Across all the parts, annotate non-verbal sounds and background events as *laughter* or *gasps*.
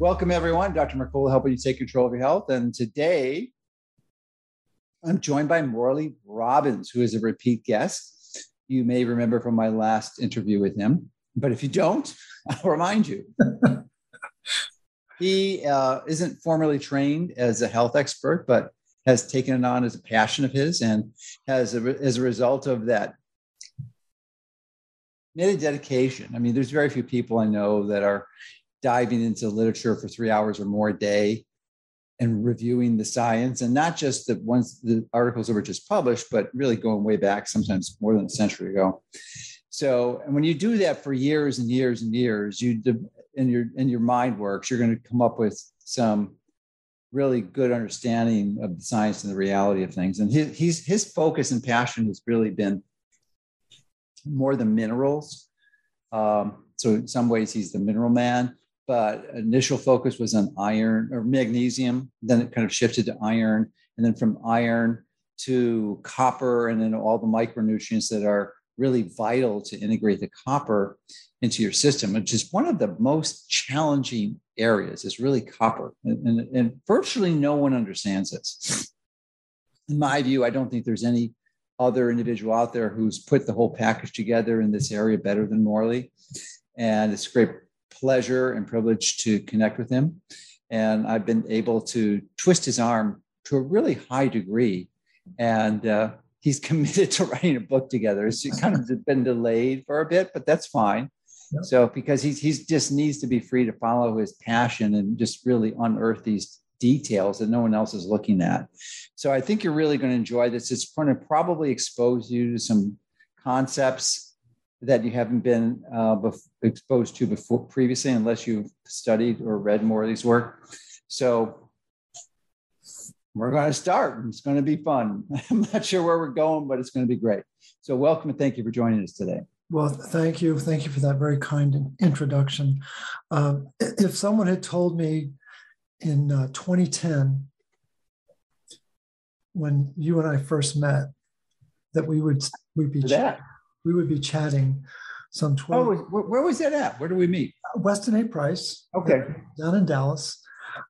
Welcome, everyone. Dr. Mercola helping you take control of your health. And today, I'm joined by Morley Robbins, who is a repeat guest. You may remember from my last interview with him, but if you don't, *laughs* I'll remind you. *laughs* he uh, isn't formally trained as a health expert, but has taken it on as a passion of his and has, a, as a result of that, made a dedication. I mean, there's very few people I know that are diving into literature for three hours or more a day and reviewing the science and not just the ones the articles that were just published but really going way back sometimes more than a century ago. So and when you do that for years and years and years you and your and your mind works you're going to come up with some really good understanding of the science and the reality of things. And his, his, his focus and passion has really been more the minerals. Um, so in some ways he's the mineral man but initial focus was on iron or magnesium. Then it kind of shifted to iron, and then from iron to copper, and then all the micronutrients that are really vital to integrate the copper into your system, which is one of the most challenging areas. Is really copper, and, and, and virtually no one understands this. In my view, I don't think there's any other individual out there who's put the whole package together in this area better than Morley. And it's great pleasure and privilege to connect with him. And I've been able to twist his arm to a really high degree. And uh, he's *laughs* committed to writing a book together. It's kind of been delayed for a bit, but that's fine. So because he's he's just needs to be free to follow his passion and just really unearth these details that no one else is looking at. So I think you're really going to enjoy this. It's going to probably expose you to some concepts that you haven't been uh, exposed to before previously, unless you've studied or read more of these work. So we're going to start. It's going to be fun. *laughs* I'm not sure where we're going, but it's going to be great. So welcome and thank you for joining us today. Well, thank you. Thank you for that very kind introduction. Um, if someone had told me in uh, 2010, when you and I first met, that we would we'd be that we would be chatting some 12. Oh, where was that at? Where do we meet? Weston A. Price. Okay. Down in Dallas.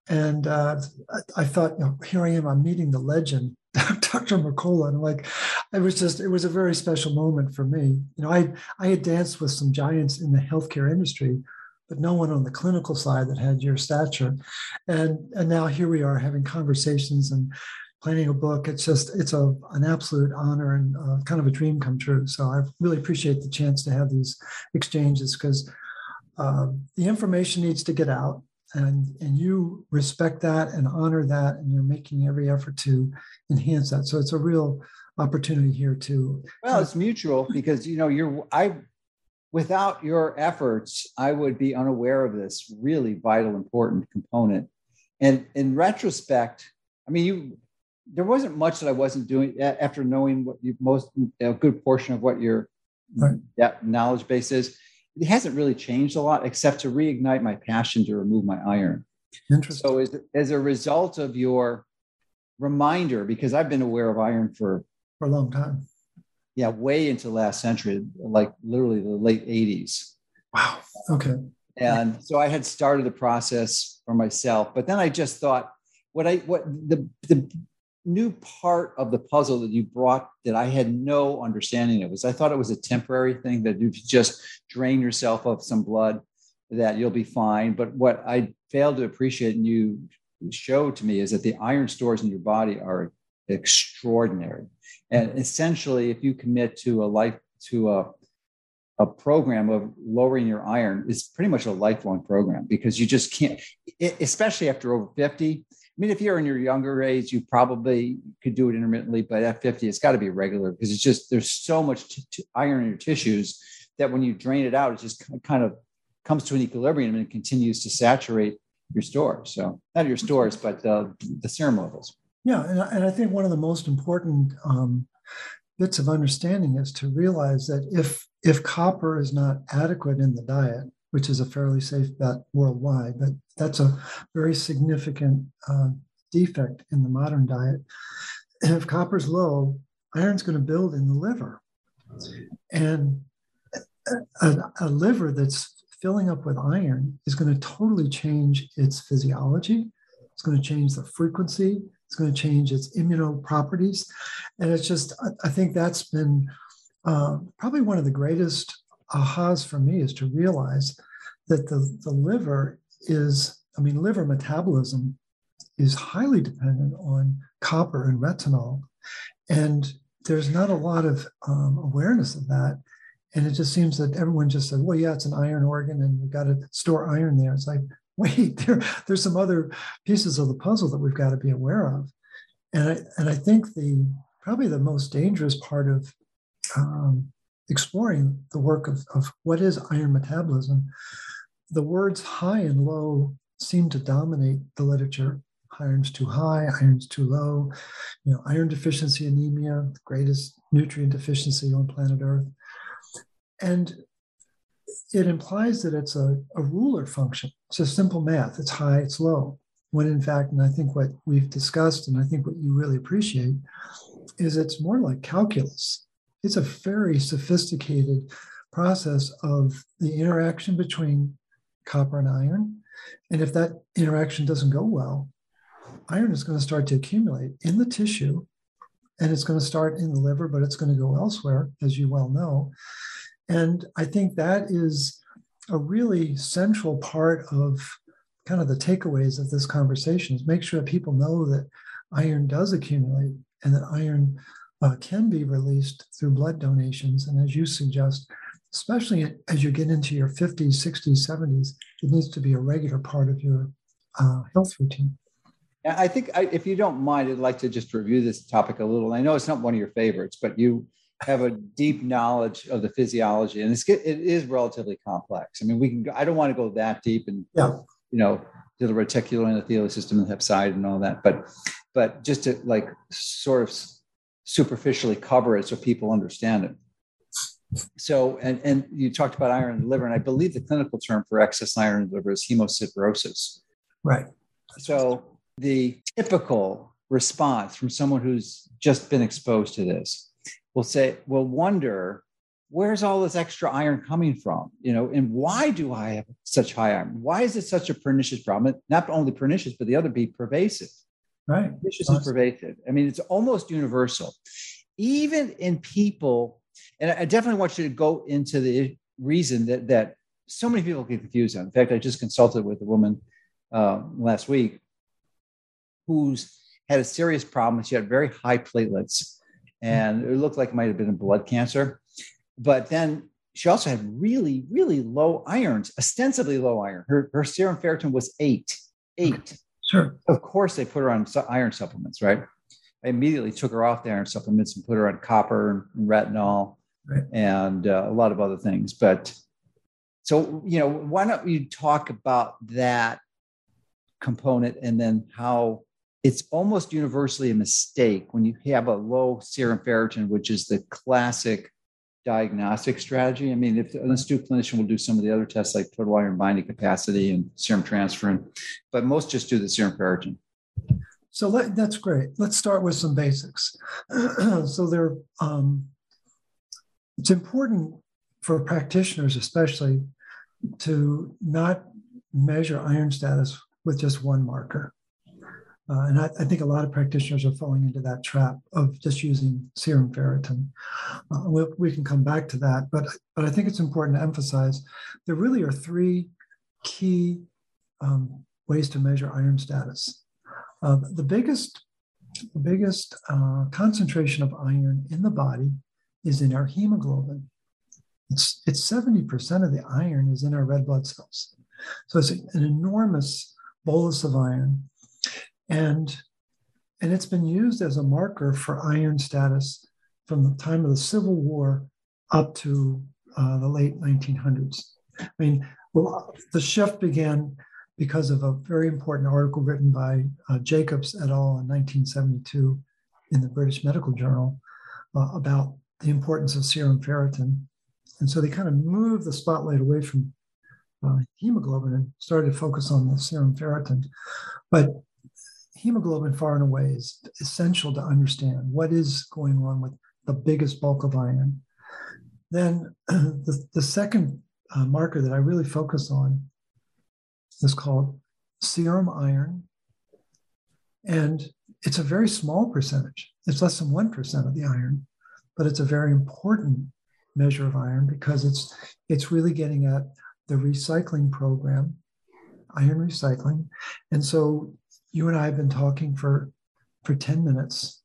And uh, I, I, thought, you know, here I am, I'm meeting the legend, *laughs* Dr. Mercola. And I'm like, it was just, it was a very special moment for me. You know, I, I had danced with some giants in the healthcare industry, but no one on the clinical side that had your stature. And, and now here we are having conversations and planning a book. It's just it's a an absolute honor and uh, kind of a dream come true. So I really appreciate the chance to have these exchanges because uh, the information needs to get out, and and you respect that and honor that, and you're making every effort to enhance that. So it's a real opportunity here to. Well, it's mutual because you know you're I. Without your efforts, I would be unaware of this really vital, important component. And in retrospect, I mean, you there wasn't much that I wasn't doing after knowing what you most a good portion of what your right. that knowledge base is. It hasn't really changed a lot, except to reignite my passion to remove my iron. Interesting. So, as, as a result of your reminder, because I've been aware of iron for for a long time. Yeah, way into last century, like literally the late 80s. Wow. Okay. And so I had started the process for myself, but then I just thought, what I what the the new part of the puzzle that you brought that I had no understanding of was I thought it was a temporary thing that you just drain yourself of some blood that you'll be fine. But what I failed to appreciate and you showed to me is that the iron stores in your body are extraordinary. And essentially, if you commit to a life to a a program of lowering your iron is pretty much a lifelong program because you just can't, especially after over 50, I mean, if you're in your younger age, you probably could do it intermittently, but at 50, it's got to be regular because it's just there's so much t- t- iron in your tissues that when you drain it out, it just kind of comes to an equilibrium and continues to saturate your stores. So not your stores, but the serum levels. Yeah, and, and I think one of the most important um, bits of understanding is to realize that if if copper is not adequate in the diet, which is a fairly safe bet worldwide, but that's a very significant uh, defect in the modern diet. And if copper's low, iron's going to build in the liver, and a, a liver that's filling up with iron is going to totally change its physiology. It's going to change the frequency. It's going to change its immuno properties. And it's just, I think that's been uh, probably one of the greatest ahas for me is to realize that the, the liver is, I mean, liver metabolism is highly dependent on copper and retinol. And there's not a lot of um, awareness of that. And it just seems that everyone just said, well, yeah, it's an iron organ and we've got to store iron there. It's like, *laughs* wait, there, there's some other pieces of the puzzle that we've got to be aware of. And I, and I think the probably the most dangerous part of um, exploring the work of, of what is iron metabolism, the words high and low seem to dominate the literature. Iron's too high, iron's too low, you know, iron deficiency anemia, the greatest nutrient deficiency on planet Earth. And it implies that it's a, a ruler function. It's just simple math. It's high, it's low. When in fact, and I think what we've discussed, and I think what you really appreciate, is it's more like calculus. It's a very sophisticated process of the interaction between copper and iron. And if that interaction doesn't go well, iron is going to start to accumulate in the tissue and it's going to start in the liver, but it's going to go elsewhere, as you well know. And I think that is a really central part of kind of the takeaways of this conversation is make sure that people know that iron does accumulate and that iron uh, can be released through blood donations. And as you suggest, especially as you get into your 50s, 60s, 70s, it needs to be a regular part of your uh, health routine. I think I, if you don't mind, I'd like to just review this topic a little. I know it's not one of your favorites, but you have a deep knowledge of the physiology, and it's it is relatively complex. I mean, we can. I don't want to go that deep and yeah. you know to the reticular endothelial system and hepcidin and all that, but but just to like sort of superficially cover it so people understand it. So, and and you talked about iron in the liver, and I believe the clinical term for excess iron in the liver is hemosiderosis. Right. So the typical response from someone who's just been exposed to this will say, will wonder, where's all this extra iron coming from? You know, and why do I have such high iron? Why is it such a pernicious problem? Not only pernicious, but the other be pervasive. Right. Pernicious and pervasive. I mean, it's almost universal. Even in people, and I definitely want you to go into the reason that that so many people get confused on. In fact, I just consulted with a woman uh, last week who's had a serious problem. She had very high platelets and it looked like it might have been a blood cancer. But then she also had really, really low irons, ostensibly low iron. Her, her serum ferritin was eight, eight. Sure. Of course, they put her on iron supplements, right? I immediately took her off the iron supplements and put her on copper and retinol right. and uh, a lot of other things. But so, you know, why don't you talk about that component and then how it's almost universally a mistake when you have a low serum ferritin, which is the classic diagnostic strategy. I mean, if an astute clinician will do some of the other tests like total iron binding capacity and serum transferrin, but most just do the serum ferritin. So let, that's great. Let's start with some basics. *clears throat* so there, um, it's important for practitioners, especially, to not measure iron status with just one marker. Uh, and I, I, think a lot of practitioners are falling into that trap of just using serum ferritin. Uh, we, we, can come back to that, but, but I think it's important to emphasize there really are three key um, ways to measure iron status. Uh, the biggest, the biggest uh, concentration of iron in the body is in our hemoglobin. It's, it's 70% of the iron is in our red blood cells. So it's an enormous bolus of iron and and it's been used as a marker for iron status from the time of the Civil War up to uh, the late 1900s. I mean, well, the shift began because of a very important article written by uh, Jacobs et al. in 1972 in the British Medical Journal uh, about the importance of serum ferritin. And so they kind of moved the spotlight away from uh, hemoglobin and started to focus on the serum ferritin. But hemoglobin, far and away, is essential to understand what is going on with the biggest bulk of iron. Then *clears throat* the, the second uh, marker that I really focus on is called serum iron. And it's a very small percentage. It's less than 1% of the iron, but it's a very important measure of iron because it's it's really getting at the recycling program, iron recycling. And so you and I have been talking for for 10 minutes.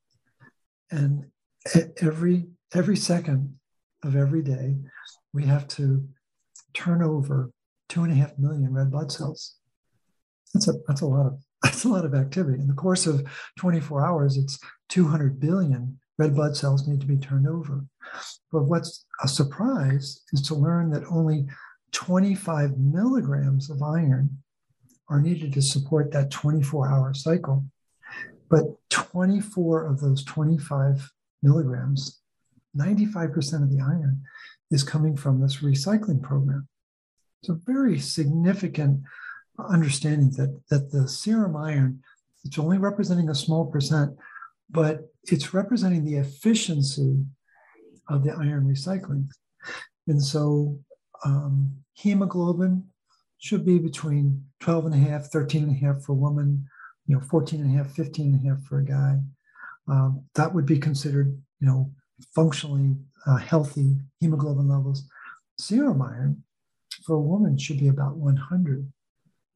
And every every second of every day we have to turn over two and a half million red blood cells. That's a that's a lot of *laughs* that's a lot of activity. In the course of 24 hours it's 200 billion red blood cells need to be turned over. But what's a surprise is to learn that only 25 milligrams of iron are needed to support that 24 hour cycle. But 24 of those 25 milligrams, 95% of the iron is coming from this recycling program. It's a very significant understanding that, that the serum iron, it's only representing a small percent, but it's representing the efficiency of the iron recycling. And so um, hemoglobin should be between 12 and a half, 13 and a half for a woman, you know, 14 and a half, 15 and a half for a guy. Um, that would be considered, you know, functionally uh, healthy hemoglobin levels. Serum iron for a woman should be about 100,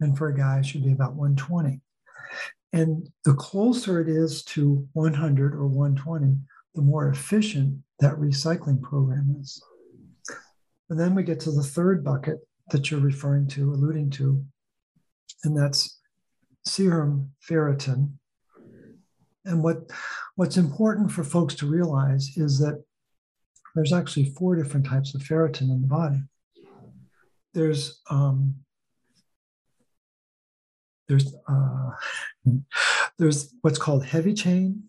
and for a guy should be about 120. And the closer it is to 100 or 120, the more efficient that recycling program is. And then we get to the third bucket, that you're referring to, alluding to, and that's serum ferritin. And what, what's important for folks to realize is that there's actually four different types of ferritin in the body. There's um, there's uh, *laughs* there's what's called heavy chain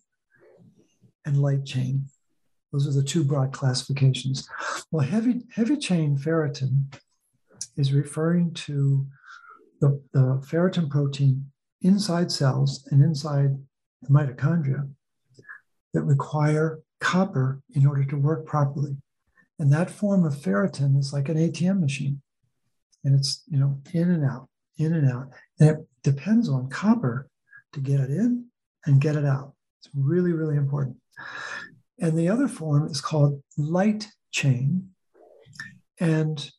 and light chain. Those are the two broad classifications. Well, heavy heavy chain ferritin is referring to the, the ferritin protein inside cells and inside the mitochondria that require copper in order to work properly. And that form of ferritin is like an ATM machine. And it's, you know, in and out, in and out. And it depends on copper to get it in and get it out. It's really, really important. And the other form is called light chain. And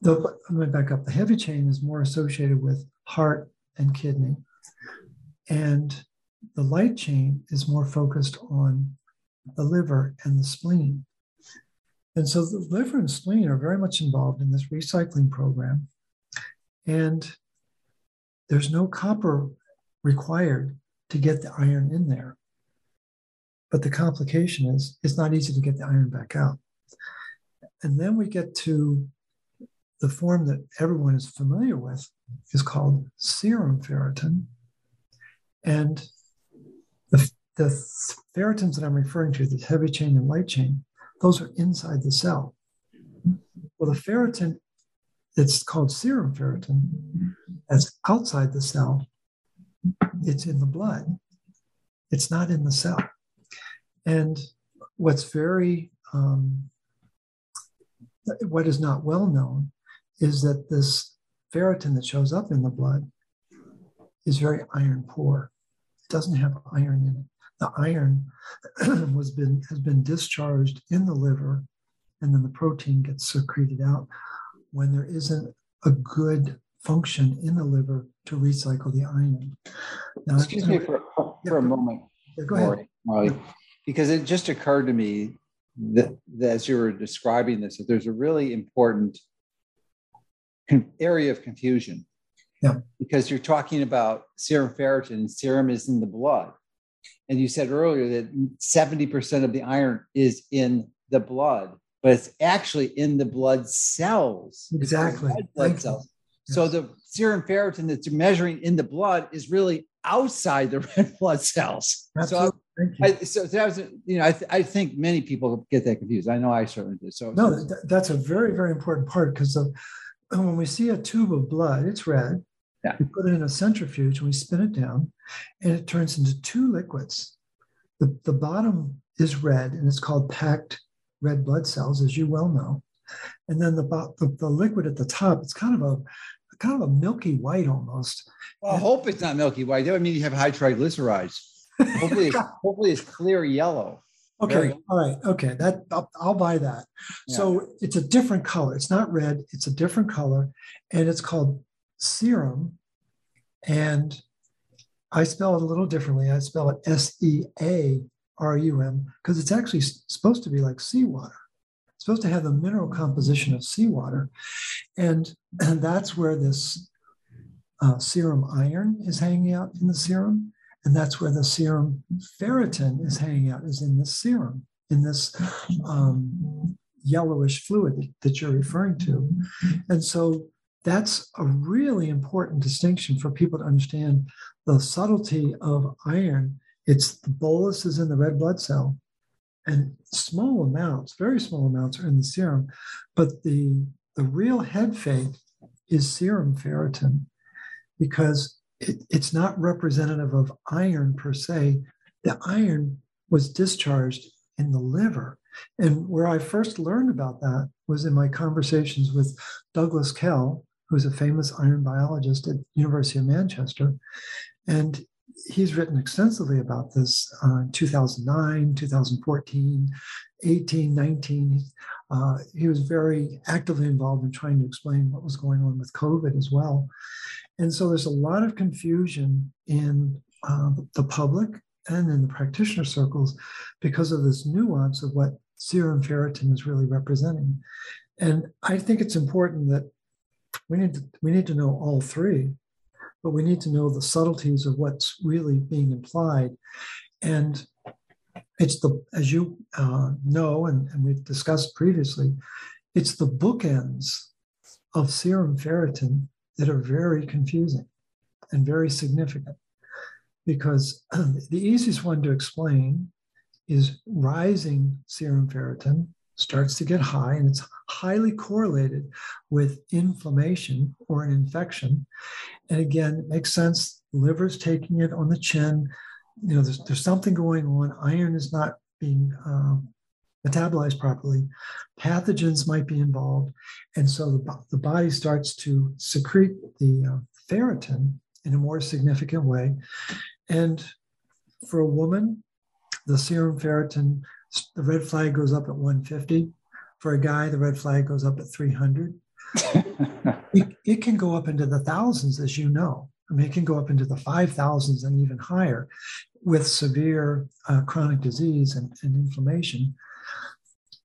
the, let me back up. The heavy chain is more associated with heart and kidney. And the light chain is more focused on the liver and the spleen. And so the liver and spleen are very much involved in this recycling program. And there's no copper required to get the iron in there. But the complication is it's not easy to get the iron back out. And then we get to the form that everyone is familiar with is called serum ferritin. And the, the ferritins that I'm referring to, the heavy chain and light chain, those are inside the cell. Well, the ferritin that's called serum ferritin, that's outside the cell, it's in the blood. It's not in the cell. And what's very, um, what is not well known is that this ferritin that shows up in the blood is very iron poor. It doesn't have iron in it. The iron *clears throat* was been has been discharged in the liver, and then the protein gets secreted out when there isn't a good function in the liver to recycle the iron. Now, Excuse me for, for yeah, a moment, yeah, go ahead. Morley, because it just occurred to me that, that as you were describing this, that there's a really important area of confusion. Yeah. Because you're talking about serum ferritin, serum is in the blood. And you said earlier that 70% of the iron is in the blood, but it's actually in the blood cells. Exactly. Blood cells. So the serum ferritin that you're measuring in the blood is really outside the *laughs* red blood cells. Absolutely. So, I, so that was, you know, I, th- I think many people get that confused. I know I certainly did. So no, that, that's a very, very important part because when we see a tube of blood, it's red. Yeah. We put it in a centrifuge and we spin it down, and it turns into two liquids. The, the bottom is red, and it's called packed red blood cells, as you well know. And then the, the, the liquid at the top, it's kind of a kind of a milky white almost. Well, I hope it's not milky white. That would mean you have high triglycerides. hopefully, *laughs* hopefully it's clear yellow. Okay. All right. Okay. That I'll, I'll buy that. Yeah. So it's a different color. It's not red. It's a different color, and it's called serum. And I spell it a little differently. I spell it S E A R U M because it's actually supposed to be like seawater. It's supposed to have the mineral composition of seawater, and, and that's where this uh, serum iron is hanging out in the serum and that's where the serum ferritin is hanging out, is in the serum, in this um, yellowish fluid that you're referring to. And so that's a really important distinction for people to understand the subtlety of iron. It's the bolus is in the red blood cell, and small amounts, very small amounts, are in the serum, but the the real head fake is serum ferritin because it, it's not representative of iron per se. The iron was discharged in the liver. And where I first learned about that was in my conversations with Douglas Kell, who's a famous iron biologist at University of Manchester. And he's written extensively about this uh, 2009, 2014, 18, 19. Uh, he was very actively involved in trying to explain what was going on with COVID as well. And so there's a lot of confusion in uh, the public and in the practitioner circles because of this nuance of what serum ferritin is really representing. And I think it's important that we need to, we need to know all three, but we need to know the subtleties of what's really being implied. And it's the, as you uh, know, and, and we've discussed previously, it's the bookends of serum ferritin that are very confusing and very significant because *clears throat* the easiest one to explain is rising serum ferritin starts to get high and it's highly correlated with inflammation or an infection. And again it makes sense. Liver's taking it on the chin. You know there's, there's something going on. Iron is not being um, metabolized properly, pathogens might be involved. And so the, the body starts to secrete the uh, ferritin in a more significant way. And for a woman, the serum ferritin, the red flag goes up at 150. For a guy, the red flag goes up at 300. *laughs* it, it can go up into the thousands, as you know. I mean, it can go up into the 5,000s and even higher with severe uh, chronic disease and, and inflammation.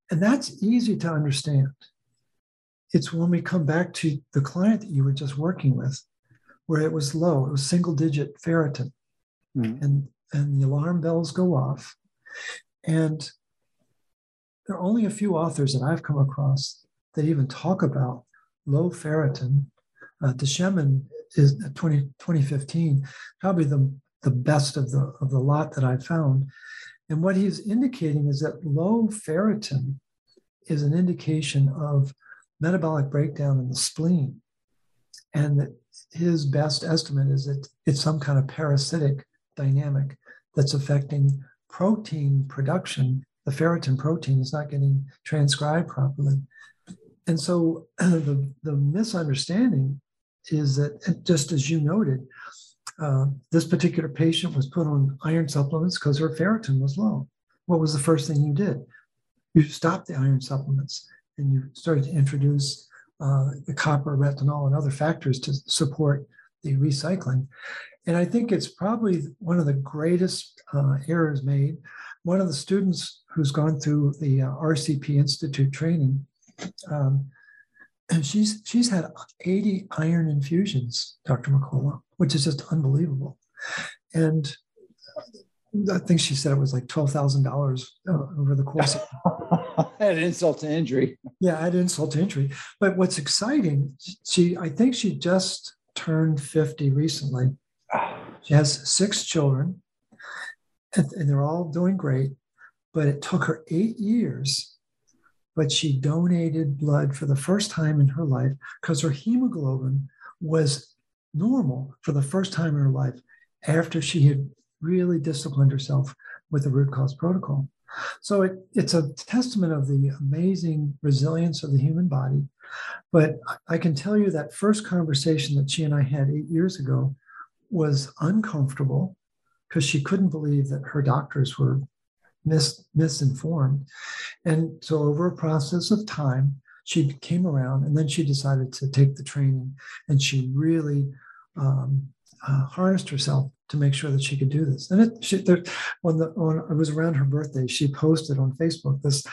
And that's easy to understand. It's when we come back to the client that you were just working with, where it was low, it was single digit ferritin. Mm-hmm. And, and the alarm bells go off. And there are only a few authors that I've come across that even talk about low ferritin. Uh, Dechemin is 20, 2015, probably the, the best of the, of the lot that I've found. And what he's indicating is that low ferritin is an indication of metabolic breakdown in the spleen. And that his best estimate is that it's some kind of parasitic dynamic that's affecting protein production. The ferritin protein is not getting transcribed properly. And so *clears throat* the, the misunderstanding is that, just as you noted, uh, this particular patient was put on iron supplements because her ferritin was low. What was the first thing you did? You stopped the iron supplements and you started to introduce uh, the copper, retinol, and other factors to support the recycling. And I think it's probably one of the greatest uh, errors made. One of the students who's gone through the uh, RCP Institute training, um, and she's she's had 80 iron infusions, Dr. Mercola which is just unbelievable. And I think she said it was like twelve thousand uh, dollars over the course of *laughs* Add insult to injury. Yeah, add insult to injury. But what's exciting, she I think she just turned 50 recently. She has six children, and, they're all doing great. But it took her eight years. But she donated blood for the first time in her life because her hemoglobin was normal for the first time in her life after she had really disciplined herself with the root cause protocol. So it, it's a testament of the amazing resilience of the human body. But I can tell you that first conversation that she and I had eight years ago was uncomfortable because she couldn't believe that her doctors were mis- misinformed. And so, over a process of time, she came around and then she decided to take the training and she really um, uh, harnessed herself to make sure that she could do this. And it, she, there, the, it was around her birthday, she posted on Facebook this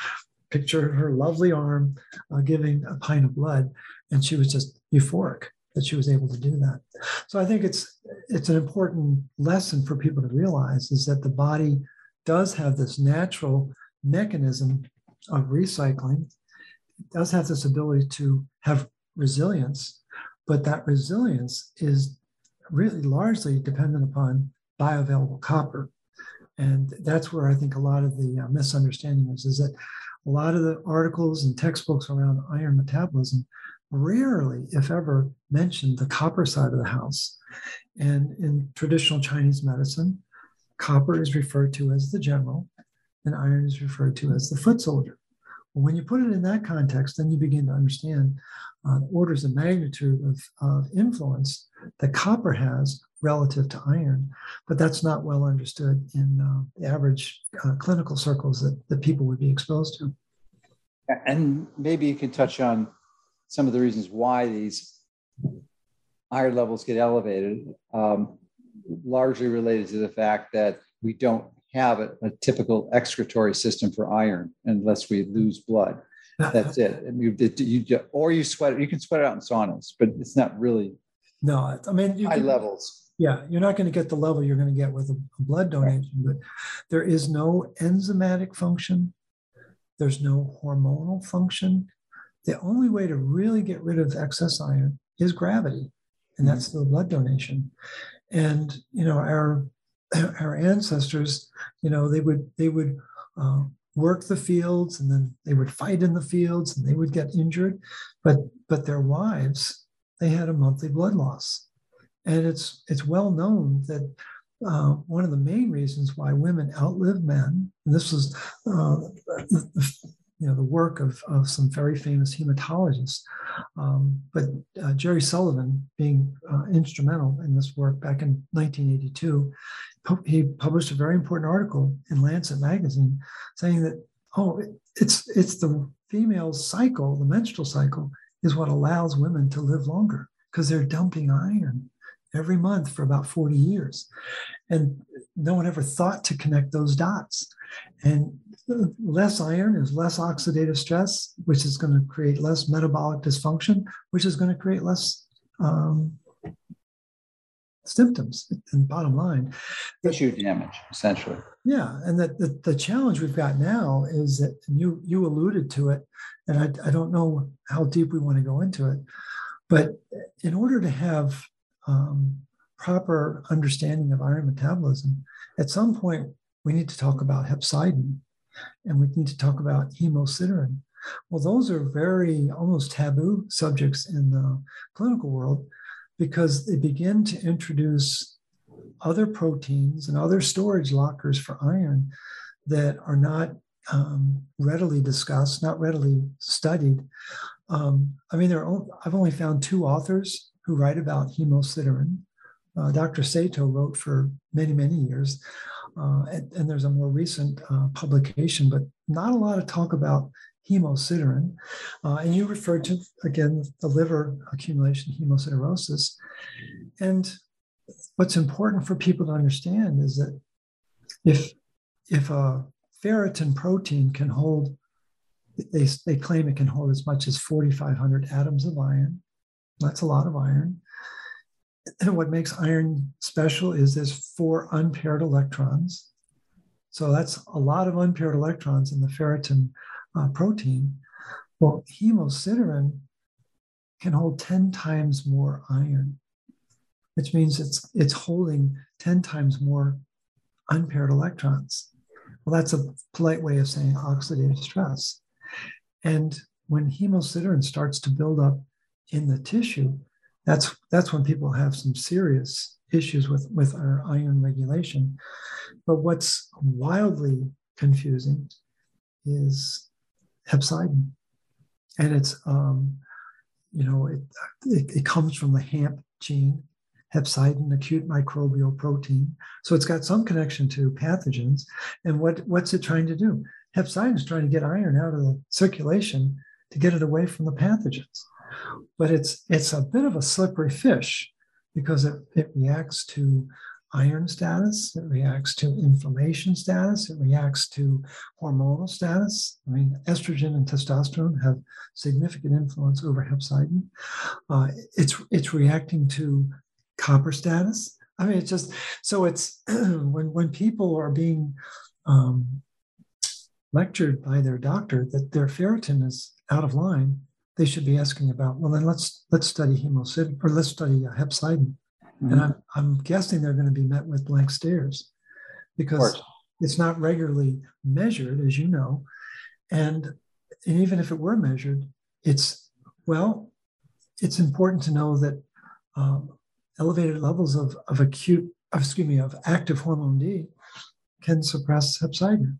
picture her lovely arm uh, giving a pint of blood, and she was just euphoric that she was able to do that. So I think it's it's an important lesson for people to realize is that the body does have this natural mechanism of recycling. It does have this ability to have resilience, but that resilience is really largely dependent upon bioavailable copper. And that's where I think a lot of the uh, misunderstanding is, is that a lot of the articles and textbooks around iron metabolism rarely, if ever, mention the copper side of the house. And in traditional Chinese medicine, copper is referred to as the general, and iron is referred to as the foot soldier. Well, when you put it in that context, then you begin to understand uh, orders of magnitude of, of influence that copper has relative to iron, but that's not well understood in uh, the average uh, clinical circles that, that people would be exposed to. And maybe you can touch on some of the reasons why these iron levels get elevated, um, largely related to the fact that we don't have a, a, typical excretory system for iron unless we lose blood. *laughs* That's it. you, you, or you sweat it. You can sweat it out in saunas, but it's not really no, I mean, you high can, levels. Yeah, you're not going to get the level you're going to get with a, a blood donation, right. but there is no enzymatic function. There's no hormonal function. The only way to really get rid of excess iron is gravity, and that's mm-hmm. the blood donation. And you know, our *clears throat* our ancestors, you know, they would they would uh, work the fields, and then they would fight in the fields, and they would get injured, but but their wives they had a monthly blood loss. And it's, it's well known that uh, one of the main reasons why women outlive men, this was uh, you know, the work of, of some very famous hematologists, um, but uh, Jerry Sullivan being uh, instrumental in this work back in 1982, he published a very important article in Lancet magazine saying that, oh, it's, it's the female cycle, the menstrual cycle, is what allows women to live longer because they're dumping iron every month for about 40 years. And no one ever thought to connect those dots. And less iron is less oxidative stress, which is going to create less metabolic dysfunction, which is going to create less um, symptoms. And bottom line, tissue damage, essentially. Yeah, and that the, the challenge we've got now is that you you alluded to it, and I, I don't know how deep we want to go into it, but in order to have um, proper understanding of iron metabolism, at some point we need to talk about hepcidin, and we need to talk about hemosiderin. Well, those are very almost taboo subjects in the clinical world because they begin to introduce other proteins and other storage lockers for iron that are not um, readily discussed, not readily studied. Um, I mean, there are, I've only found two authors who write about hemosiderin. Uh, Dr. Sato wrote for many, many years, uh, and, and, there's a more recent uh, publication, but not a lot of talk about hemosiderin. Uh, and you referred to, again, the liver accumulation, hemosiderosis. And what's important for people to understand is that if, if a ferritin protein can hold, they, they claim it can hold as much as 4,500 atoms of iron. That's a lot of iron. And what makes iron special is there's four unpaired electrons. So that's a lot of unpaired electrons in the ferritin uh, protein. Well, hemosiderin can hold 10 times more iron, which means it's it's holding 10 times more unpaired electrons. Well, that's a polite way of saying oxidative stress. And when hemosiderin starts to build up in the tissue, that's that's when people have some serious issues with, with our iron regulation. But what's wildly confusing is hepcidin. And it's, um, you know, it, it, it comes from the HAMP gene, hepcidin, acute microbial protein. So it's got some connection to pathogens. And what, what's it trying to do? Hepcidin is trying to get iron out of the circulation to get it away from the pathogens. But it's it's a bit of a slippery fish because it, it reacts to iron status, it reacts to inflammation status, it reacts to hormonal status. I mean, estrogen and testosterone have significant influence over hepcidin. Uh, it's it's reacting to copper status. I mean, it's just so it's *clears throat* when when people are being um, lectured by their doctor that their ferritin is out of line, they should be asking about. Well, then let's let's study hemocid or let's study uh, hepcidin. Mm-hmm. And I'm I'm guessing they're going to be met with blank stares because it's not regularly measured, as you know, and and even if it were measured, it's well, it's important to know that um, elevated levels of of acute, excuse me, of active hormone D can suppress hepcidin.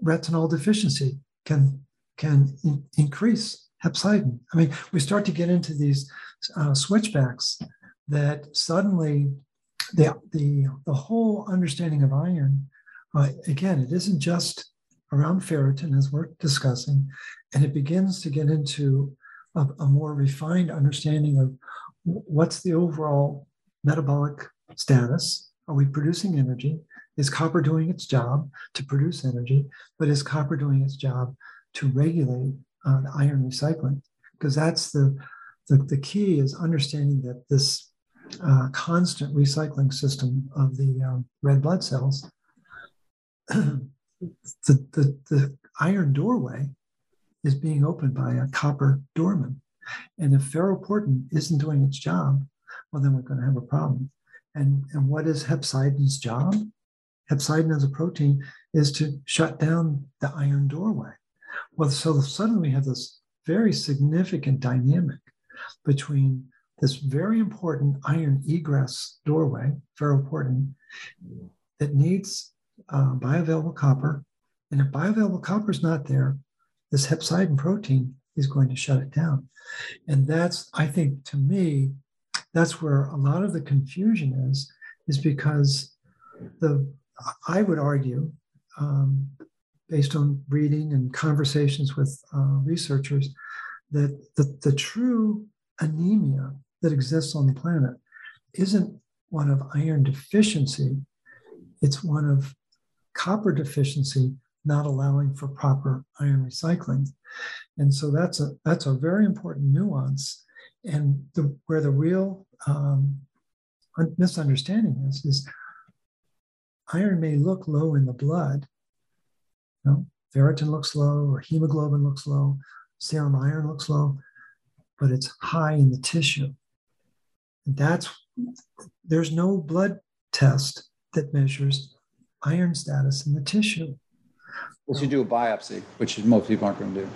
Retinol deficiency can can in- increase hepcidin. I mean, we start to get into these uh, switchbacks that suddenly the, the, the whole understanding of iron, uh, again, it isn't just around ferritin as we're discussing, and it begins to get into a, a more refined understanding of what's the overall metabolic status. Are we producing energy? Is copper doing its job to produce energy? But is copper doing its job to regulate uh, iron recycling because that's the, the, the key is understanding that this uh, constant recycling system of the um, red blood cells *clears throat* the, the, the iron doorway is being opened by a copper doorman. And if ferroportin isn't doing its job well then we're going to have a problem. And, and what is hepcidin's job? Hepcidin as a protein is to shut down the iron doorway well, so suddenly we have this very significant dynamic between this very important iron egress doorway, ferroportin, that needs uh, bioavailable copper. And if bioavailable copper is not there, this hepcidin protein is going to shut it down. And that's, I think, to me, that's where a lot of the confusion is, is because the, I would argue, um, based on reading and conversations with uh, researchers, that the, the true anemia that exists on the planet isn't one of iron deficiency, it's one of copper deficiency not allowing for proper iron recycling. And so that's a that's a very important nuance. And the, where the real um, misunderstanding is is iron may look low in the blood, know, ferritin looks low or hemoglobin looks low, serum iron looks low, but it's high in the tissue. And that's there's no blood test that measures iron status in the tissue. Well, you do a biopsy, which most people aren't going to do.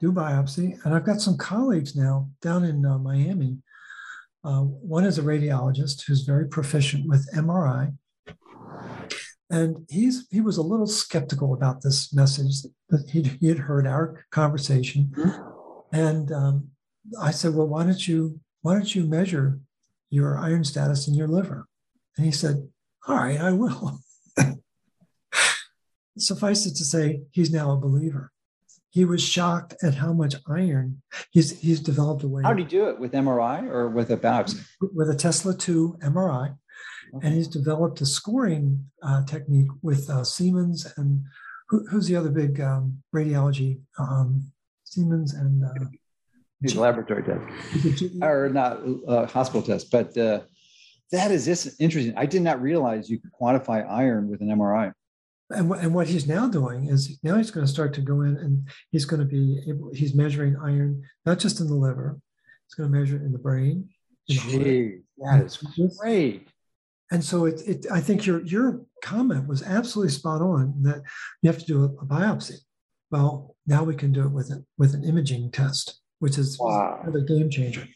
Do biopsy, and I've got some colleagues now down in uh, Miami. Uh, one is a radiologist who's very proficient with MRI, and he's he was a little skeptical about this message that he he had heard our conversation. Mm-hmm. And um, I said, well, why don't you why don't you measure your iron status in your liver? And he said, all right, I will. *laughs* Suffice it to say, he's now a believer. He was shocked at how much iron he's he's developed a way. How did he do it with MRI or with a biopsy? With a Tesla 2 MRI. Okay. And he's developed a scoring uh, technique with uh, Siemens and who, who's the other big um, radiology? Um, Siemens and uh, laboratory test, or not uh, hospital test, but uh, that is this interesting. I did not realize you could quantify iron with an MRI. and, and what he's now doing is now he's going to start to go in and he's going to be able, he's measuring iron, not just in the liver, he's going to measure it in the brain. In Gee, that is great. And so it, it, I think your, your comment was absolutely spot on that you have to do a, a biopsy. Well, now we can do it with, it with an imaging test, which is wow. a game changer.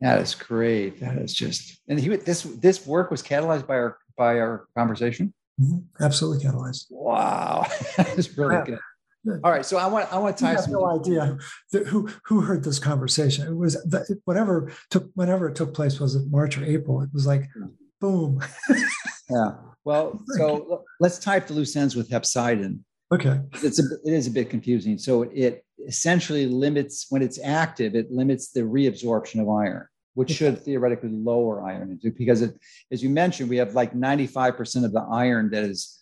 That is great. That is just, and he this this work was catalyzed by our by our conversation. Mm-hmm. Absolutely catalyzed. Wow, *laughs* that's really yeah. good. All right, so I want I want to tie. I have no idea who who heard this conversation. It was whatever took whenever it took place was it March or April. It was like, boom. *laughs* yeah. Well, so let's type the loose ends with hepcidin. Okay. It's a it is a bit confusing. So it essentially limits when it's active. It limits the reabsorption of iron which should theoretically lower iron because it, as you mentioned, we have like 95% of the iron that is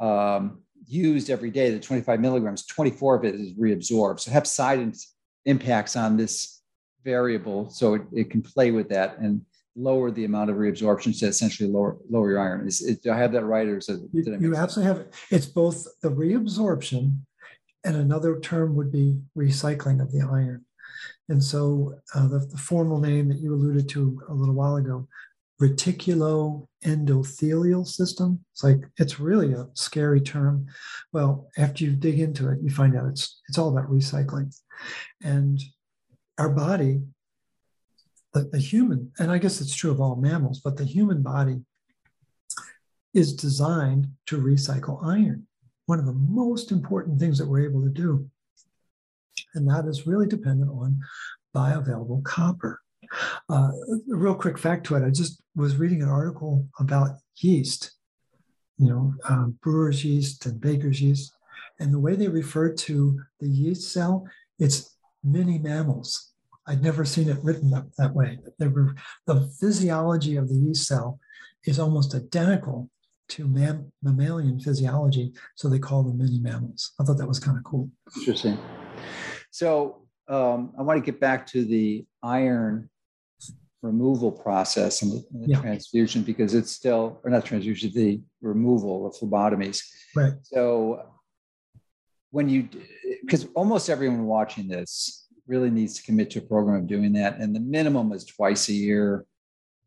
um, used every day, the 25 milligrams, 24 of it is reabsorbed. So hepcidin impacts on this variable. So it, it can play with that and lower the amount of reabsorption to essentially lower lower your iron. Is, is do I have that right? Or is it, you, you absolutely have it. It's both the reabsorption and another term would be recycling of the iron. And so uh, the, the, formal name that you alluded to a little while ago, reticuloendothelial system. It's like it's really a scary term. Well, after you dig into it, you find out it's it's all about recycling. And our body, the, the human, and I guess it's true of all mammals, but the human body is designed to recycle iron. One of the most important things that we're able to do and that is really dependent on bioavailable copper. Uh, a real quick fact to it I just was reading an article about yeast, you know, um, brewer's yeast and baker's yeast. And the way they refer to the yeast cell, it's mini mammals. I'd never seen it written that, that way. Were, the physiology of the yeast cell is almost identical to mam- mammalian physiology, so they call them mini mammals. I thought that was kind of cool. Interesting. So um, I want to get back to the iron removal process and the, and the yeah. transfusion because it's still, or not transfusion, the removal of phlebotomies. Right. So when you, because almost everyone watching this really needs to commit to a program of doing that. And the minimum is twice a year.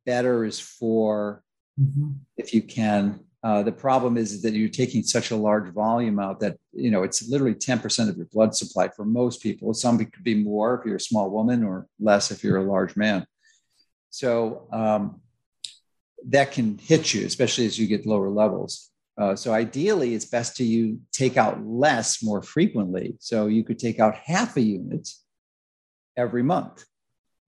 Better is 4 mm-hmm. if you can. Uh, the problem is that you're taking such a large volume out that you know it's literally 10% of your blood supply for most people. Some could be more if you're a small woman, or less if you're a large man. So um, that can hit you, especially as you get lower levels. Uh, so ideally, it's best to you take out less more frequently. So you could take out half a unit every month,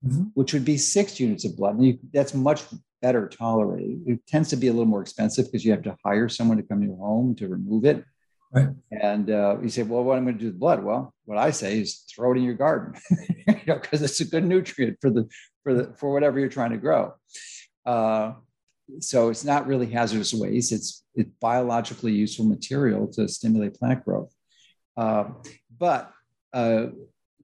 mm-hmm. which would be six units of blood. And you, that's much better tolerated. It tends to be a little more expensive because you have to hire someone to come to your home to remove it. Right. And uh, you say, well, what am I going to do with blood? Well, what I say is throw it in your garden, *laughs* you know, because it's a good nutrient for the for the for whatever you're trying to grow. Uh, so it's not really hazardous waste. It's it's biologically useful material to stimulate plant growth. Uh, but uh,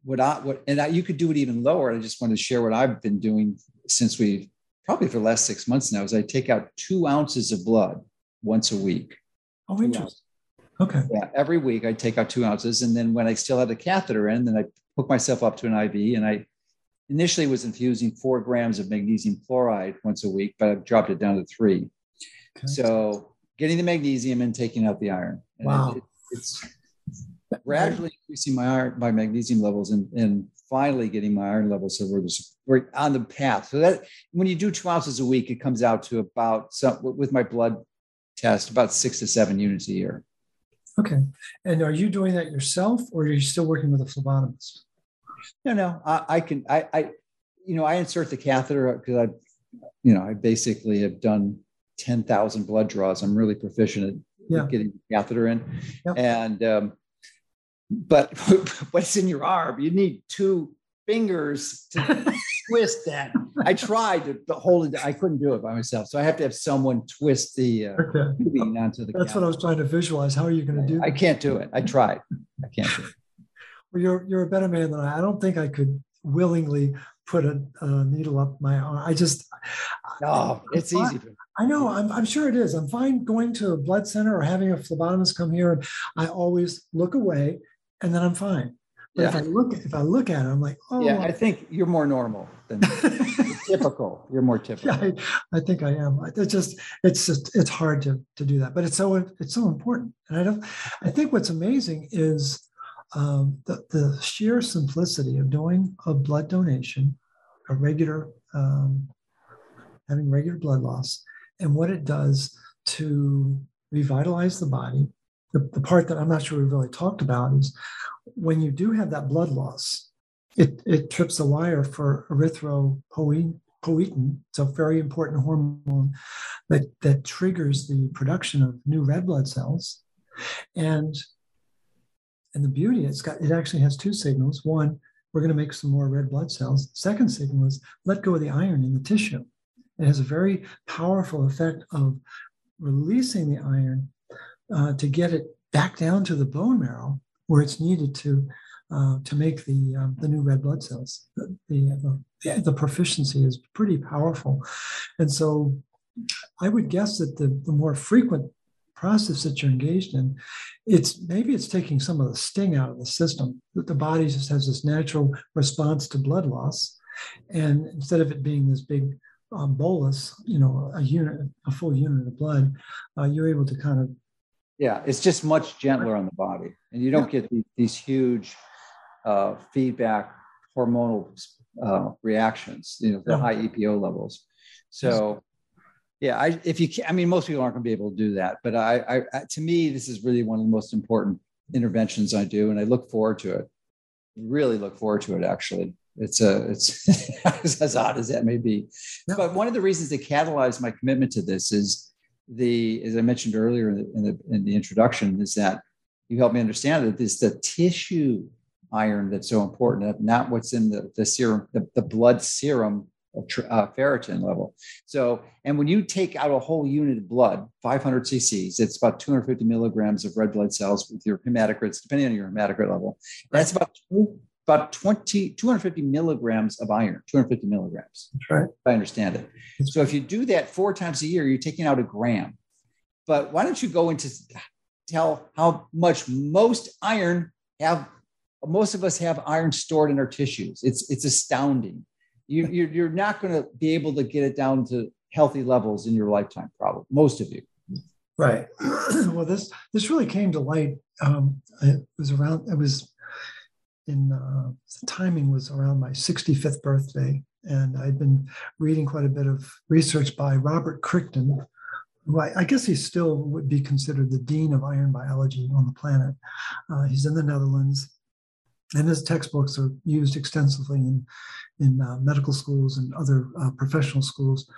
what I what and I, you could do it even lower. I just wanted to share what I've been doing since we probably for the last six months now is I take out two ounces of blood once a week. Oh, interesting. Okay. Yeah, every week I take out two ounces, and then when I still have the catheter in, then I hook myself up to an IV, and I initially was infusing four grams of magnesium chloride once a week, but I've dropped it down to three. Okay. So getting the magnesium and taking out the iron. And wow. It, it's gradually increasing my iron, my magnesium levels, and, and finally getting my iron levels so we're just we're on the path. So that when you do two ounces a week, it comes out to about some with my blood test about six to seven units a year. Okay, and are you doing that yourself, or are you still working with a phlebotomist? No, no, I, I can. I, I, you know, I insert the catheter because I, you know, I basically have done ten thousand blood draws. I'm really proficient at yeah. getting the catheter in, yep. and um, but *laughs* what's in your arm? You need two fingers to *laughs* twist that. I tried to hold it. I couldn't do it by myself. So I have to have someone twist the uh, okay. onto the. That's what I was trying to visualize. How are you going to do? I can't do it. I tried. I can't do it. *laughs* Well, you're you're a better man than I. I don't think I could willingly put a, a needle up my arm. I just no, it's I'm easy. I know. I'm, I'm sure it is. I'm fine going to a blood center or having a phlebotomist come here, and I always look away, and then I'm fine. But if I look if I look at it, I'm like, oh, Yeah, I think you're more normal than *laughs* typical. You're more typical. yeah, I, I think I am. It's just it's just it's hard to to do that, but it's so it's so important. And I don't. I think what's amazing is um, the the sheer simplicity of doing a blood donation, a regular um, having regular blood loss, and what it does to revitalize the body. The, the part that I'm not sure we really talked about is when you do have that blood loss, it, it trips the wire for erythropoietin. It's a very important hormone that, that triggers the production of new red blood cells. And, and the beauty, it's got it actually has two signals. One, we're going to make some more red blood cells. Second signal is let go of the iron in the tissue. It has a very powerful effect of releasing the iron uh, to get it back down to the bone marrow where it's needed to uh, to make the um, the new red blood cells. The, the the the proficiency is pretty powerful, and so I would guess that the the more frequent process that you're engaged in, it's maybe it's taking some of the sting out of the system. That the body just has this natural response to blood loss, and instead of it being this big um, bolus, you know, a unit, a full unit of blood, uh, you're able to kind of Yeah, it's just much gentler on the body, and you don't get these, these huge uh, feedback hormonal uh, reactions. You know, the No. high EPO levels. So, yeah, I if you, can, I mean, most people aren't going to be able to do that, but I, I, to me, this is really one of the most important interventions I do, and I look forward to it. Really look forward to it. Actually, it's a, it's *laughs* as odd as that may be, Yeah. but one of the reasons that catalyzed my commitment to this is the, as I mentioned earlier in the, in the, in the introduction, is that you helped me understand that it's the tissue iron that's so important, not what's in the, the serum, the, the blood serum uh, ferritin level. So, and when you take out a whole unit of blood, 500 cc's, it's about 250 milligrams of red blood cells with your hematocrits, depending on your hematocrit level. That's about about 20, 250 milligrams of iron, 250 milligrams. That's right. If I understand it. So if you do that four times a year, you're taking out a gram. But why don't you go into tell how much most iron have? Most of us have iron stored in our tissues. It's it's astounding. You, *laughs* you're you're not going to be able to get it down to healthy levels in your lifetime, probably most of you. Right. *clears throat* well, this this really came to light. Um, it was around. It was in uh, the timing was around my 65th birthday, and I'd been reading quite a bit of research by Robert Crichton, who I, I guess he still would be considered the dean of iron biology on the planet. Uh, he's in the Netherlands, and his textbooks are used extensively in in uh, medical schools and other uh, professional schools.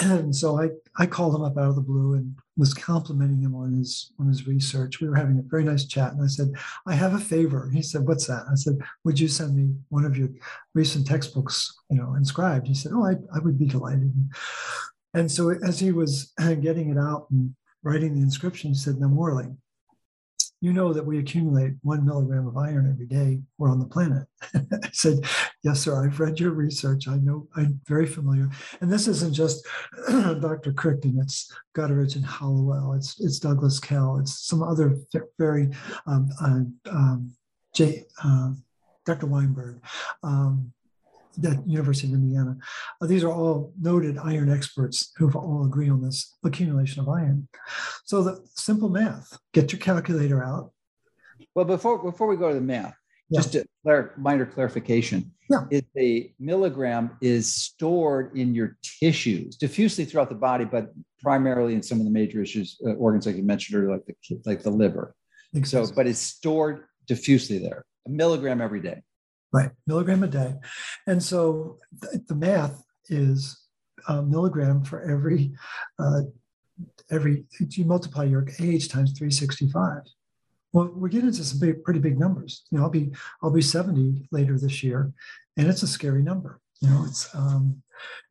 And so I, I called him up out of the blue and was complimenting him on his on his research. We were having a very nice chat, and I said, "I have a favor." He said, "What's that?" I said, "Would you send me one of your recent textbooks, you know, inscribed?" He said, "Oh, I, I would be delighted." And so as he was getting it out and writing the inscription, he said, "Now, Morley, you know that we accumulate one milligram of iron every day. We're on the planet." *laughs* I said, "Yes, sir. I've read your research. I know. I'm very familiar." And this isn't just *clears throat* Dr. Crichton. It's Gutteridge and Halliwell. It's it's Douglas Kell. It's some other very um, uh, um, J, uh, Dr. Weinberg. Um, at University of Indiana. Uh, these are all noted iron experts who all agree on this accumulation of iron. So the simple math: get your calculator out. Well, before before we go to the math, Yeah. just a clar- minor clarification. Yeah. Is the milligram is stored in your tissues diffusely throughout the body, but primarily in some of the major issues uh, organs like you mentioned earlier, like the like the liver. So, but it's stored diffusely there, a milligram every day. Right, milligram a day. And so th- the math is a milligram for every, uh, every, you multiply your age times 365. Well, we're getting into some big, pretty big numbers. You know, I'll be, I'll be 70 later this year, and it's a scary number. You know, it's, um,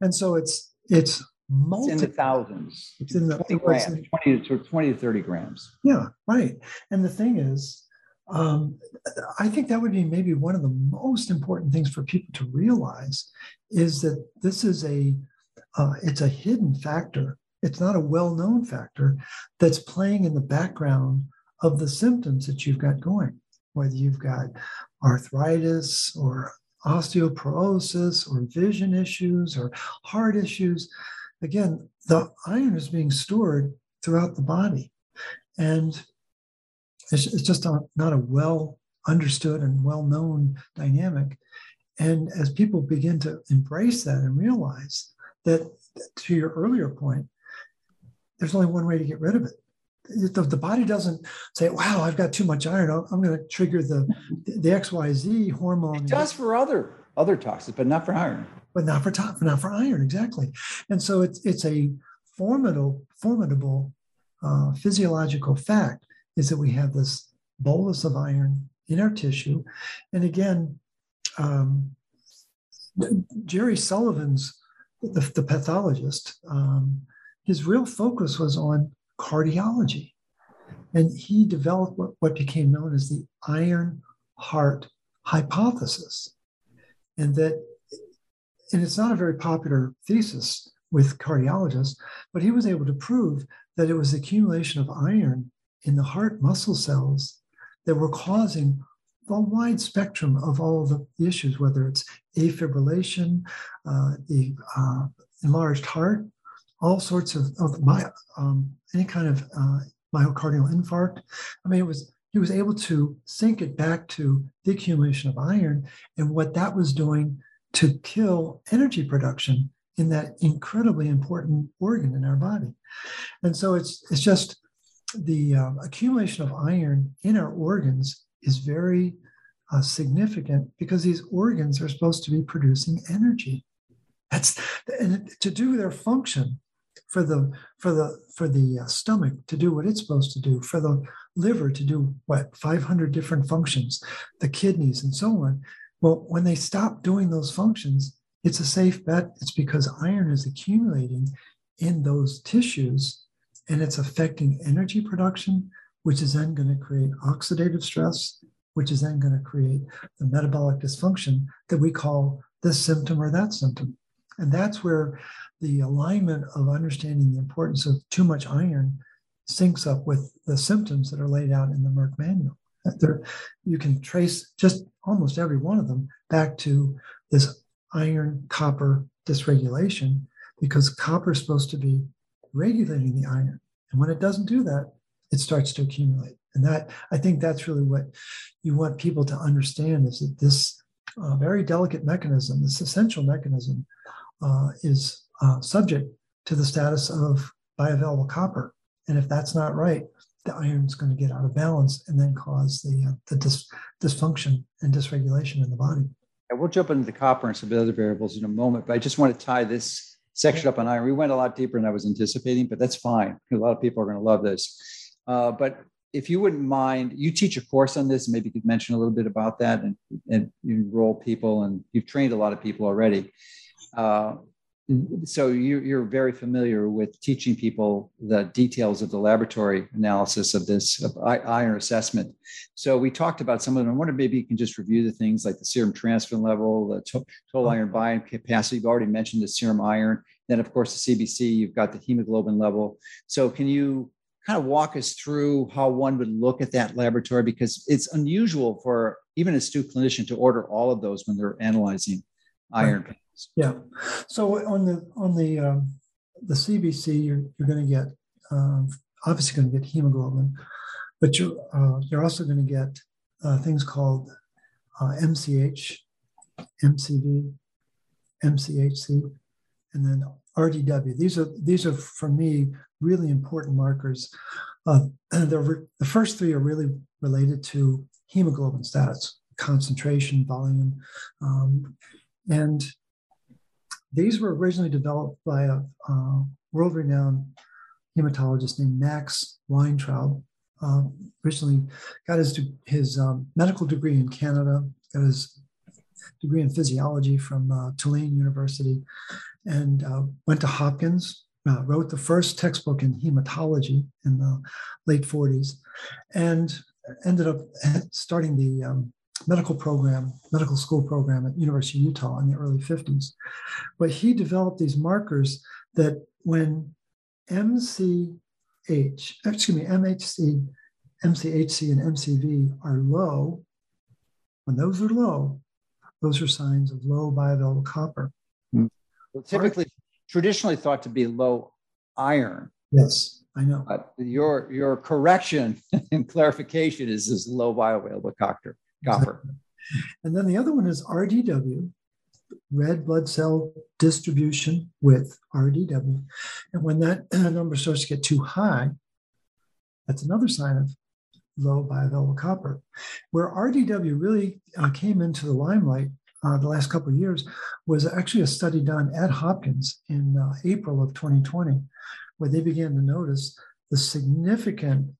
and so it's, it's It's in the thousands. It's in the- 20 grams, 20 to 20 to 30 grams. Yeah, right. And the thing is, um, I think that would be maybe one of the most important things for people to realize is that this is a uh, it's a hidden factor. It's not a well-known factor that's playing in the background of the symptoms that you've got going, whether you've got arthritis or osteoporosis or vision issues or heart issues. Again, the iron is being stored throughout the body. And it's, it's just a, not a well understood and well known dynamic. And as people begin to embrace that and realize that, to your earlier point, there's only one way to get rid of it. The, the body doesn't say, "Wow, I've got too much iron. I'm going to trigger the the XYZ hormone." It does for other other toxins, but not for iron. But not for top, not for iron, exactly. And so it's it's a formidable formidable uh, physiological fact is that we have this bolus of iron in our tissue. And again, um, Jerry Sullivan's, the, the pathologist, um, his real focus was on cardiology. And he developed what, what became known as the iron heart hypothesis. And that, and it's not a very popular thesis with cardiologists, but he was able to prove that it was accumulation of iron in the heart muscle cells that were causing a wide spectrum of all the issues, whether it's afibrillation, uh, the uh, enlarged heart, all sorts of, of my, um, any kind of uh, myocardial infarct. I mean, it was he was able to sink it back to the accumulation of iron and what that was doing to kill energy production in that incredibly important organ in our body. And so it's it's just the uh, accumulation of iron in our organs is very uh, significant because these organs are supposed to be producing energy. That's and to do their function for the for the for the uh, stomach to do what it's supposed to do, for the liver to do what 500 different functions, the kidneys and so on. Well, when they stop doing those functions, it's a safe bet. It's because iron is accumulating in those tissues and it's affecting energy production, which is then going to create oxidative stress, which is then going to create the metabolic dysfunction that we call this symptom or that symptom. And that's where the alignment of understanding the importance of too much iron syncs up with the symptoms that are laid out in the Merck manual. There, you can trace just almost every one of them back to this iron copper dysregulation because copper is supposed to be regulating the iron. And when it doesn't do that, it starts to accumulate. And that I think that's really what you want people to understand is that this uh, very delicate mechanism, this essential mechanism, uh, is uh, subject to the status of bioavailable copper. And if that's not right, the iron's going to get out of balance and then cause the, uh, the dis- dysfunction and dysregulation in the body. And we'll jump into the copper and some other variables in a moment, but I just want to tie this section up on iron. We went a lot deeper than I was anticipating, but that's fine. A lot of people are going to love this. Uh, but if you wouldn't mind, you teach a course on this. Maybe you could mention a little bit about that, and and you enroll people, and you've trained a lot of people already. Uh, so you, you're very familiar with teaching people the details of the laboratory analysis of this of iron assessment. So we talked about some of them. I wonder maybe you can just review the things like the serum transferrin level, the total iron binding capacity. You've already mentioned the serum iron. Then, of course, the CBC. You've got the hemoglobin level. So can you kind of walk us through how one would look at that laboratory because it's unusual for even a astute clinician to order all of those when they're analyzing iron. Right. Yeah. So on the on the um, the CBC, you're you're going to get um, obviously going to get hemoglobin, but you're uh, you're also going to get uh, things called uh, MCH, MCV, MCHC, and then RDW. These are these are for me really important markers. Uh, *clears throat* the first three are really related to hemoglobin status, concentration, volume, um, and these were originally developed by a uh, world renowned hematologist named Max Wintrobe. Uh, originally got his, his um, medical degree in Canada, got his degree in physiology from uh, Tulane University, and uh, went to Hopkins, uh, wrote the first textbook in hematology in the late 40s, and ended up starting the um, medical program, medical school program at University of Utah in the early 50s. But he developed these markers that when MCH, excuse me, MHC, MCHC, and MCV are low, when those are low, those are signs of low bioavailable copper. Hmm. Well, typically, traditionally thought to be low iron. Yes, I know. But your your correction *laughs* and clarification is this low bioavailable copper. Copper. And then the other one is RDW, red blood cell distribution with RDW. And when that *clears throat* number starts to get too high, that's another sign of low bioavailable copper. Where RDW really uh, came into the limelight uh, the last couple of years was actually a study done at Hopkins in uh, April of 2020, where they began to notice the significant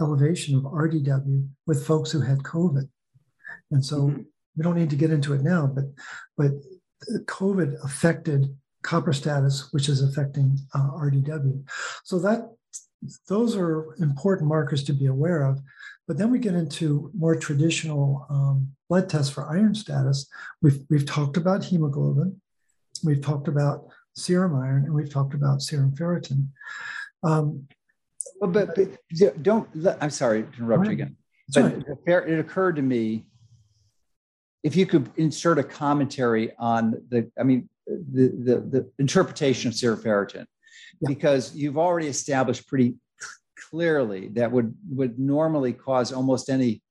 elevation of RDW with folks who had COVID. And so mm-hmm. we don't need to get into it now, but but COVID affected copper status, which is affecting uh, RDW. So that those are important markers to be aware of. But then we get into more traditional um, blood tests for iron status. We've, we've talked about hemoglobin, we've talked about serum iron, and we've talked about serum ferritin. Um, well, but, but, don't, I'm sorry to interrupt you again. But it occurred to me if you could insert a commentary on the, I mean, the, the, the interpretation of serum ferritin, yeah. because you've already established pretty clearly that would would normally cause almost any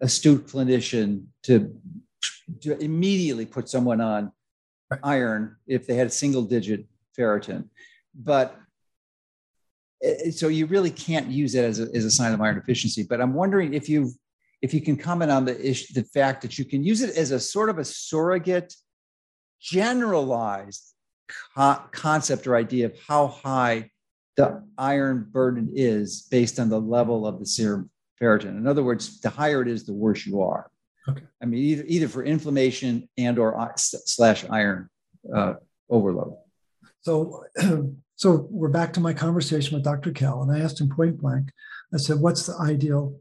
astute clinician to, to immediately put someone on right. iron if they had a single digit ferritin. But eh, so you really can't use it as a, as a sign of iron deficiency. But I'm wondering if you if you can comment on the issue, the fact that you can use it as a sort of a surrogate, generalized co- concept or idea of how high the iron burden is based on the level of the serum ferritin. In other words, the higher it is, the worse you are. Okay. I mean, either, either for inflammation and or slash iron uh, overload. So, *clears throat* so we're back to my conversation with Dr. Kell, and I asked him point blank. I said, "What's the ideal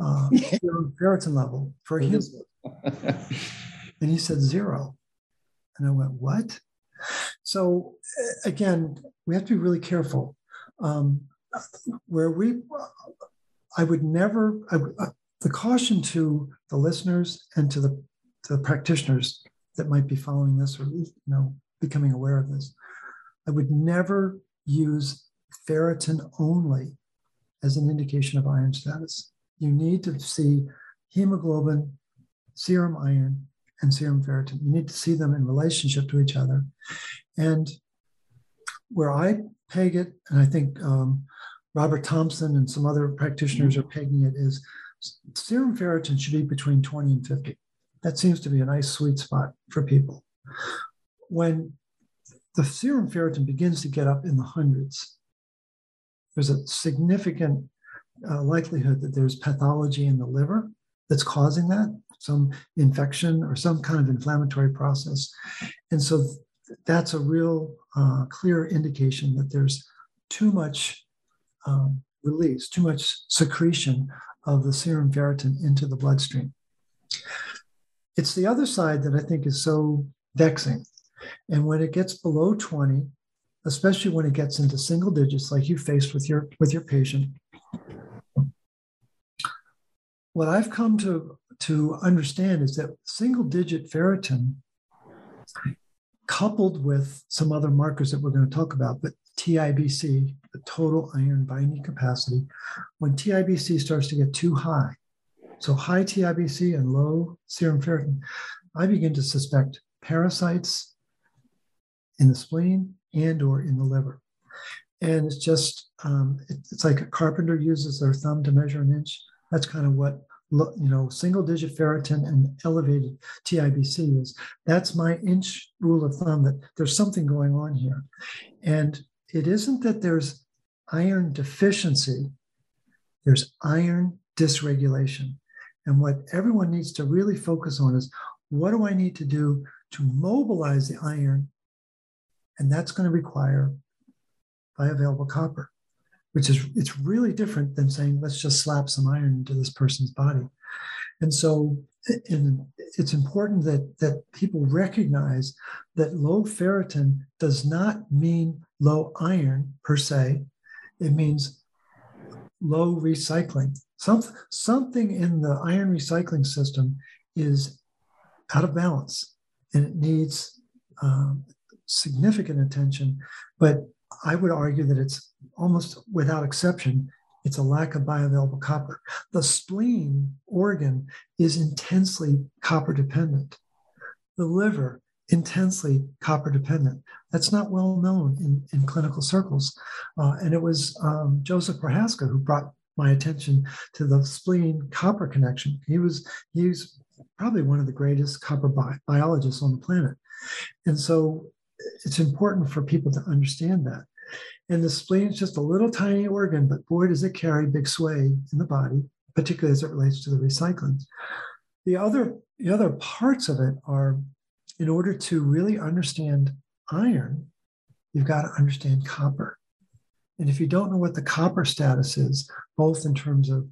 uh, *laughs* ferritin level for a human?" and he said zero. And I went, "What?" So again, we have to be really careful. Um, where we, I would never, I, uh, the caution to the listeners and to the, to the practitioners that might be following this or you know becoming aware of this, I would never use ferritin only as an indication of iron status. You need to see hemoglobin, serum iron, and serum ferritin. You need to see them in relationship to each other. And where I peg it, and I think um, Robert Thompson and some other practitioners are pegging it, is serum ferritin should be between 20 and 50. That seems to be a nice sweet spot for people. When the serum ferritin begins to get up in the hundreds, there's a significant uh, likelihood that there's pathology in the liver that's causing that, some infection or some kind of inflammatory process. And so that's a real uh, clear indication that there's too much um, release, too much secretion of the serum ferritin into the bloodstream. It's the other side that I think is so vexing. And when it gets below 20, especially when it gets into single digits like you faced with your with your patient, what I've come to, to understand is that single digit ferritin coupled with some other markers that we're going to talk about, but TIBC, the total iron binding capacity, when TIBC starts to get too high, so high TIBC and low serum ferritin, I begin to suspect parasites in the spleen and or in the liver. And it's just, um, it's like a carpenter uses their thumb to measure an inch. That's kind of what you know, single digit ferritin and elevated TIBC is. That's my inch rule of thumb that there's something going on here. And it isn't that there's iron deficiency, there's iron dysregulation. And what everyone needs to really focus on is what do I need to do to mobilize the iron? And that's going to require bioavailable copper. which is it's really different than saying let's just slap some iron into this person's body. And so and it's important that that people recognize that low ferritin does not mean low iron per se. It means low recycling. Some, something in the iron recycling system is out of balance and it needs um, significant attention. But I would argue that it's almost without exception, it's a lack of bioavailable copper. The spleen organ is intensely copper dependent. The liver, intensely copper dependent. That's not well known in, in clinical circles. Uh, and it was um, Joseph Prohaska who brought my attention to the spleen copper connection. He was he's probably one of the greatest copper bi- biologists on the planet. And so it's important for people to understand that. And the spleen is just a little tiny organ, but boy, does it carry big sway in the body, particularly as it relates to the recycling. The other, the other parts of it are in order to really understand iron, you've got to understand copper. And if you don't know what the copper status is, both in terms of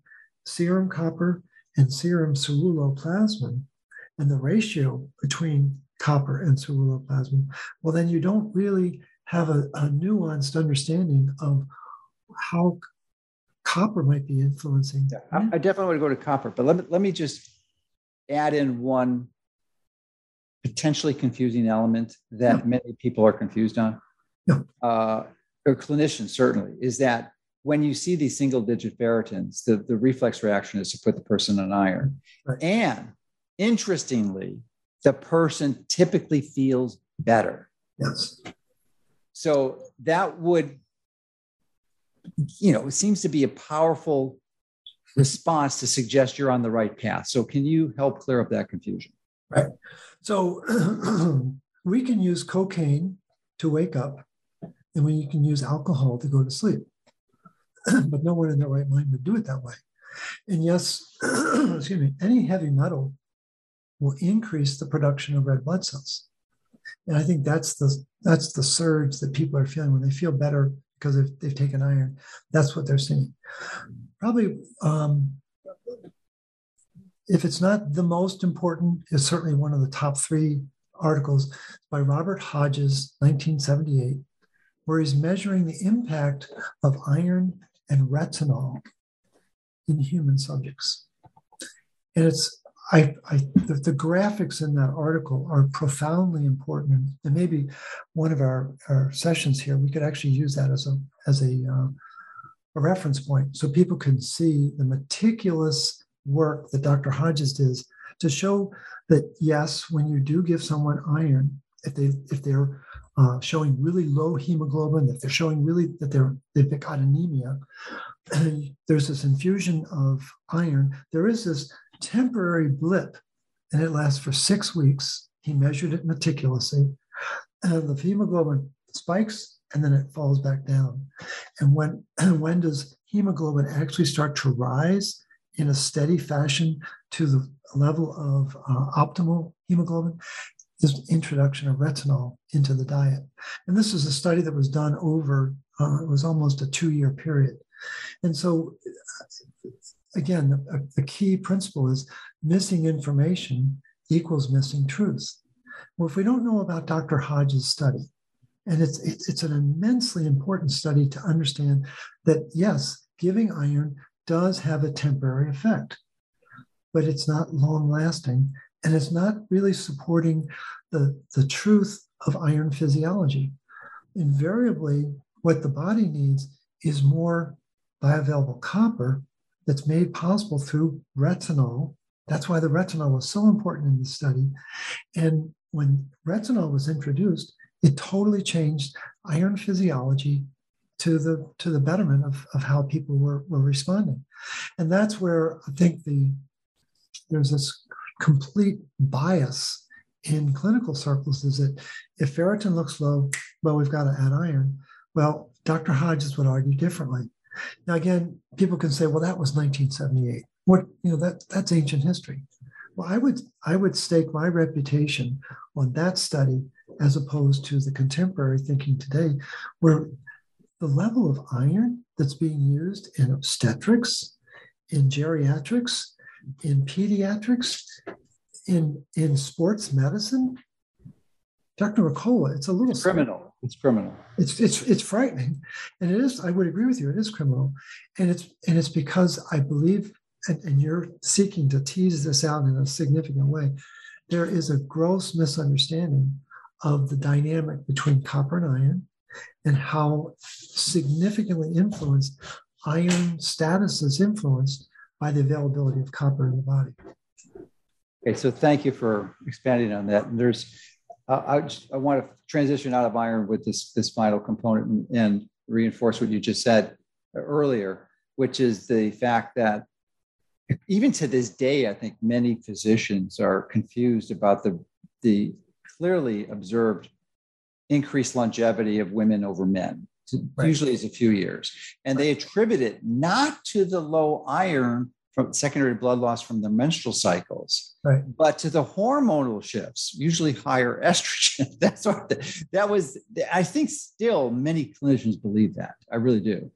serum copper and serum ceruloplasmin, and the ratio between copper and ceruloplasmin, well, then you don't really have a, a nuanced understanding of how copper might be influencing. Yeah, I, I definitely want to go to copper, but let me, let me just add in one potentially confusing element that yeah. many people are confused on, yeah. uh, or clinicians certainly, is that when you see these single digit ferritins, the, the reflex reaction is to put the person on iron. Right. And interestingly, the person typically feels better. Yes. So that would, you know, it seems to be a powerful response to suggest you're on the right path. So can you help clear up that confusion? Right. So *clears throat* we can use cocaine to wake up, and we can use alcohol to go to sleep. *clears throat* but no one in their right mind would do it that way. And yes, *clears throat* excuse me, any heavy metal will increase the production of red blood cells. And I think that's the that's the surge that people are feeling when they feel better because they've, they've taken iron. That's what they're seeing. Probably um, if it's not the most important, it's certainly one of the top three articles by Robert Hodges, 1978, where he's measuring the impact of iron and retinol in human subjects. And it's I, I the, the, graphics in that article are profoundly important, and maybe one of our, our sessions here we could actually use that as a as a, uh, a reference point, so people can see the meticulous work that Dr. Hodges does to show that yes, when you do give someone iron, if they if they're uh, showing really low hemoglobin, if they're showing really that they're they've got anemia, *clears throat* there's this infusion of iron. There is this temporary blip, and it lasts for six weeks. He measured it meticulously, and the hemoglobin spikes and then it falls back down. And when *clears throat* when does hemoglobin actually start to rise? in a steady fashion to the level of uh, optimal hemoglobin is introduction of retinol into the diet. And this is a study that was done over, uh, it was almost a two year period. And so, again, the, uh, the key principle is missing information equals missing truth. Well, if we don't know about Dr. Hodges' study, and it's, it's, it's an immensely important study to understand that yes, giving iron does have a temporary effect, but it's not long lasting and it's not really supporting the, the truth of iron physiology. Invariably, what the body needs is more bioavailable copper that's made possible through retinol. That's why the retinol was so important in the study. And when retinol was introduced, it totally changed iron physiology to the to the betterment of, of how people were, were responding. And that's where I think the there's this complete bias in clinical circles is that if ferritin looks low, well, we've got to add iron. Well, Dr. Hodges would argue differently. Now, again, people can say, well, that was 1978. What, you know, that that's ancient history. Well, I would I would stake my reputation on that study as opposed to the contemporary thinking today, where the level of iron that's being used in obstetrics, in geriatrics, in pediatrics, in in sports medicine. Dr. Mercola, it's a little it's criminal. It's criminal. It's it's it's frightening, and it is. I would agree with you. It is criminal, and it's and it's because I believe, and, and you're seeking to tease this out in a significant way. There is a gross misunderstanding of the dynamic between copper and iron, and how significantly influenced iron status is influenced by the availability of copper in the body. Okay, so thank you for expanding on that. And there's, uh, I, just, I want to transition out of iron with this this final component and, and reinforce what you just said earlier, which is the fact that even to this day, I think many physicians are confused about the the clearly observed increased longevity of women over men. Right. Usually is a few years. And right. they attribute it not to the low iron from secondary blood loss from their menstrual cycles, right. but to the hormonal shifts, usually higher *laughs* estrogen. That's what the, that was. I think still many clinicians believe that. I really do.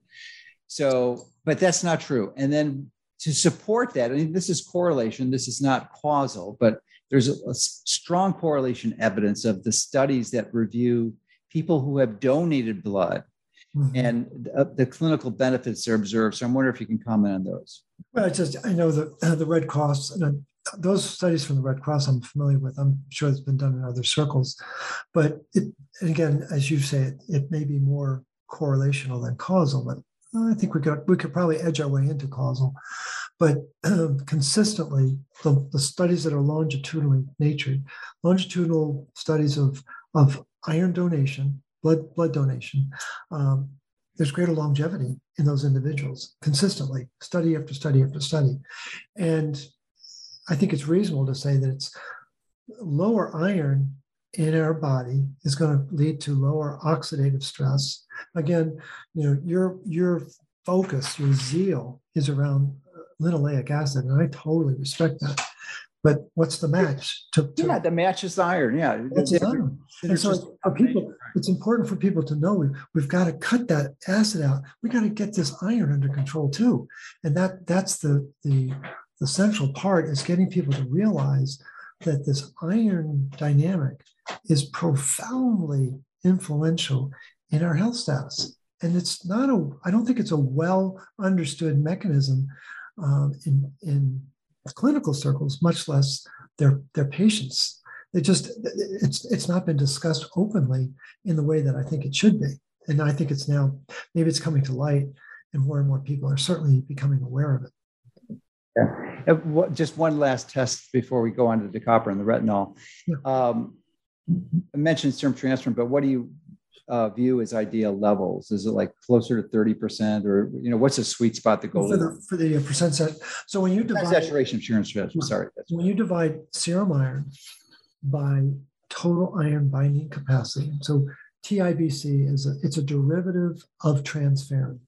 So, but that's not true. And then to support that, I mean, this is correlation. This is not causal, but there's a, a strong correlation evidence of the studies that review people who have donated blood mm-hmm. and uh, the clinical benefits are observed. So I'm wondering if you can comment on those. Well, I just I know that uh, *clears throat* the Red Cross and those studies from the Red Cross I'm familiar with. I'm sure it's been done in other circles, but it again, as you say, it, it may be more correlational than causal. But I think we could we could probably edge our way into causal. But um, consistently, the, the studies that are longitudinally natured, longitudinal studies of of iron donation blood blood donation, um, there's greater longevity in those individuals consistently, study after study after study, and I think it's reasonable to say that it's lower iron in our body is going to lead to lower oxidative stress. Again, you know, your your focus, your zeal is around linoleic acid, and I totally respect that. But what's the match? To, to yeah, the match is iron. Yeah, it's iron. And so people, it's important for people to know we've, we've got to cut that acid out. We got to get this iron under control too, and that that's the the the central part is getting people to realize that this iron dynamic is profoundly influential in our health status. And it's not a, I don't think it's a well understood mechanism um, in, in clinical circles, much less their their patients. It just it's it's not been discussed openly in the way that I think it should be, and I think it's now maybe it's coming to light, and more and more people are certainly becoming aware of it. Yeah. Just one last test before we go on to the copper and the retinol. Yeah. Um, I mentioned serum transferrin, but what do you uh, view as ideal levels? Is it like closer to 30% or, you know, what's a sweet spot to go for the, for the percent set? So when you divide saturation serum stress, sorry. When you divide serum iron by total iron binding capacity, so TIBC is a, it's a derivative of transferrin.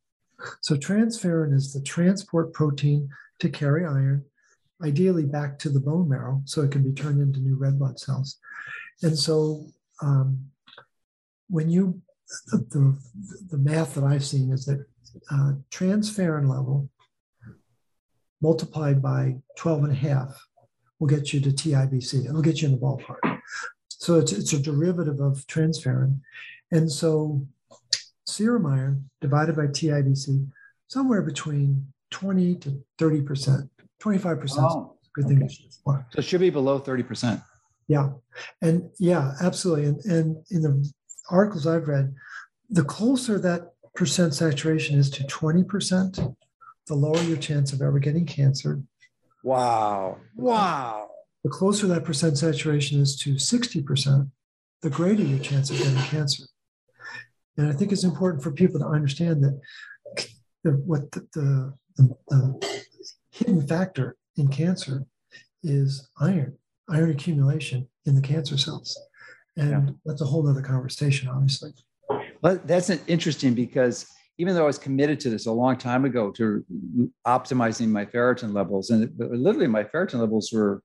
So transferrin is the transport protein to carry iron, ideally back to the bone marrow, so it can be turned into new red blood cells. And so um, when you the, the, the, math that I've seen is that uh, transferrin level multiplied by 12 and a half will get you to TIBC. It'll get you in the ballpark. So it's, it's a derivative of transferrin. And so serum iron divided by TIBC, somewhere between 20 to 30%, 25% oh, good thing okay. So it should be below 30%. Yeah. And yeah, absolutely. And, and in the articles I've read, the closer that percent saturation is to 20%, the lower your chance of ever getting cancer. Wow. Wow. The closer that percent saturation is to 60%, the greater your chance of getting cancer. And I think it's important for people to understand that the, what the, the, the, the hidden factor in cancer is iron, iron accumulation in the cancer cells. And yeah. that's a whole other conversation, obviously. Well, that's interesting because even though I was committed to this a long time ago to optimizing my ferritin levels, and literally my ferritin levels were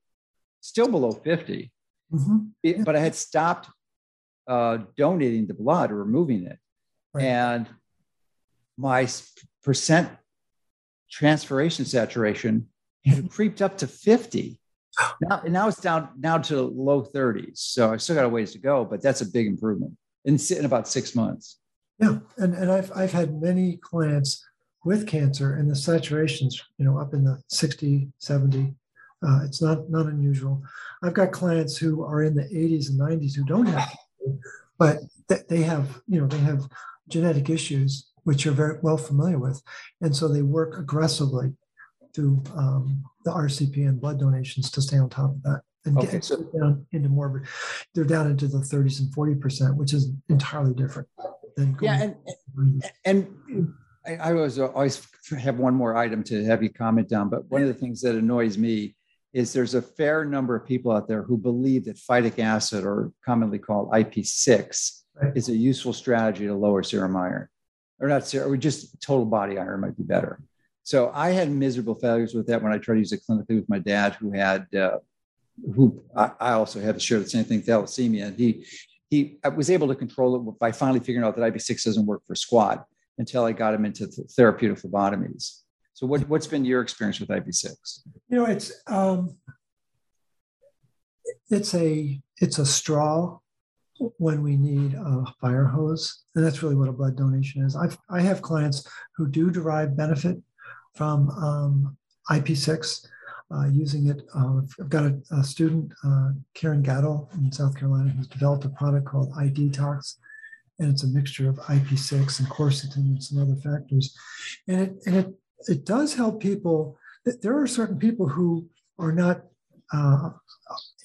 still below 50, mm-hmm. yeah. but I had stopped uh, donating the blood or removing it. Right. And my percent transferation saturation had creeped up to 50. *gasps* Now, now it's down now to low 30s. So I still got a ways to go, but that's a big improvement in, in about six months. Yeah. And, and I've, I've had many clients with cancer and the saturations, you know, up in the 60, 70. Uh, it's not, not unusual. I've got clients who are in the 80s and 90s who don't have, but they have, you know, they have genetic issues which you're very well familiar with. And so they work aggressively through um, the RCP and blood donations to stay on top of that and okay, get so, down into more, they're down into the 30s and 40%, which is entirely different than yeah. And, and I, I always, always have one more item to have you comment on, but one of the things that annoys me is there's a fair number of people out there who believe that phytic acid, or commonly called IP6, right. is a useful strategy to lower serum iron or not serum, or just total body iron might be better. So I had miserable failures with that when I tried to use it clinically with my dad, who had, uh, who I, I, also had to share the same thing, thalassemia. And he, he I was able to control it by finally figuring out that IP6 doesn't work for squat until I got him into therapeutic phlebotomies. So what, what's been your experience with IP6? You know, it's, um, it's a, it's a straw when we need a fire hose. And that's really what a blood donation is. I've, I have clients who do derive benefit from um, IP6 uh, using it. Uh, I've got a, a student, uh, Karen Gatto in South Carolina, who's developed a product called iDetox. And it's a mixture of IP6 and quercetin and some other factors. And it, and it, it does help people. There are certain people who are not uh,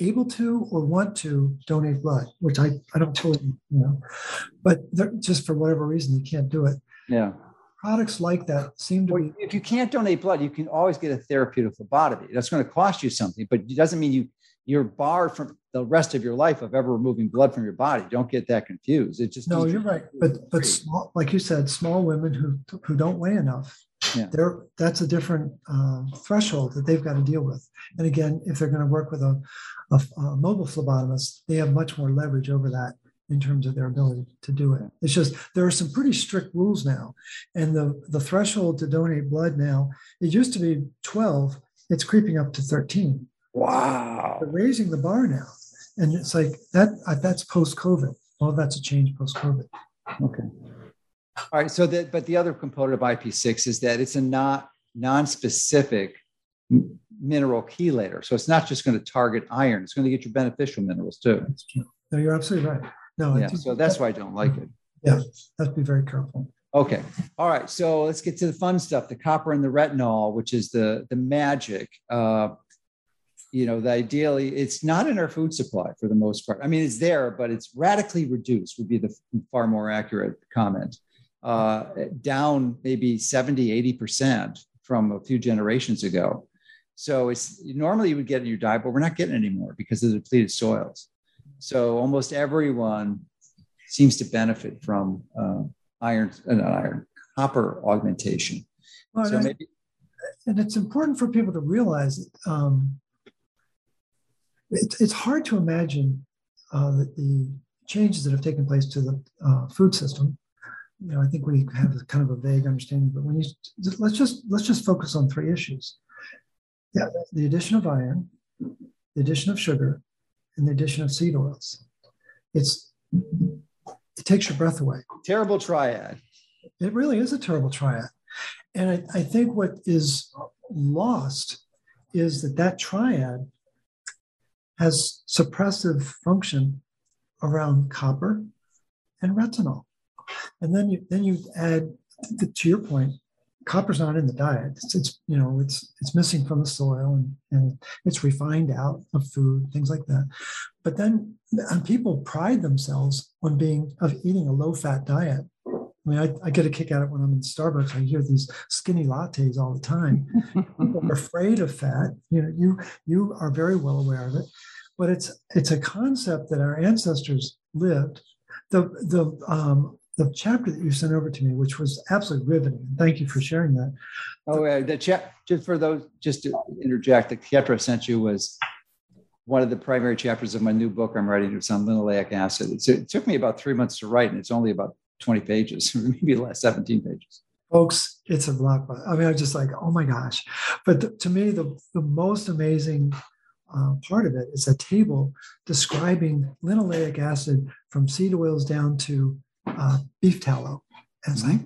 able to or want to donate blood, which I, I don't totally, you know, but just for whatever reason, they can't do it. Yeah. Products like that seem to well, be. If you can't donate blood, you can always get a therapeutic phlebotomy. That's going to cost you something, but it doesn't mean you you're barred from the rest of your life of ever removing blood from your body. Don't get that confused. It just no, you're right. But but small, like you said, small women who who don't weigh enough yeah. They're, that's a different uh, threshold that they've got to deal with. And again, if they're going to work with a, a, a, mobile phlebotomist, they have much more leverage over that in terms of their ability to do it. It's just there are some pretty strict rules now, and the the threshold to donate blood now it used to be 12, it's creeping up to 13. Wow! They're raising the bar now, and it's like that. That's post COVID. Well, that's a change post COVID. Okay. All right. So that, but the other component of IP6 is that it's a not non-specific mineral chelator. So it's not just going to target iron; it's going to get your beneficial minerals too. That's true. No, you're absolutely right. No, yeah. So that's why I don't like it. Yeah, let's be very careful. Okay. All right. So let's get to the fun stuff: the copper and the retinol, which is the the magic. Uh, you know, the ideally, it's not in our food supply for the most part. I mean, it's there, but it's radically reduced. Would be the far more accurate comment uh, down maybe 70, 80% from a few generations ago. So it's normally you would get in your diet, but we're not getting anymore because of the depleted soils. So almost everyone seems to benefit from uh, iron, uh, not iron, copper augmentation. Well, so maybe, and it's important for people to realize that um, it's, it's hard to imagine uh, that the changes that have taken place to the uh, food system you know, I think we have kind of a vague understanding, but when you let's just let's just focus on three issues. Yeah, the addition of iron, the addition of sugar, and the addition of seed oils. It's it takes your breath away. Terrible triad. It really is a terrible triad. And I, I think what is lost is that that triad has suppressive function around copper and retinol. And then you then you add to your point, copper's not in the diet. It's, it's, you know it's it's missing from the soil and, and it's refined out of food, things like that. But then and people pride themselves on being of eating a low fat diet. I mean, I, I, get a kick out of it when I'm in Starbucks. I hear these skinny lattes all the time. People are *laughs* afraid of fat. You know, you you are very well aware of it, but it's it's a concept that our ancestors lived. The the um, the chapter that you sent over to me, which was absolutely riveting. Thank you for sharing that. Oh, uh, the chat just for those, just to interject, the chapter I sent you was one of the primary chapters of my new book I'm writing. It's on linoleic acid. It's, it took me about three months to write, and it's only about 20 pages, *laughs* maybe less, 17 pages. Folks, it's a blockbuster. I mean, I'm just like, oh my gosh. But the, to me, the, the most amazing uh, part of it is a table describing linoleic acid from seed oils down to uh, beef tallow. And it's like,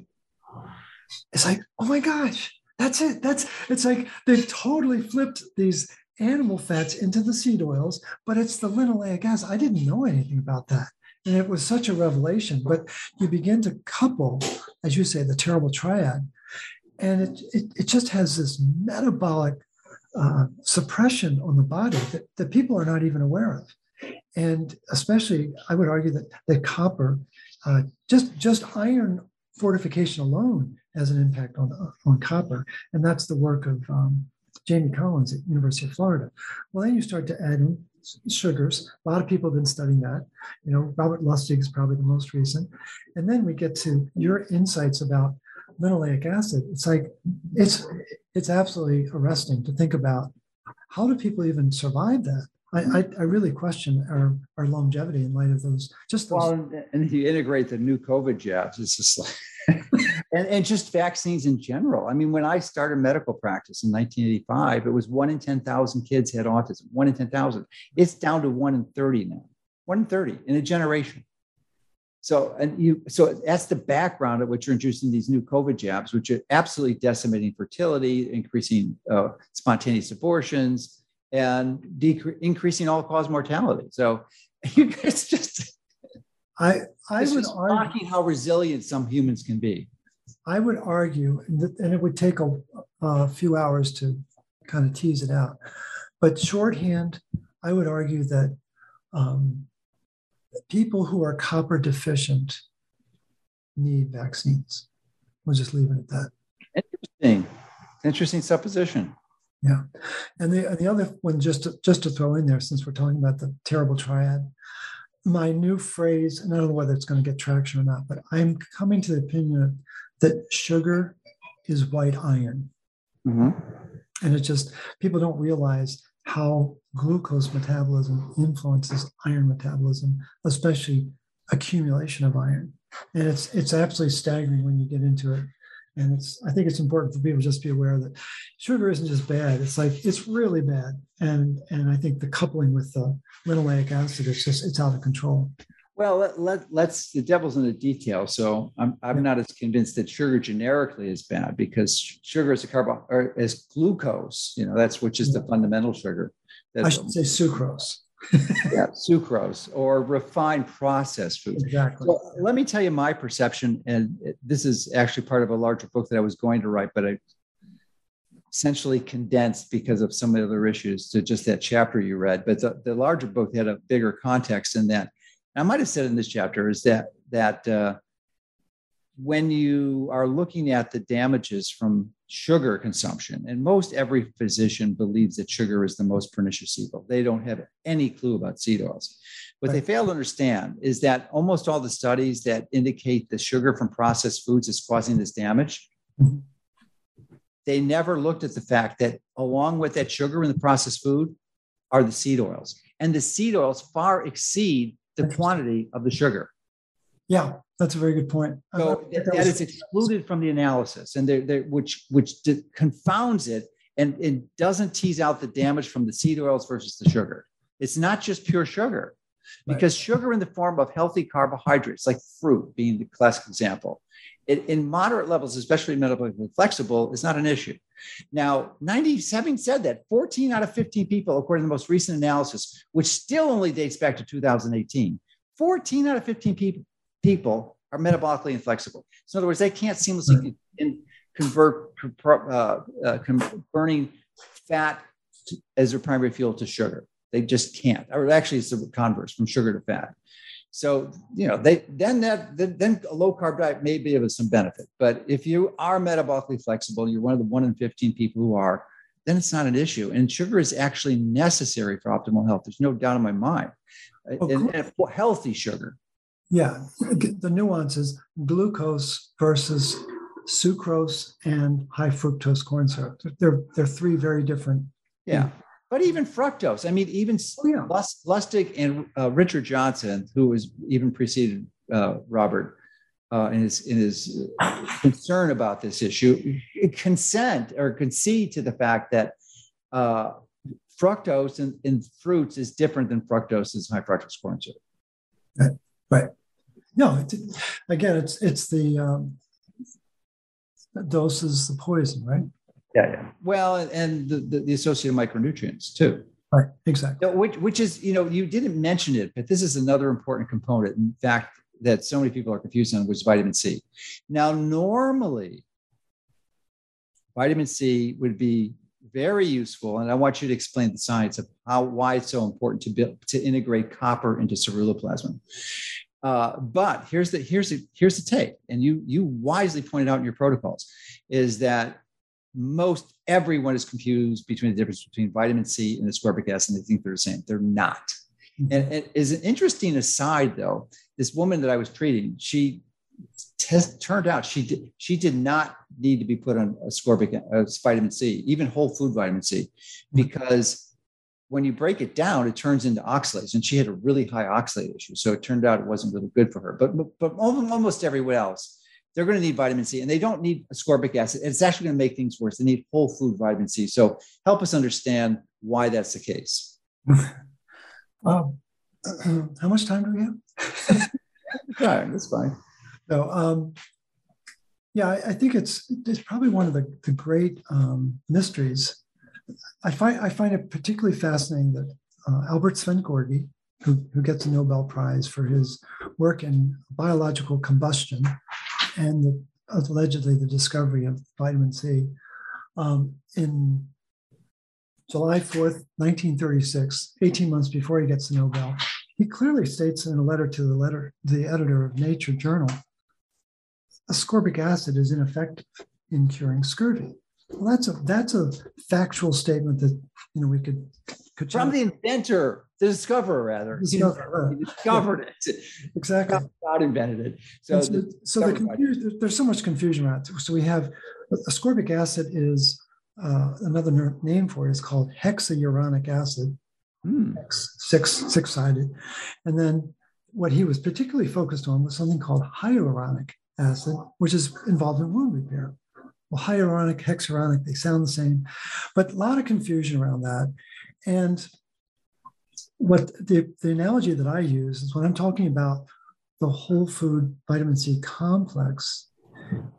it's like, oh my gosh, that's it. That's it's like they've totally flipped these animal fats into the seed oils, but it's the linoleic acid. I didn't know anything about that. And it was such a revelation. But you begin to couple, as you say, the terrible triad, and it, it, it just has this metabolic uh, suppression on the body that, that people are not even aware of. And especially, I would argue that, the copper, uh, just, just iron fortification alone has an impact on, on copper. And that's the work of um, Jamie Collins at University of Florida. Well, then you start to add in sugars. A lot of people have been studying that. You know, Robert Lustig is probably the most recent. And then we get to your insights about linoleic acid. It's like it's it's absolutely arresting to think about how do people even survive that? I, I, I really question our, our longevity in light of those. Just those. well, and if you integrate the new COVID jabs, it's just like, *laughs* and, and just vaccines in general. I mean, when I started medical practice in 1985, it was one in 10,000 kids had autism. One in 10,000. It's down to one in 30 now. One in 30 in a generation. So, and you, so that's the background of which you're introducing these new COVID jabs, which are absolutely decimating fertility, increasing uh, spontaneous abortions, and decre- increasing all cause mortality. So, *laughs* it's just, I, I would argue, how resilient some humans can be. I would argue, and and it would take a, a few hours to kind of tease it out, but shorthand, I would argue that um, people who are copper deficient need vaccines. We'll just leave it at that. Interesting, interesting supposition. Yeah, and the and the other one, just to, just to throw in there, since we're talking about the terrible triad, my new phrase, and I don't know whether it's going to get traction or not, but I'm coming to the opinion that sugar is white iron, Mhm. and it just people don't realize how glucose metabolism influences iron metabolism, especially accumulation of iron. And it's it's absolutely staggering when you get into it. And it's I think it's important for people just to be aware that sugar isn't just bad. It's like it's really bad. And and I think the coupling with the linoleic acid is just it's out of control. Well, let, let, let's, the devil's in the detail. So I'm, I'm not as convinced that sugar generically is bad because sugar is a carbo or as glucose, you know, that's which is the fundamental sugar. I That's, should say sucrose. Yeah, *laughs* sucrose or refined processed foods. Exactly. Well, let me tell you my perception, and this is actually part of a larger book that I was going to write, but I essentially condensed because of some of the other issues to just that chapter you read. But the, the larger book had a bigger context in that. I might have said in this chapter is that that uh, when you are looking at the damages from sugar consumption, and most every physician believes that sugar is the most pernicious evil. They don't have any clue about seed oils. What they fail to understand is that almost all the studies that indicate the sugar from processed foods is causing this damage, they never looked at the fact that along with that sugar in the processed food are the seed oils. And the seed oils far exceed the quantity of the sugar. Yeah, that's a very good point. So that that is excluded from the analysis, and they they which which di- confounds it and it doesn't tease out the damage from the seed oils versus the sugar. It's not just pure sugar, Right. because sugar in the form of healthy carbohydrates, like fruit being the classic example, it, in moderate levels, especially metabolically flexible, is not an issue. Now, 97 said that 14 out of 15 people, according to the most recent analysis, which still only dates back to 2018, 14 out of 15 people people are metabolically inflexible. So in other words, they can't seamlessly in, convert uh, uh, burning fat to- as their primary fuel to sugar. They just can't. Or actually, it's the converse from sugar to fat. So you know, they then that then, then a low carb diet may be of some benefit. But if you are metabolically flexible, you're one of the one in 15 people who are, then it's not an issue. And sugar is actually necessary for optimal health. There's no doubt in my mind. Of And, and healthy sugar. Yeah, the nuances glucose versus sucrose and high fructose corn syrup. They're they're three very different. Yeah. But even fructose, I mean, even Oh, yeah. Lust, Lustig and uh, Richard Johnson, who was even preceded uh, Robert, uh, in his in his concern about this issue, consent or concede to the fact that uh, fructose in, in, fruits is different than fructose in high fructose corn syrup. Right. Right. No, it, again, it's it's the um, dose is the poison, right? Yeah, yeah. Well, and the, the, the associated micronutrients too. Right, exactly. which, which is, you know, you didn't mention it, but this is another important component. In fact, that so many people are confused on, which is vitamin C. Now, normally, vitamin C would be very useful, and I want you to explain the science of how why it's so important to build to integrate copper into ceruloplasmin. Uh, but here's the here's the here's the take, and you you wisely pointed out in your protocols, is that most everyone is confused between the difference between vitamin C and ascorbic acid, and they think they're the same. They're not. Mm-hmm. And it is an interesting aside, though. This woman that I was treating, she test, turned out she did she did not need to be put on ascorbic uh, vitamin C, even whole food vitamin C, mm-hmm. because when you break it down, it turns into oxalates, and she had a really high oxalate issue. So it turned out it wasn't really good for her. But but almost everyone else, they're going to need vitamin C, and they don't need ascorbic acid. It's actually going to make things worse. They need whole food vitamin C. So help us understand why that's the case. *laughs* um, *clears throat* how much time do we have? *laughs* yeah, that's fine. So, um, yeah, I, I, think it's it's probably one of the, the great um, mysteries I find I find it particularly fascinating that uh, Albert Szent-Györgyi, who, who gets a Nobel Prize for his work in biological combustion and the, allegedly the discovery of vitamin C, um, in July 4th, 1936, 18 months before he gets the Nobel, he clearly states in a letter to the letter the editor of Nature Journal, ascorbic acid is ineffective in curing scurvy. Well, that's a that's a factual statement that you know we could could from the inventor, the discoverer rather. Discover, he, discovered it exactly. Not, invented it. So, so, so the confusion, there's so much confusion around it. So we have ascorbic acid is uh, another name for it is called hexuronic acid, hmm. six six sided, and then what he was particularly focused on was something called hyaluronic acid, which is involved in wound repair well, hyaluronic, hexuronic, they sound the same, but a lot of confusion around that. And what the, the analogy that I use is when I'm talking about the whole food vitamin C complex,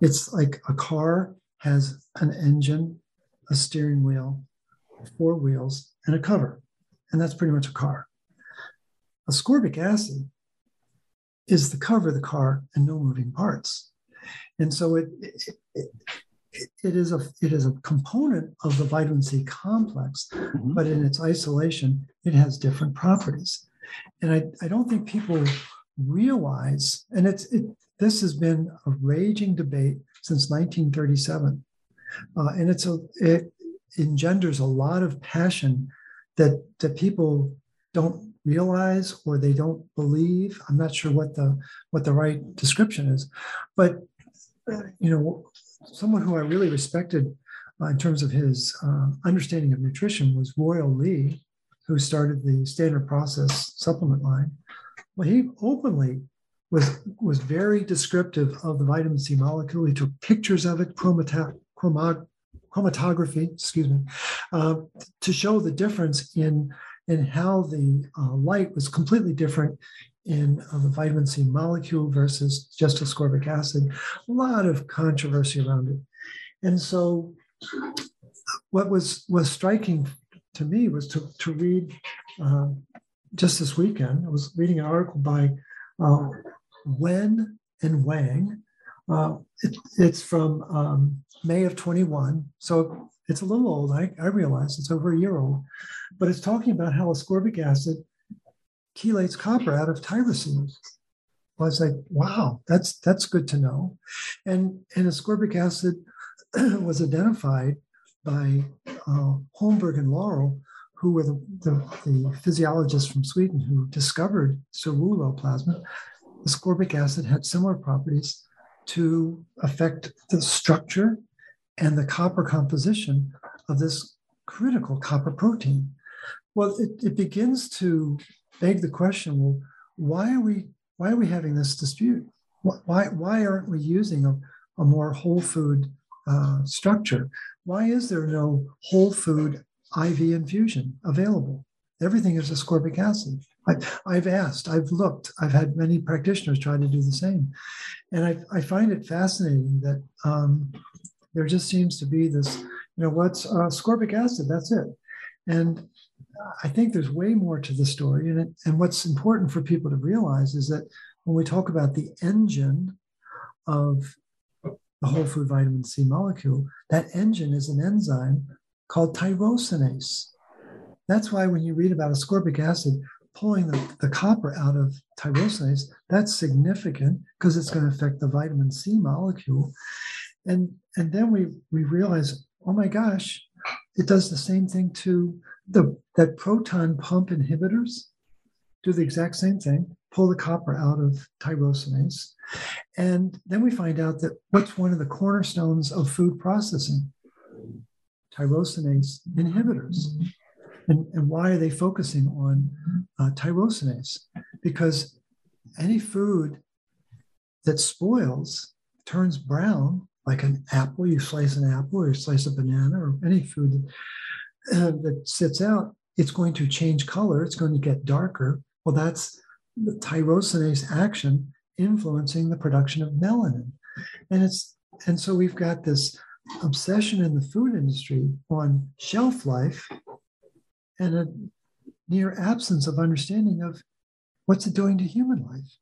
it's like a car has an engine, a steering wheel, four wheels, and a cover. And that's pretty much a car. Ascorbic acid is the cover of the car and no moving parts. And so it, it, it, it is a it is a component of the vitamin C complex, mm-hmm. but in its isolation, it has different properties. And I, I don't think people realize, and it's it, this has been a raging debate since 1937, uh, and it's a it engenders a lot of passion that that people don't realize or they don't believe. I'm not sure what the what the right description is, but uh, you know someone who I really respected uh, in terms of his uh, understanding of nutrition was Royal Lee, who started the standard process supplement line. Well, he openly was, was very descriptive of the vitamin C molecule. He took pictures of it, chromata- chromog- chromatography, excuse me, uh, to show the difference in, in how the uh, light was completely different in uh, the vitamin C molecule versus just ascorbic acid. A lot of controversy around it. And so what was was striking to me was to, to read uh, just this weekend, I was reading an article by uh, Wen and Wang. Uh, it, it's from um, May of 21. So it's a little old. I, I realize it's over a year old, but it's talking about how ascorbic acid chelates copper out of tyrosine. I was like, wow, that's that's good to know. And and ascorbic acid *clears throat* was identified by uh, Holmberg and Laurell, who were the, the, the, physiologists from Sweden who discovered ceruloplasmin. Ascorbic acid had similar properties to affect the structure and the copper composition of this critical copper protein. Well, it, it begins to beg the question well why are we why are we having this dispute why why aren't we using a, a more whole food uh, structure? Why is there no whole food IV infusion available? Everything is ascorbic acid. I, I've asked, I've looked, I've had many practitioners try to do the same. And I, I find it fascinating that um, there just seems to be this, you know, what's uh, ascorbic acid? That's it. And I think there's way more to the story. And, it, and what's important for people to realize is that when we talk about the engine of the whole food vitamin C molecule, that engine is an enzyme called tyrosinase. That's why when you read about ascorbic acid, pulling the, the copper out of tyrosinase, that's significant because it's going to affect the vitamin C molecule. And, and then we, we realize, oh my gosh, it does the same thing to the that proton pump inhibitors do the exact same thing, pull the copper out of tyrosinase. And then we find out that what's one of the cornerstones of food processing? Tyrosinase inhibitors. And, and why are they focusing on uh, tyrosinase? Because any food that spoils turns brown, like an apple, you slice an apple or you slice a banana or any food *clears throat* that sits out, it's going to change color, it's going to get darker. Well, that's the tyrosinase action influencing the production of melanin. And it's and so we've got this obsession in the food industry on shelf life and a near absence of understanding of what's it doing to human life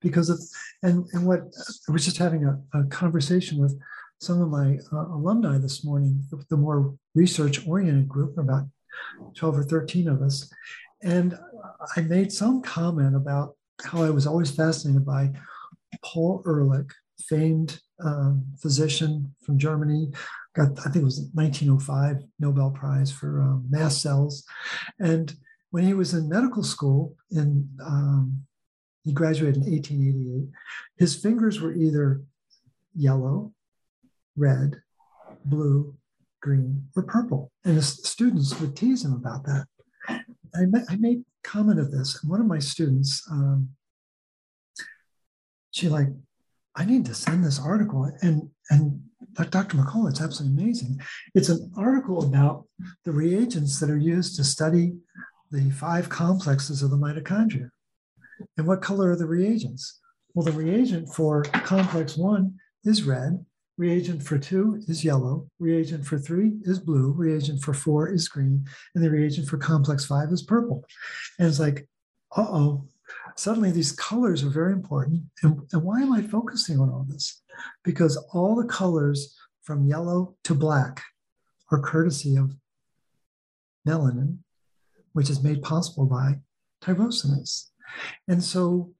because of and and what i was just having a, a conversation with some of my uh, alumni this morning the, more research oriented group about 12 or 13 of us and i made some comment about how i was always fascinated by paul ehrlich famed um, physician from germany got, I think it was 1905 Nobel Prize for um, mast cells. And when he was in medical school, in um, he graduated in 1888, his fingers were either yellow, red, blue, green, or purple. And the students would tease him about that. I, I made comment of this, and one of my students, um, she like, I need to send this article, and and Dr. McCullough, it's absolutely amazing. It's an article about the reagents that are used to study the five complexes of the mitochondria. And what color are the reagents? Well, the reagent for complex one is red, reagent for two is yellow, reagent for three is blue, reagent for four is green, and the reagent for complex five is purple. And it's like, uh oh, suddenly these colors are very important. And, and why am I focusing on all this? Because all the colors from yellow to black are courtesy of melanin, which is made possible by tyrosinase. And so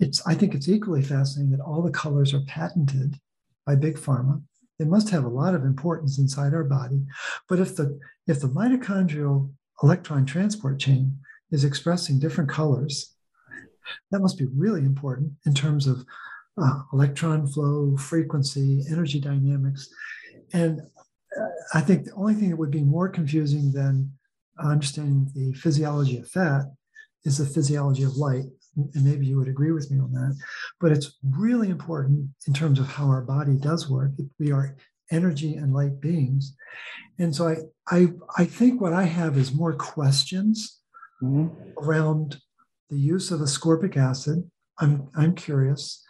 it's I think it's equally fascinating that all the colors are patented by big pharma. They must have a lot of importance inside our body. But if the if the mitochondrial electron transport chain is expressing different colors that must be really important in terms of uh, electron flow, frequency, energy dynamics. And uh, I think the only thing that would be more confusing than understanding the physiology of fat is the physiology of light. And maybe you would agree with me on that. But it's really important in terms of how our body does work. We are energy and light beings. And so I, I, I think what I have is more questions mm-hmm. around the use of ascorbic acid. I'm, I'm curious.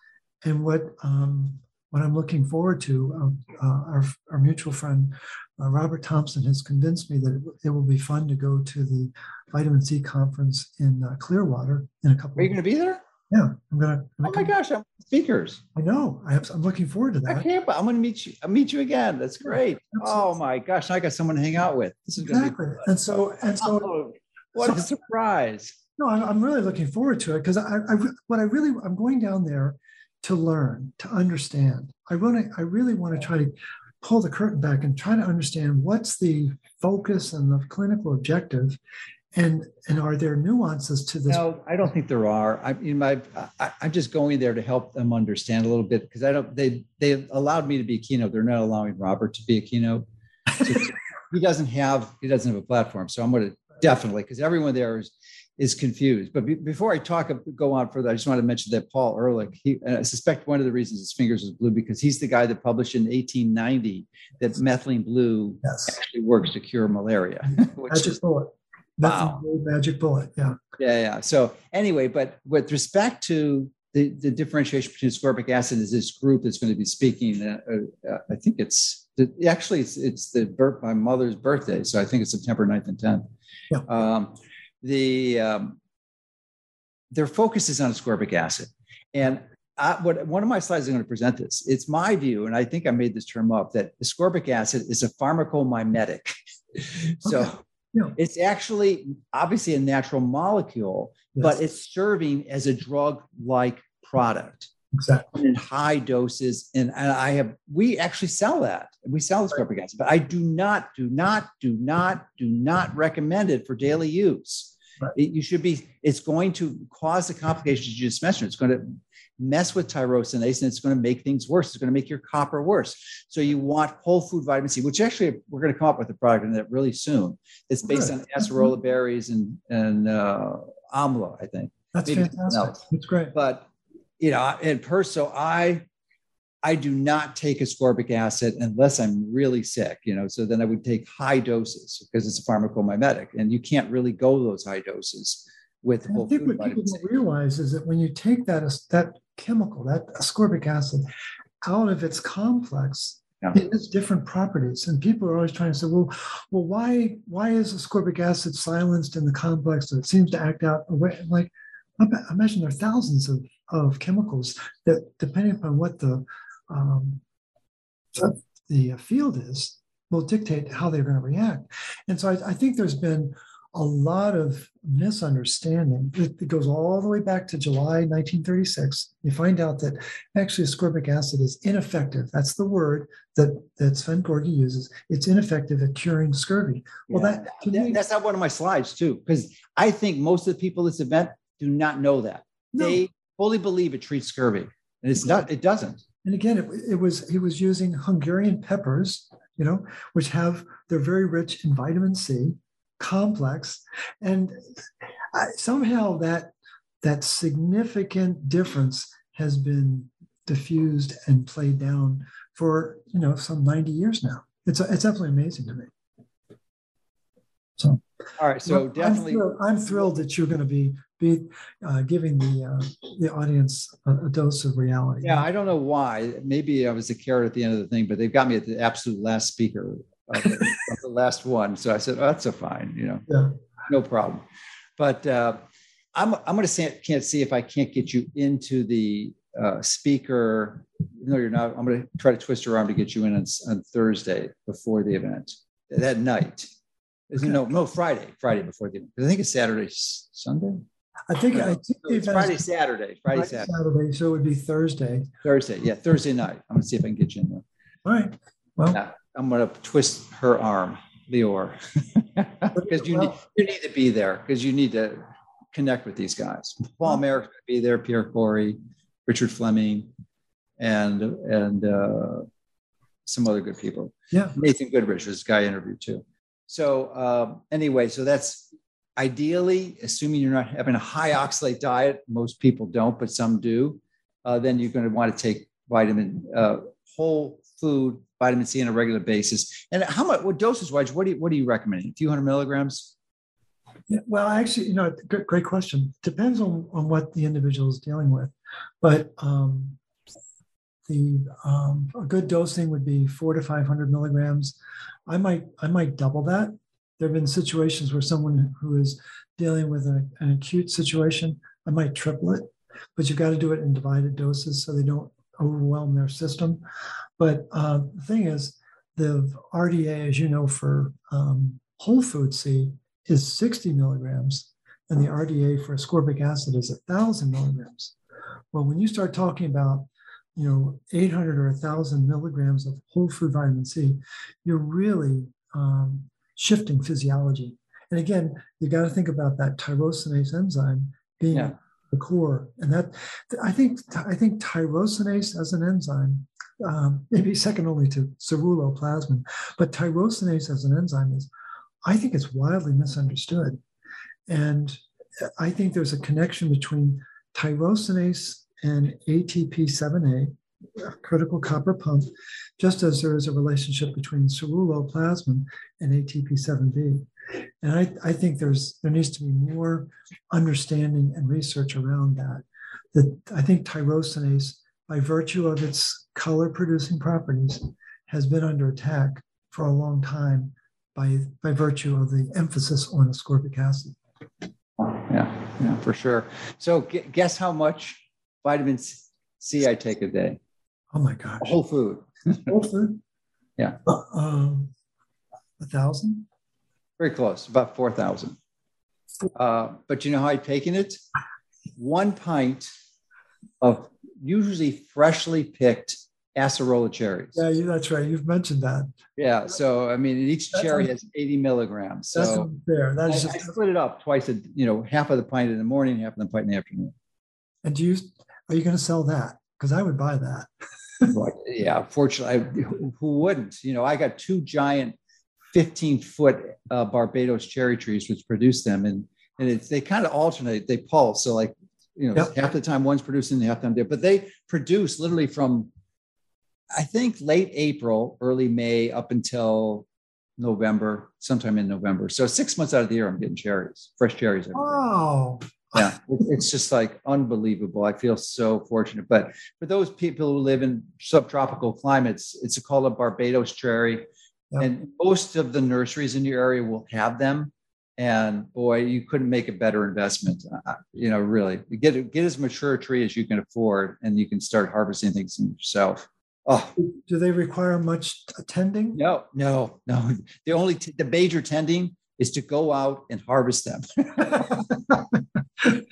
And what, um, what I'm looking forward to, um, uh, our, our mutual friend uh, Robert Thompson has convinced me that it, it, will be fun to go to the vitamin C conference in uh, Clearwater in a couple. Are you going to be there? Yeah, I'm gonna. I'm oh my gosh, I'm speakers. I know. I have, I'm looking forward to that. I can't. I'm going to meet you. I'll meet you again. That's great. oh my gosh, I got someone to hang out with. This is exactly. And so and so. Oh, what so, a surprise! No, I'm, I'm really looking forward to it because I, I, what I really, I'm going down there to learn, to understand. I want to, I really want to try to pull the curtain back and try to understand what's the focus and the clinical objective, and and are there nuances to this? No, I don't think there are. I mean, my, I, I'm just going there to help them understand a little bit because I don't. They they allowed me to be a keynote. They're not allowing Robert to be a keynote. So *laughs* he doesn't have he doesn't have a platform. So I'm going to definitely because everyone there is is confused. But be, before I talk, go on further, I just want to mention that Paul Ehrlich, he, I suspect one of the reasons his fingers was blue because he's the guy that published in 1890 that methylene blue yes. actually works to cure malaria. *laughs* Magic is, bullet. Wow. Magic bullet. Yeah. Yeah. Yeah. So anyway, but with respect to the, the differentiation between ascorbic acid is this group that's going to be speaking. Uh, uh, I think it's the, actually it's, it's the birth, my mother's birthday. So I think it's September 9th and 10th. Yeah. Um, the um, their focus is on ascorbic acid. And I, what one of my slides is going to present this. It's my view, and I think I made this term up that ascorbic acid is a pharmacomimetic. *laughs* so okay. yeah. it's actually obviously a natural molecule, yes. but it's serving as a drug-like product. Exactly. In high doses. And, and I have, we actually sell that. We sell ascorbic acid, but I do not, do not, do not, do not recommend it for daily use. Right. It, you should be, it's going to cause the complications you just mentioned. It's going to mess with tyrosinase and it's going to make things worse. It's going to make your copper worse. So you want whole food vitamin C, which actually we're going to come up with a product in that really soon. It's based Good. on acerola berries and, and uh, amla, I think. That's Maybe fantastic. That's great. But, you know, and per, so I, I do not take ascorbic acid unless I'm really sick, you know. So then I would take high doses because it's a pharmacomimetic, and you can't really go those high doses with. I think what people don't realize is that when you take that that chemical, that ascorbic acid, out of its complex, yeah. it has different properties, and people are always trying to say, "Well, well, why why is ascorbic acid silenced in the complex? So it seems to act out away." Like, I imagine there are thousands of of chemicals that, depending upon what the um, the field is will dictate how they're going to react. And so I, I, think there's been a lot of misunderstanding. It, it, goes all the way back to July 1936. You find out that actually ascorbic acid is ineffective. That's the word that, that Szent-Györgyi uses. It's ineffective at curing scurvy. Well, yeah. that, that me, that's not one of my slides too, because I think most of the people at this event do not know that. No. They fully believe it treats scurvy. And it's not, it doesn't. And again, it, it was he was using Hungarian peppers, you know, which have they're very rich in vitamin C, complex, and I, somehow that that significant difference has been diffused and played down for you know some 90 years now. It's it's absolutely amazing to me. So, all right. So well, definitely, I'm thrilled, I'm thrilled, that you're going to be be uh, giving the uh, the audience a, a, dose of reality. Yeah, I don't know why. Maybe I was a carrot at the end of the thing, but they've got me at the absolute last speaker of the, of the last one. So I said, oh, "That's a fine, you know, yeah. no problem." But uh, I'm I'm going to say can't see if I can't get you into the uh, speaker. No, you're not. I'm going to try to twist your arm to get you in on, on Thursday before the event that night. Okay. No, no, Friday, Friday before the. I think it's Saturday, Sunday. I think I think it's Friday, Saturday, Friday, Friday, Saturday. Saturday. So it would be Thursday. Thursday, yeah, Thursday night. I'm gonna see if I can get you in there. All right. Well, yeah, I'm gonna twist her arm, Lior, *laughs* because you well, need you need to be there because you need to connect with these guys. Paul Marik's gonna be there, Pierre Kory, Richard Fleming, and and uh, some other good people. Yeah, Nathan Goodrich, was this guy interviewed too. So um, anyway, so that's ideally, assuming you're not having a high oxalate diet, most people don't, but some do, uh, then you're going to want to take vitamin, uh, whole food vitamin C on a regular basis. And how much, what doses wise, what do you, what are you recommending? A few hundred milligrams? Yeah, well, actually, you know, good, great question. Depends on, on what the individual is dealing with. But um, the um, a good dosing would be four to 500 milligrams. I might I might double that. There have been situations where someone who is dealing with a, an acute situation, I might triple it, but you've got to do it in divided doses so they don't overwhelm their system. But uh, the thing is, the RDA, as you know, for um, whole food C is 60 milligrams, and the RDA for ascorbic acid is 1,000 milligrams. Well, when you start talking about you know 800 or 1000 milligrams of whole food vitamin c you're really um, shifting physiology. And again you got to think about that tyrosinase enzyme being yeah. the core. And that i think i think tyrosinase as an enzyme um, maybe second only to ceruloplasmin but tyrosinase as an enzyme is i think it's wildly misunderstood. And I think there's a connection between tyrosinase and ATP7A, critical copper pump, just as there is a relationship between ceruloplasmin and ATP7B. And I, I think there's there needs to be more understanding and research around that. That I think tyrosinase, by virtue of its color producing properties, has been under attack for a long time by, by virtue of the emphasis on ascorbic acid. Yeah, yeah, for sure. So guess how much vitamin C I take a day? Oh my gosh. Whole food. *laughs* Whole food? yeah. Uh, um, a thousand? Very close, about 4,000. Uh, but you know how I've taken it? One pint of usually freshly picked acerola cherries. Yeah, you, that's right. You've mentioned that. Yeah. So I mean, each that's cherry has 80 milligrams. So that's unfair. That is I, just I split it up twice. A, you know, half of the pint in the morning, half of the pint in the afternoon. And do you are you going to sell that? Because I would buy that. *laughs* yeah, fortunately, who wouldn't? You know, I got two giant 15 foot uh, Barbados cherry trees, which produce them, and and it's they kind of alternate. They pulse. So like you know, yep. half the time one's producing, the half the time there, but they produce literally from I think late April, early May, up until November, sometime in November. So six months out of the year, I'm getting cherries, fresh cherries. Oh, yeah, *laughs* it's just like unbelievable. I feel so fortunate. But for those people who live in subtropical climates, it's called a Barbados cherry, yep. and most of the nurseries in your area will have them. And boy, you couldn't make a better investment. Uh, you know, really, get get as mature a tree as you can afford, and you can start harvesting things yourself. Oh, do they require much attending? No, no, no. The only t- the major tending is to go out and harvest them. *laughs* *laughs* *laughs*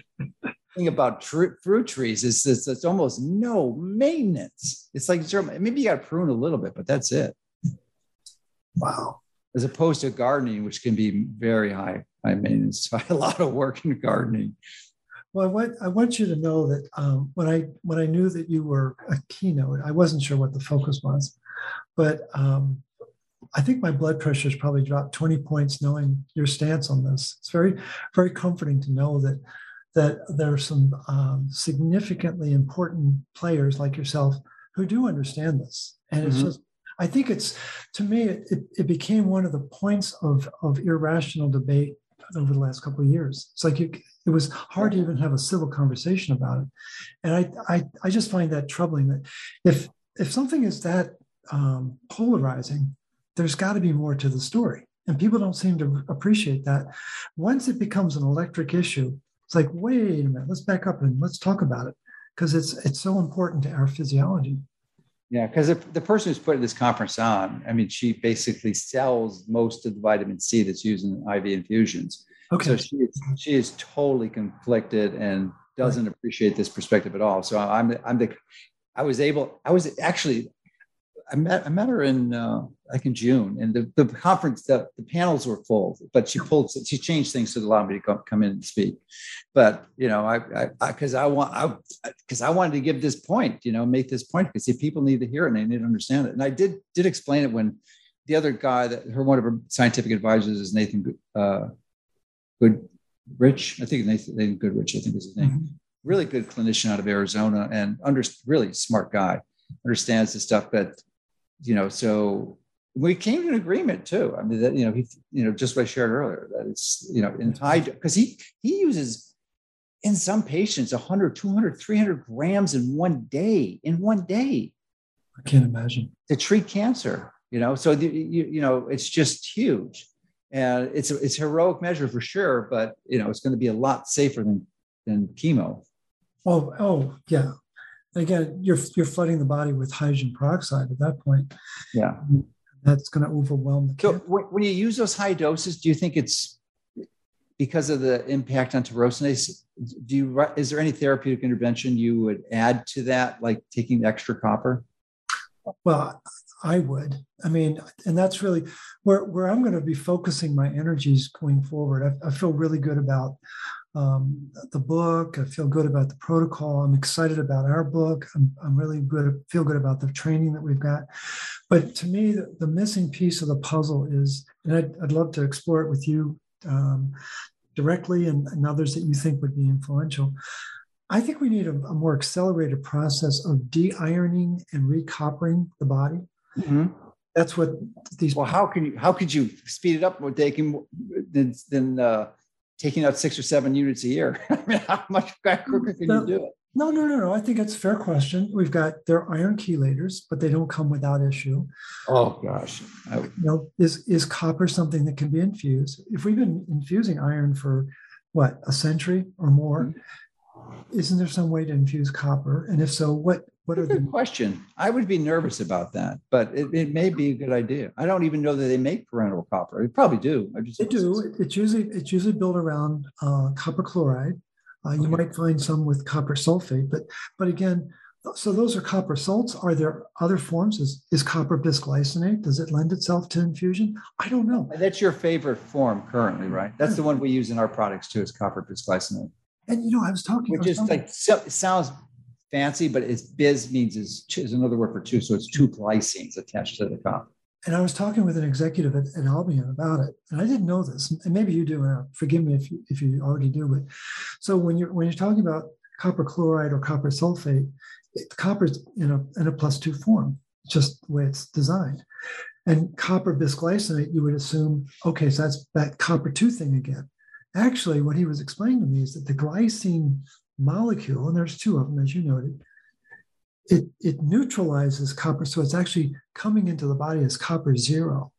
thing about tr- fruit trees is it's, it's almost no maintenance. It's like maybe you got to prune a little bit, but that's it. Wow. As opposed to gardening, which can be very high high maintenance. *laughs* a lot of work in gardening. Well, I want I want you to know that um, when I when I knew that you were a keynote, I wasn't sure what the focus was, but um, I think my blood pressure has probably dropped 20 points knowing your stance on this. It's very very comforting to know that that there are some um, significantly important players like yourself who do understand this, and it's mm-hmm. just I think it's to me it, it, it became one of the points of of irrational debate over the last couple of years. It's like you, it was hard to even have a civil conversation about it, and I, I, I just find that troubling. That if if something is that um, polarizing, there's got to be more to the story, and people don't seem to appreciate that. Once it becomes an electric issue, it's like, wait a minute, let's back up and let's talk about it because it's it's so important to our physiology. Yeah, because the, the person who's putting this conference on, I mean, she basically sells most of the vitamin C that's used in IV infusions. Okay. So she is, she is totally conflicted and doesn't right. appreciate this perspective at all. So I'm I'm the I was able I was actually I met I met her in uh, like in June, and the, the conference the, the panels were full, but she pulled she changed things to allow me to come, come in and speak. But you know, I because I, I, I, want I because I wanted to give this point, you know, make this point because if people need to hear it and they need to understand it, and I did did explain it when the other guy that her one of her scientific advisors is Nathan uh, Goodrich, I think Nathan, Nathan Goodrich, I think is his name. Mm-hmm. Really good clinician out of Arizona and under really smart guy understands the stuff that you know, so we came to an agreement too. I mean, that, you know, he, you know, just what I shared earlier, that it's, you know, in high, because he, he uses in some patients 100, 200, 300 grams in one day, in one day. I can't imagine. To treat cancer, you know, so, the, you, you know, it's just huge. And it's a, it's a heroic measure for sure, but, you know, it's going to be a lot safer than, than chemo. Oh, oh, yeah again, you're you're flooding the body with hydrogen peroxide at that point. Yeah, that's going to overwhelm the. So when you use those high doses, do you think it's because of the impact on tyrosinase? Do you is there any therapeutic intervention you would add to that, like taking extra copper? Well, I would. I mean, and that's really where, where I'm going to be focusing my energies going forward. I, I feel really good about um, the book. I feel good about the protocol. I'm excited about our book. I'm, I'm really good, feel good about the training that we've got. But to me, the, the missing piece of the puzzle is, and I'd, I'd, love to explore it with you, um, directly and, and others that you think would be influential. I think we need a, a more accelerated process of de-ironing and recoppering the body. Mm-hmm. That's what these. Well, how can you? How could you speed it up? More taking than than uh, taking out six or seven units a year. *laughs* I mean, how much quicker can no, you do it? No, no, no, no. I think it's a fair question. We've got their iron chelators, but they don't come without issue. Oh gosh. I, you know, is is copper something that can be infused? If we've been infusing iron for what a century or more, mm-hmm. isn't there some way to infuse copper? And if so, what what are the question? I would be nervous about that, but it, it may be a good idea. I don't even know that they make parenteral copper. They probably do. I just they do. It's usually it's usually built around uh, copper chloride. Uh, you okay. might find some with copper sulfate, but but again, so those are copper salts. Are there other forms? Is is copper bisglycinate? Does it lend itself to infusion? I don't know. That's your favorite form currently, right? That's the one we use in our products too. Is copper bisglycinate. And you know, I was talking. Which is like so, sounds fancy, but it's bis means is, is another word for two. So it's two glycines attached to the copper. And I was talking with an executive at, at Albion about it, and I didn't know this, and maybe you do. Uh, forgive me if you, if you already do. But so when you're when you're talking about copper chloride or copper sulfate, it, copper's in a in a plus two form, just the way it's designed. And copper bisglycinate, you would assume, okay, so that's that copper two thing again. Actually, what he was explaining to me is that the glycine molecule, and there's two of them, as you noted, it, it neutralizes copper. So it's actually coming into the body as copper zero.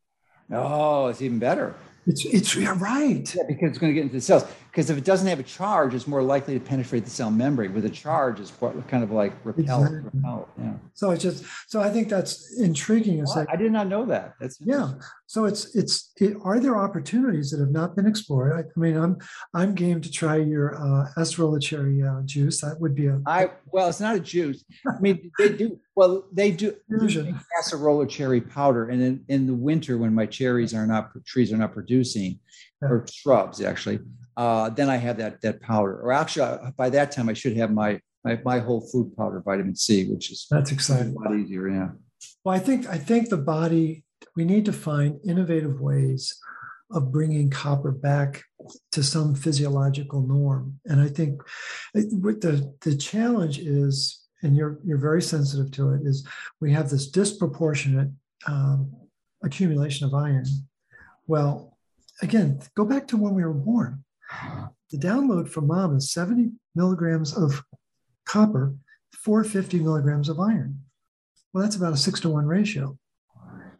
Oh, it's even better. It's it's right. Yeah, because it's going to get into the cells. Because if it doesn't have a charge, it's more likely to penetrate the cell membrane. With a charge, it's kind of like repel. Exactly. repel yeah. So it's just so I think that's intriguing. It's well, like, I did not know that. That's yeah. So it's it's it, are there opportunities that have not been explored? I, I mean, I'm I'm game to try your uh, cherry uh, juice. That would be a. I well, it's not a juice. I mean, they do well. They do acerola cherry powder, and in in the winter when my cherries are not trees are not producing, yeah. or shrubs actually uh, then I have that that powder. Or actually, by that time, I should have my my, my whole food powder, vitamin C, which is that's exciting. A lot easier, yeah. Well, I think I think the body we need to find innovative ways of bringing copper back to some physiological norm. And I think with the the challenge is, and you're you're very sensitive to it, is we have this disproportionate um, accumulation of iron. Well, again, go back to when we were born. The download from mom is 70 milligrams of copper, 450 milligrams of iron. Well, that's about a six to one ratio.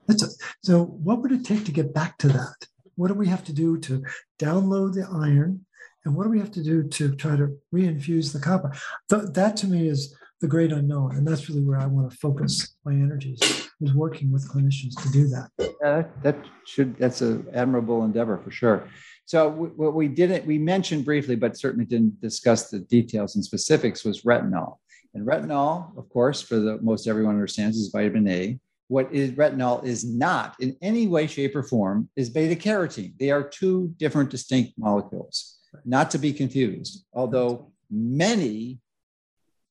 That's a, so what would it take to get back to that? What do we have to do to download the iron? And what do we have to do to try to reinfuse the copper? Th- that to me is the great unknown. And that's really where I want to focus my energies is working with clinicians to do that. Uh, that should, that's an admirable endeavor for sure. So what we didn't, we mentioned briefly, but certainly didn't discuss the details and specifics was retinol. And retinol, of course, for the most everyone understands, is vitamin A. What is retinol is not in any way, shape, or form is beta carotene. They are two different distinct molecules, not to be confused. Although many,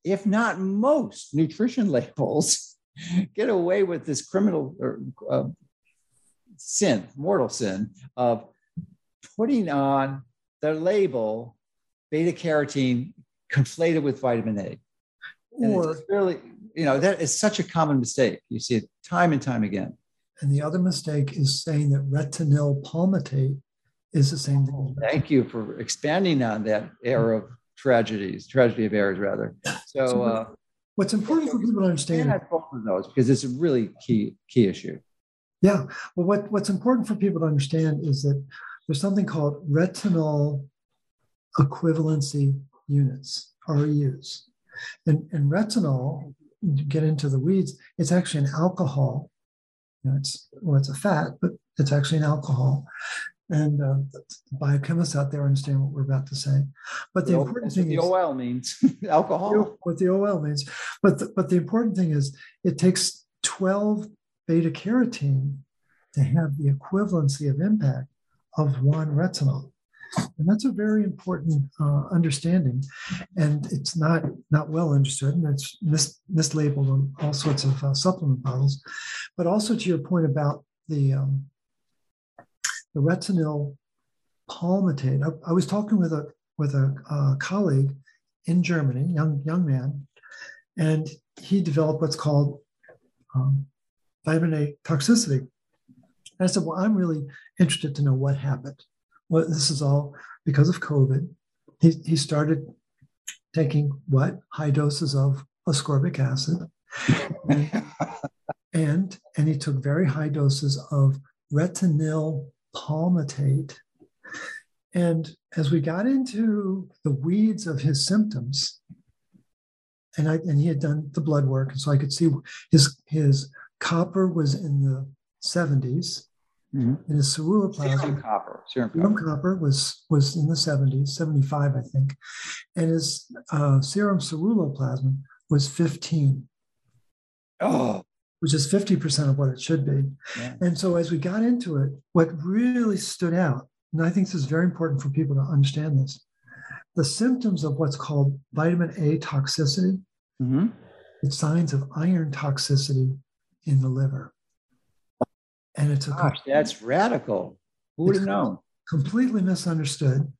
if not most, nutrition *laughs* labels get away with this criminal or uh, sin, mortal sin of putting on the label beta carotene conflated with vitamin A. And or really, you know, that is such a common mistake. You see it time and time again. And the other mistake is saying that retinyl palmitate is the same thing. Thank you for expanding on that era of tragedies, tragedy of errors, rather. So, so uh, what's important for people to understand both of those because it's a really key key issue. Yeah. Well, what, what's important for people to understand is that there's something called retinol equivalency units, REUs. And, and retinol, get into the weeds, it's actually an alcohol. You know, it's well, it's a fat, but it's actually an alcohol. And uh, biochemists out there understand what we're about to say. But the, the important thing the is OL means *laughs* alcohol. What the OL means. But the, but the important thing is it takes 12 beta carotene to have the equivalency of impact of one retinol. And that's a very important uh, understanding, and it's not not well understood, and it's mis- mislabeled on all sorts of uh, supplement bottles. But also to your point about the um, the retinol palmitate. I, I was talking with a with a, a colleague in Germany, young young man, and he developed what's called um, vitamin A toxicity. And I said, "Well, I'm really interested to know what happened. Well, this is all because of COVID." He, he started taking what high doses of ascorbic acid, *laughs* and and he took very high doses of retinyl palmitate. And as we got into the weeds of his symptoms, and I and he had done the blood work, and so I could see his his copper was in the 70s, mm-hmm. and his ceruloplasmin serum copper, serum copper. serum copper was was in the 70s, 75 I think, and his uh, serum ceruloplasmin was 15. Oh, which is 50% of what it should be. Yeah. And so as we got into it, what really stood out, and I think this is very important for people to understand this, the symptoms of what's called vitamin A toxicity, mm-hmm. the signs of iron toxicity in the liver. And it's a Gosh, that's radical. Who would have known? Completely misunderstood.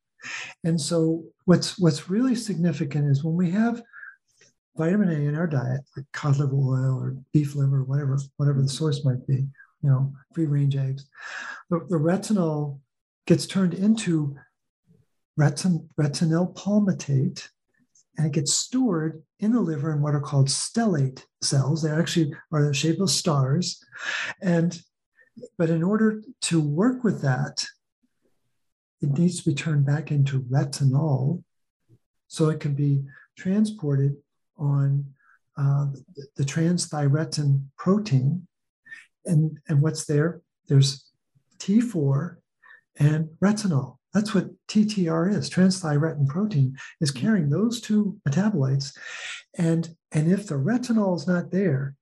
And so what's what's really significant is when we have vitamin A in our diet, like cod liver oil or beef liver, whatever, whatever the source might be, you know, free range eggs, the, the retinol gets turned into retin, retinyl palmitate and it gets stored in the liver in what are called stellate cells. They actually are the shape of stars. And but in order to work with that, it needs to be turned back into retinol so it can be transported on uh, the, the transthyretin protein. And, and what's there? There's T4 and retinol. That's what TTR is. Transthyretin protein is mm-hmm. carrying those two metabolites. And, and if the retinol is not there,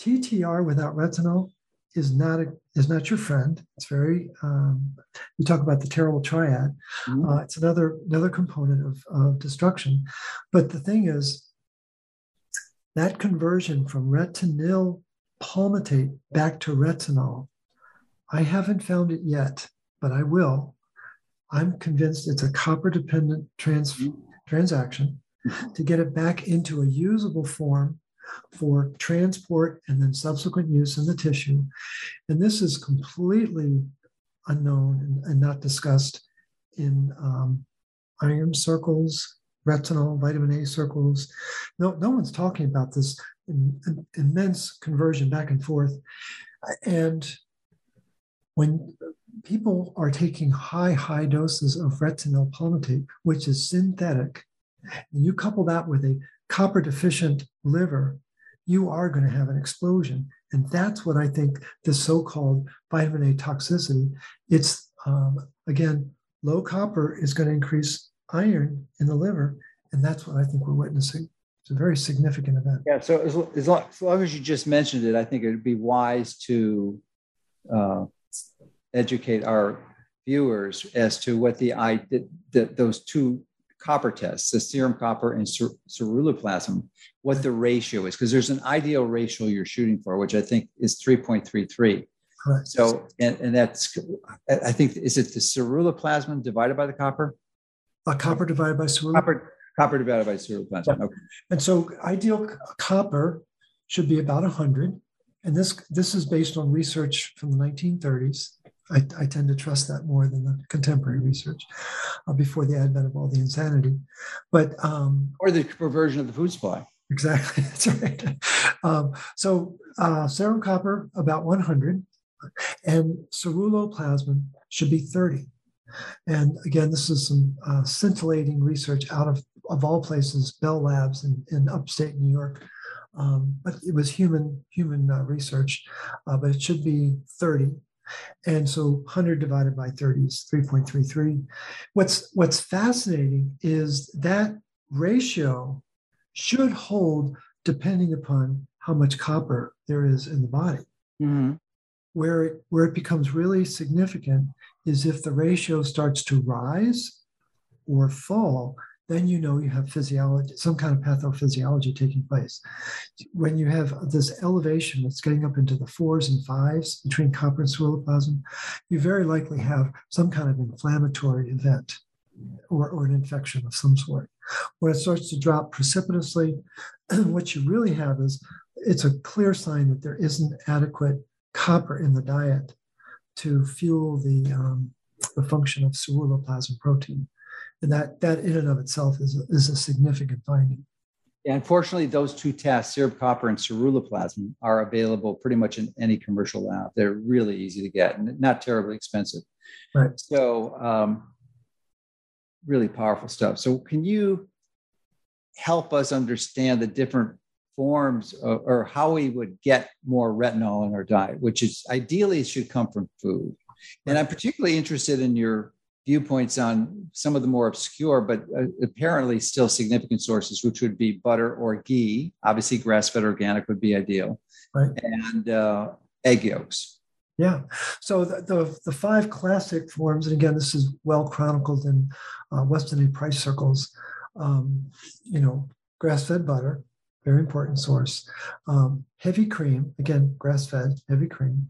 TTR without retinol is not a, is not your friend. It's very um, you talk about the terrible triad. Mm-hmm. Uh, it's another another component of, of destruction. But the thing is, that conversion from retinyl palmitate back to retinol, I haven't found it yet, but I will. I'm convinced it's a copper dependent trans- transaction to get it back into a usable form for transport and then subsequent use in the tissue. And this is completely unknown and, and not discussed in um, iron circles, retinol, vitamin A circles. No, no one's talking about this in, in, immense conversion back and forth. And when people are taking high, high doses of retinyl palmitate, which is synthetic, and you couple that with a copper deficient liver, you are going to have an explosion. And that's what I think the so called vitamin A toxicity. It's, um, again, low copper is going to increase iron in the liver. And that's what I think we're witnessing. It's a very significant event. Yeah. So as, as, long, as long as you just mentioned it, I think it would be wise to uh, educate our viewers as to what the, the, those two copper tests, the serum copper and cer- ceruloplasmin, what the ratio is, because there's an ideal ratio you're shooting for, which I think is 3.33. Correct. So, and, and that's, I think, is it the ceruloplasmin divided by the copper? A copper divided by ceruloplasmin. Copper, copper divided by ceruloplasmin. Yeah. Okay. And so, ideal copper should be about 100. And this this is based on research from the 1930s. I, I tend to trust that more than the contemporary research uh, before the advent of all the insanity. But um, or the perversion of the food supply. Exactly, *laughs* that's right. Um, so uh, serum copper about 100, and ceruloplasmin should be 30. And again, this is some uh, scintillating research out of, of all places, Bell Labs in, in upstate New York. Um, but it was human human uh, research, uh, but it should be 30. And so 100 divided by 30 is 3.33. What's what's fascinating is that ratio should hold depending upon how much copper there is in the body. Mm-hmm. Where it, where it becomes really significant is if the ratio starts to rise or fall then you know you have physiology, some kind of pathophysiology taking place. When you have this elevation that's getting up into the fours and fives between copper and ceruloplasmin, you very likely have some kind of inflammatory event or, or an infection of some sort. When it starts to drop precipitously, *clears throat* what you really have is it's a clear sign that there isn't adequate copper in the diet to fuel the, um, the function of ceruloplasmin protein. And that, that in and of itself is a, is a significant finding. Yeah, unfortunately, those two tests, serum copper and ceruloplasmin, are available pretty much in any commercial lab. They're really easy to get and not terribly expensive. Right. So, um, really powerful stuff. So, can you help us understand the different forms of, or how we would get more retinol in our diet, which is ideally should come from food? And I'm particularly interested in your viewpoints on some of the more obscure, but uh, apparently still significant sources, which would be butter or ghee. Obviously, grass fed organic would be ideal, right. and uh, egg yolks. Yeah. So the, the, the, five classic forms, and again, this is well chronicled in uh, Weston A. Price circles. Um, you know, grass fed butter, very important source. Um, heavy cream, again, grass fed, heavy cream.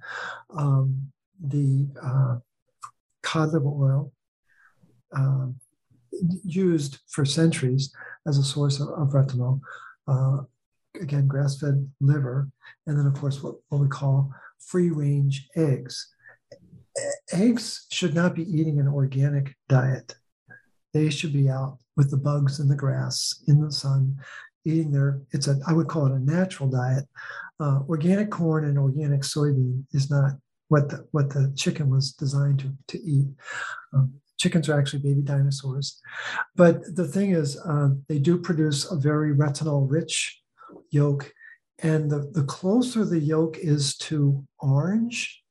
Um, the uh, cod liver oil, um, used for centuries as a source of, of retinol. Uh, again, grass fed liver, and then, of course, what, what we call free range eggs. Eggs should not be eating an organic diet. They should be out with the bugs in the grass, in the sun, eating their, it's a, I would call it a natural diet. Uh, organic corn and organic soybean is not what the, what the chicken was designed to, to eat. Um, chickens are actually baby dinosaurs. But the thing is, uh, they do produce a very retinol rich yolk. And the, the closer the yolk is to orange,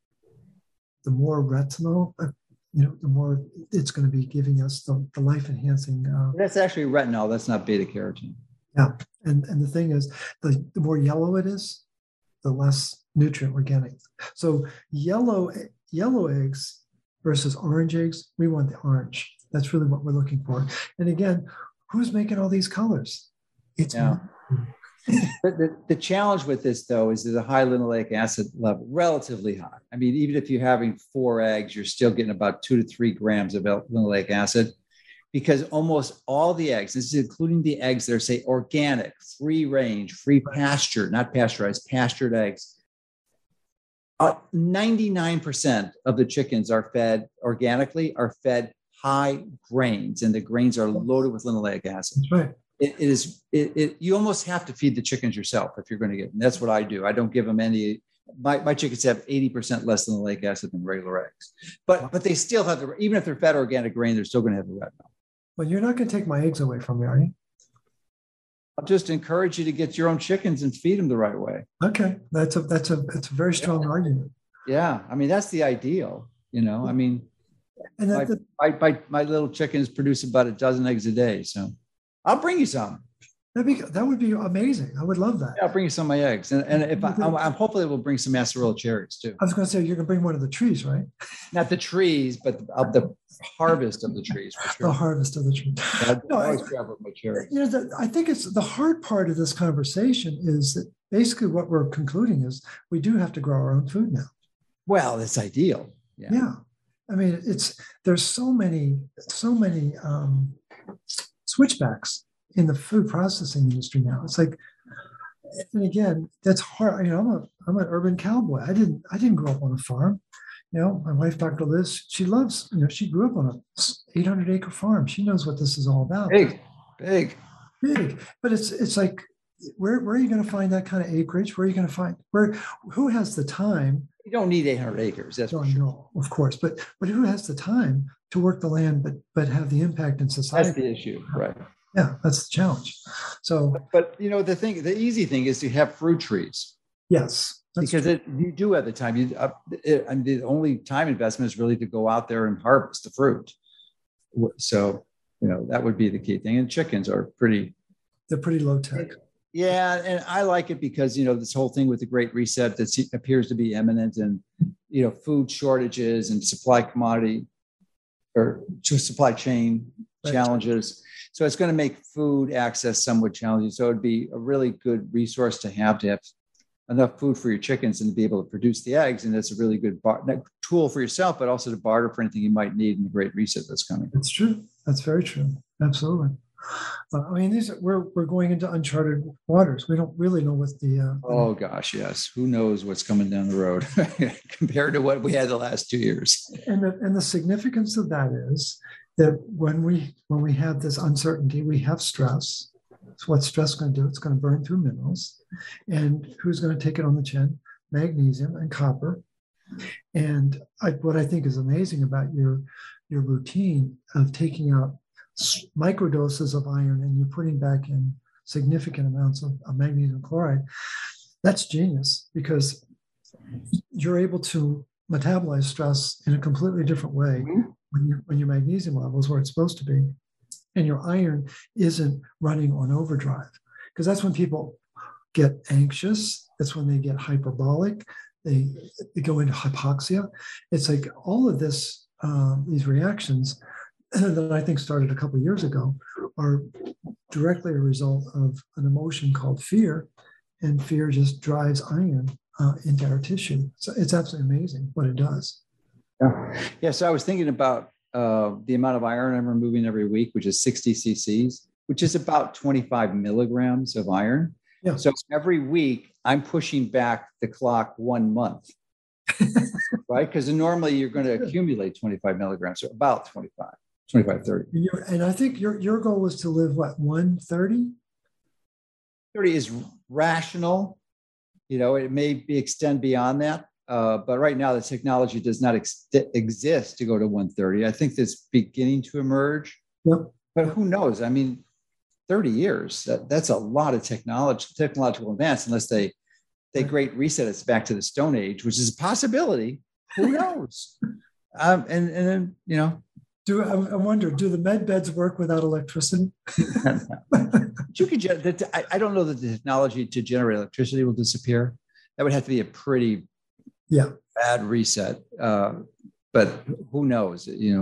the more retinol, uh, you know, the more it's going to be giving us the, the life enhancing. Uh, that's actually retinol. That's not beta carotene. Yeah. And, and the thing is, the, the more yellow it is, the less nutrient we're getting. So yellow yellow eggs versus orange eggs, we want the orange. That's really what we're looking for. And again, who's making all these colors? It's yeah. *laughs* but the, the challenge with this though is there's a high linoleic acid level, relatively high. I mean, even if you're having four eggs, you're still getting about two to three grams of linoleic acid because almost all the eggs, this is including the eggs that are say organic, free range, free pasture, not pasteurized, pastured eggs, uh, 99% of the chickens are fed organically, are fed high grains, and the grains are loaded with linoleic acid. That's right. It, it is, it, it, you almost have to feed the chickens yourself if you're going to get them. That's what I do. I don't give them any. My, my chickens have 80% less than linoleic acid than regular eggs, but but they still have the, even if they're fed organic grain, they're still going to have the retinol. Well, you're not going to take my eggs away from me, are you? I'll just encourage you to get your own chickens and feed them the right way. Okay, that's a that's a that's a very strong yeah. argument. Yeah, I mean that's the ideal. You know, I mean, and my, the, my, my, my little chickens produce about a dozen eggs a day, so I'll bring you some. That'd be that would be amazing. I would love that. Yeah, I'll bring you some of my eggs, and, and if I, I'm, I'm hopefully we'll bring some Acerola cherries too. I was going to say you're going to bring one of the trees, right? *laughs* Not the trees, but of the harvest of the trees. Sure. The harvest of the trees. Yeah, *laughs* no, I always travel with my cherries. You know, the, I think it's the hard part of this conversation is that basically what we're concluding is we do have to grow our own food now. Well, it's ideal. Yeah. yeah. I mean, it's there's so many, so many um, switchbacks in the food processing industry now. It's like, and again, that's hard. You know, I'm a I'm an urban cowboy. I didn't I didn't grow up on a farm. You know, my wife, Dr. Liz, she loves. You know, she grew up on a 800 acre farm. She knows what this is all about. Big, big, big. But it's it's like, where where are you going to find that kind of acreage? Where are you going to find where? Who has the time? You don't need 800 acres. That's for sure. No, of course. But but who has the time to work the land, but but have the impact in society? That's the issue, right? Yeah that's the challenge. So but, you know the thing the easy thing is to have fruit trees. Yes because it, you do have the time you uh, it, and the only time investment is really to go out there and harvest the fruit. So you know that would be the key thing. And chickens are pretty they're pretty low tech. Yeah and i like it because you know this whole thing with the great reset that appears to be imminent and you know food shortages and supply commodity or supply chain Right. challenges. So it's going to make food access somewhat challenging. So it'd be a really good resource to have to have enough food for your chickens and to be able to produce the eggs. And it's a really good bar- tool for yourself, but also to barter for anything you might need in the great reset that's coming. That's true. That's very true. Absolutely. Uh, I mean, these we're we're going into uncharted waters. We don't really know what the. Uh, Oh gosh, yes. Who knows what's coming down the road *laughs* compared to what we had the last two years? and the, and the significance of that is that when we when we have this uncertainty, we have stress. So what's stress going to do? It's going to burn through minerals, and who's going to take it on the chin? Magnesium and copper. And I, what I think is amazing about your your routine of taking out microdoses of iron and you're putting back in significant amounts of, of magnesium chloride, that's genius because you're able to metabolize stress in a completely different way mm-hmm. When, you, when your magnesium level is where it's supposed to be and your iron isn't running on overdrive. Because that's when people get anxious. That's when they get hyperbolic. They, they go into hypoxia. It's like all of this um, these reactions *clears throat* that i think started a couple years ago are directly a result of an emotion called fear and fear just drives iron uh, into our tissue. So it's absolutely amazing what it does Yeah, Yeah. so I was thinking about uh, the amount of iron I'm removing every week, which is 60 cc's, which is about 25 milligrams of iron. Yeah. So every week I'm pushing back the clock one month, *laughs* right? Because normally you're going to accumulate 25 milligrams, so about 25, 25, 30. And, and I think your your goal was to live what 130? 30 is rational. You know, it may be extend beyond that. Uh, but right now, the technology does not ex- exist to go to 130. I think that's beginning to emerge. Yep. But who knows? I mean, 30 years, that, that's a lot of technology, technological advance, unless they they great reset us back to the Stone Age, which is a possibility. Who *laughs* knows? um, and, and then, you know, Do I, I wonder? Do the med beds work without electricity? *laughs* You could, I, I don't know that the technology to generate electricity will disappear. That would have to be a pretty Yeah. bad reset. Uh, but who knows? You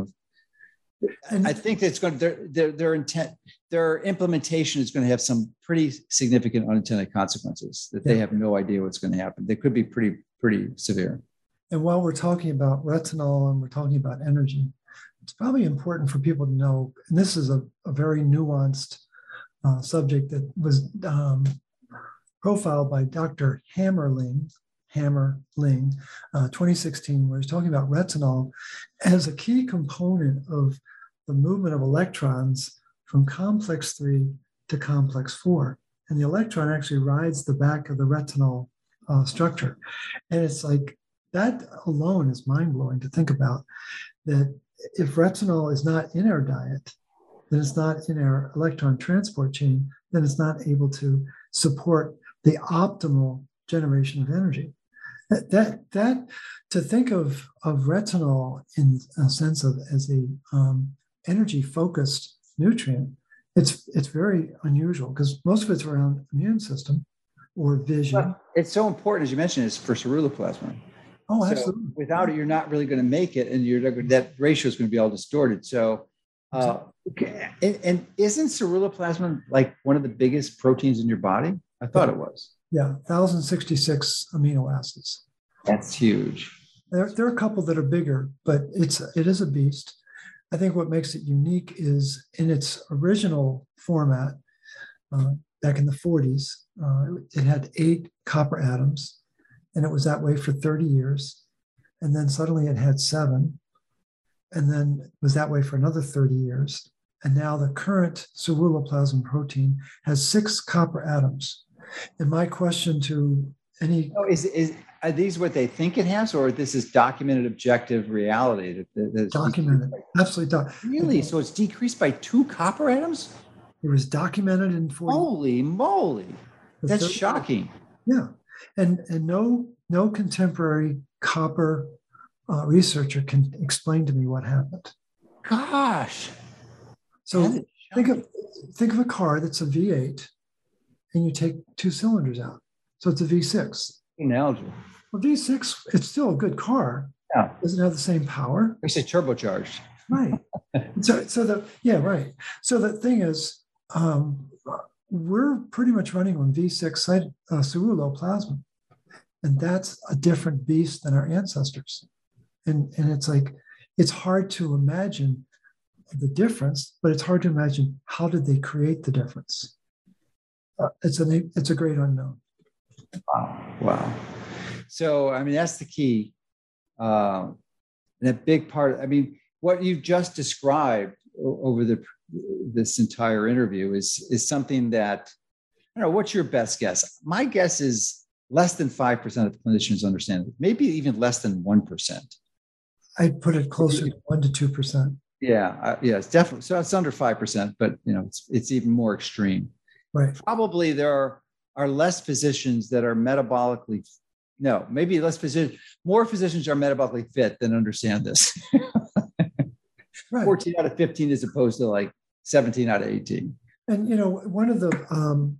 know, And I think that's going to their their their intent their implementation is going to have some pretty significant unintended consequences that they have no idea what's going to happen. They could be pretty pretty severe. And while we're talking about retinol and we're talking about energy, it's probably important for people to know, and this is a, a very nuanced uh, subject that was um, profiled by Dr. Hammerling, Hammerling, uh, 2016, where he's talking about retinol as a key component of the movement of electrons from complex three to complex four. And the electron actually rides the back of the retinol uh, structure. And it's like, that alone is mind blowing to think about that if retinol is not in our diet, then it's not in our electron transport chain, then it's not able to support the optimal generation of energy. That, that, that to think of, of retinol in a sense of as a um, energy focused nutrient, it's, it's very unusual because most of it's around immune system or vision. But it's so important, as you mentioned, is for ceruloplasmin. oh, So absolutely. without it, you're not really going to make it, and you're that ratio is going to be all distorted. So, uh, okay. and, and isn't ceruloplasmin like one of the biggest proteins in your body? I thought it was. Yeah, 1,066 amino acids. That's huge. There, there are a couple that are bigger, but it's it is a beast. I think what makes it unique is in its original format, uh, back in the 40s, uh, it had eight copper atoms, and it was that way for 30 years. And then suddenly it had seven, and then was that way for another 30 years. And now the current ceruloplasmin protein has six copper atoms. And my question to any Oh, is is are these what they think it has, or this is documented objective reality that, documented, absolutely doc- Really? So it's decreased by two copper atoms? It was documented in 40. Holy moly! That's thirty- shocking. Yeah, and and no no contemporary copper uh, researcher can explain to me what happened. Gosh. So think of think of a car that's a V8, and you take two cylinders out, so it's a V6. Analogy. Well, V6, it's still a good car. Yeah. Doesn't have the same power, We say turbocharged. right? *laughs* So, so the yeah, right. So the thing is, um, we're pretty much running on V6 site, uh, ceruloplasmin, and that's a different beast than our ancestors. And and it's like it's hard to imagine the difference, but it's hard to imagine how did they create the difference. Uh, it's an it's a great unknown. Wow. Wow. So I mean that's the key. Uh, and a big part. I mean, what you've just described over the this entire interview is is something that I don't know. What's your best guess? My guess is less than five percent of clinicians understand it. Maybe even less than one percent. I'd put it closer to one to two percent. Yeah, uh, yeah, it's definitely so. It's under five percent, but you know, it's it's even more extreme. Right. Probably there are are less physicians that are metabolically no, maybe less physicians, more physicians are metabolically fit than understand this. right. 14 out of 15 as opposed to like 17 out of 18. And you know, one of the um,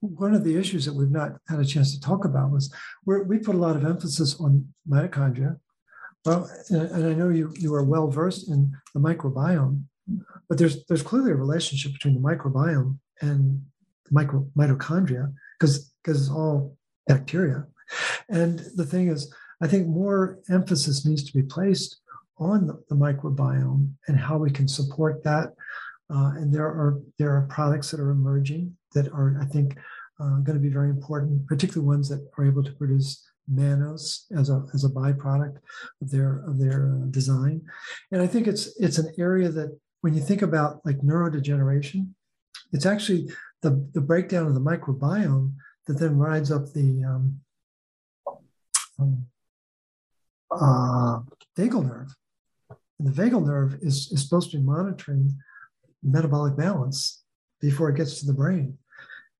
one of the issues that we've not had a chance to talk about was where we put a lot of emphasis on mitochondria. Well, and I know you you are well versed in the microbiome, but there's there's clearly a relationship between the microbiome and micro, mitochondria because because it's all bacteria. And the thing is, I think more emphasis needs to be placed on the, the microbiome and how we can support that. Uh, and there are there are products that are emerging that are, I think, uh, going to be very important, particularly ones that are able to produce mannose as a as a byproduct of their of their uh, design. And I think it's it's an area that when you think about like neurodegeneration, it's actually the the breakdown of the microbiome that then rides up the um, uh, vagal nerve. And the vagal nerve is, is supposed to be monitoring metabolic balance before it gets to the brain.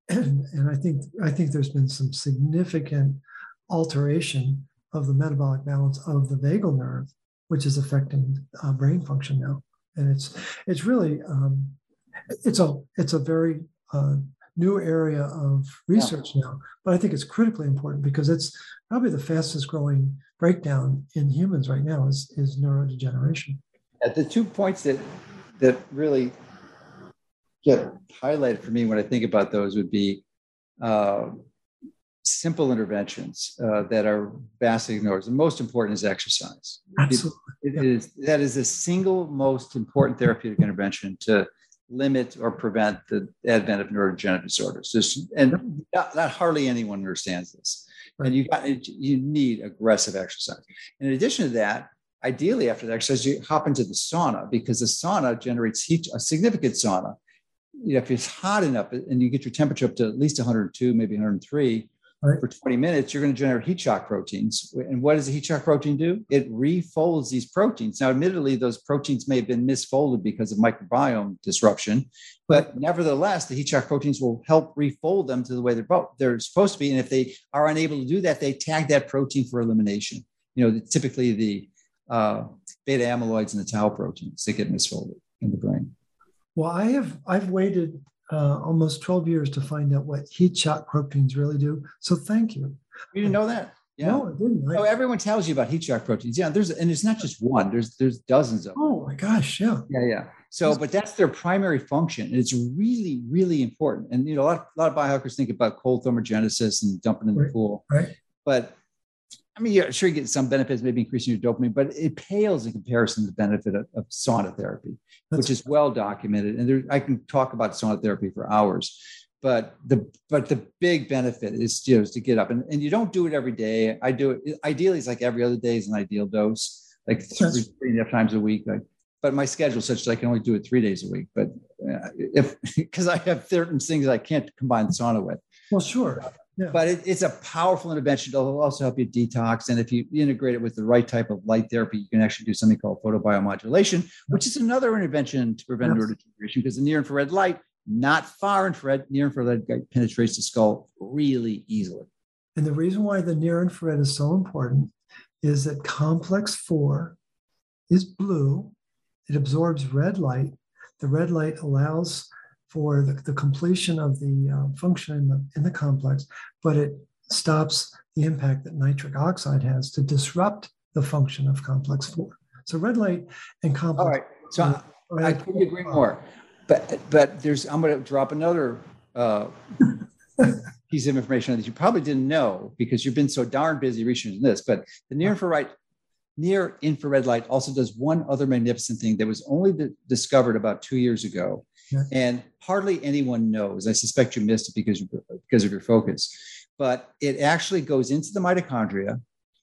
And, and I think I think there's been some significant alteration of the metabolic balance of the vagal nerve, which is affecting uh, brain function now. And it's it's really um, it's a it's a very uh, new area of research yeah. now, but I think it's critically important because it's probably the fastest growing breakdown in humans right now is, is neurodegeneration. At the two points that that really get highlighted for me when I think about those would be uh, simple interventions uh, that are vastly ignored. The most important is exercise. Absolutely. It, it is, that is the single most important therapeutic intervention to limit or prevent the advent of neurodegenerative disorders. This, and not, not, hardly anyone understands this. And you got you need aggressive exercise. In addition to that, ideally after the exercise, you hop into the sauna because the sauna generates heat, a significant sauna. You know, if it's hot enough and you get your temperature up to at least 102, maybe 103, Right. For 20 minutes, you're going to generate heat shock proteins. And what does the heat shock protein do? It refolds these proteins. Now, admittedly, those proteins may have been misfolded because of microbiome disruption, but nevertheless, the heat shock proteins will help refold them to the way they're, they're supposed to be. And if they are unable to do that, they tag that protein for elimination. You know, typically the uh, beta amyloids and the tau proteins that get misfolded in the brain. Well, I have I've waited uh, almost 12 years to find out what heat shock proteins really do. So thank you. You didn't know that? Yeah. No, I didn't. I, oh, everyone tells you about heat shock proteins. Yeah, there's and it's not just one. There's there's dozens of. Them. Oh my gosh, yeah. Yeah, yeah. So, but that's their primary function, and it's really, really important. And you know, a lot, a lot of biohackers think about cold thermogenesis and dumping in the pool, right? But I mean, yeah, sure, you get some benefits, maybe increasing your dopamine, but it pales in comparison to the benefit of, of sauna therapy, That's which is well documented. And there, I can talk about sauna therapy for hours. But the but the big benefit is, you know, is to get up and, and you don't do it every day. I do it ideally it's like every other day is an ideal dose, like three, three and a half times a week. Like, but my schedule is such that I can only do it three days a week. But uh, if *laughs* because I have certain things I can't combine sauna with. Well, sure. Yeah. But it, it's a powerful intervention. It'll also help you detox. And if you integrate it with the right type of light therapy, you can actually do something called photobiomodulation, which is another intervention to prevent yes. neurodegeneration because the near infrared light, not far infrared, near infrared light penetrates the skull really easily. And the reason why the near infrared is so important is that complex four is blue, it absorbs red light. The red light allows for the, the completion of the uh, function in the, in the complex, but it stops the impact that nitric oxide has to disrupt the function of complex 4. So red light and complex. All right. So I couldn't agree more. But but there's I'm going to drop another uh, *laughs* piece of information that you probably didn't know because you've been so darn busy researching this. But the near infrared near infrared light also does one other magnificent thing that was only discovered about two years ago, and hardly anyone knows. I suspect you missed it because because of your focus, but it actually goes into the mitochondria,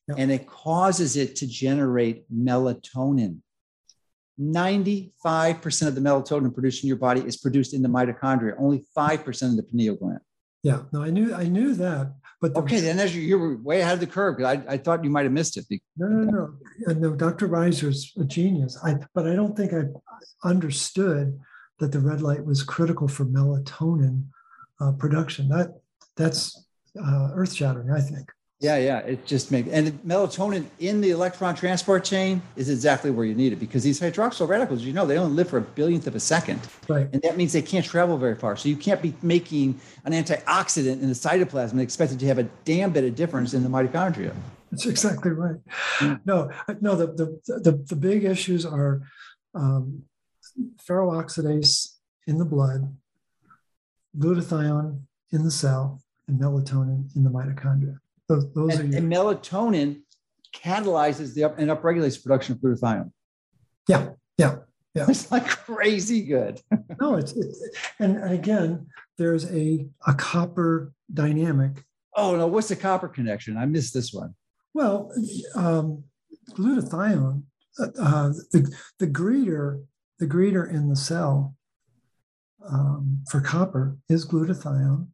yeah. and it causes it to generate melatonin. 95% of the melatonin produced in your body is produced in the mitochondria, only 5% of the pineal gland. Yeah, no, I knew I knew that, but the, okay, then as you, you were way ahead of the curve because I, I thought you might have missed it. No, no, no, no. Dr. Reiter's a genius. I but I don't think I understood that the red light was critical for melatonin uh, production. That that's uh, earth shattering. I think. Yeah, yeah. It just makes and melatonin in the electron transport chain is exactly where you need it because these hydroxyl radicals, you know, they only live for a billionth of a second. Right. And that means they can't travel very far. So you can't be making an antioxidant in the cytoplasm and expect it to have a damn bit of difference in the mitochondria. That's exactly right. Mm. No, no, the, the, the, the big issues are um, ferroxidase in the blood, glutathione in the cell, and melatonin in the mitochondria. Those, those and, and, melatonin catalyzes the up and upregulates production of glutathione. Yeah, yeah, yeah. It's like crazy good. *laughs* no, it's, it's and, again, there's a a copper dynamic. Oh no, what's the copper connection? I missed this one. Well, um, glutathione, uh, uh, the the greeter, the greeter in the cell um, for copper is glutathione,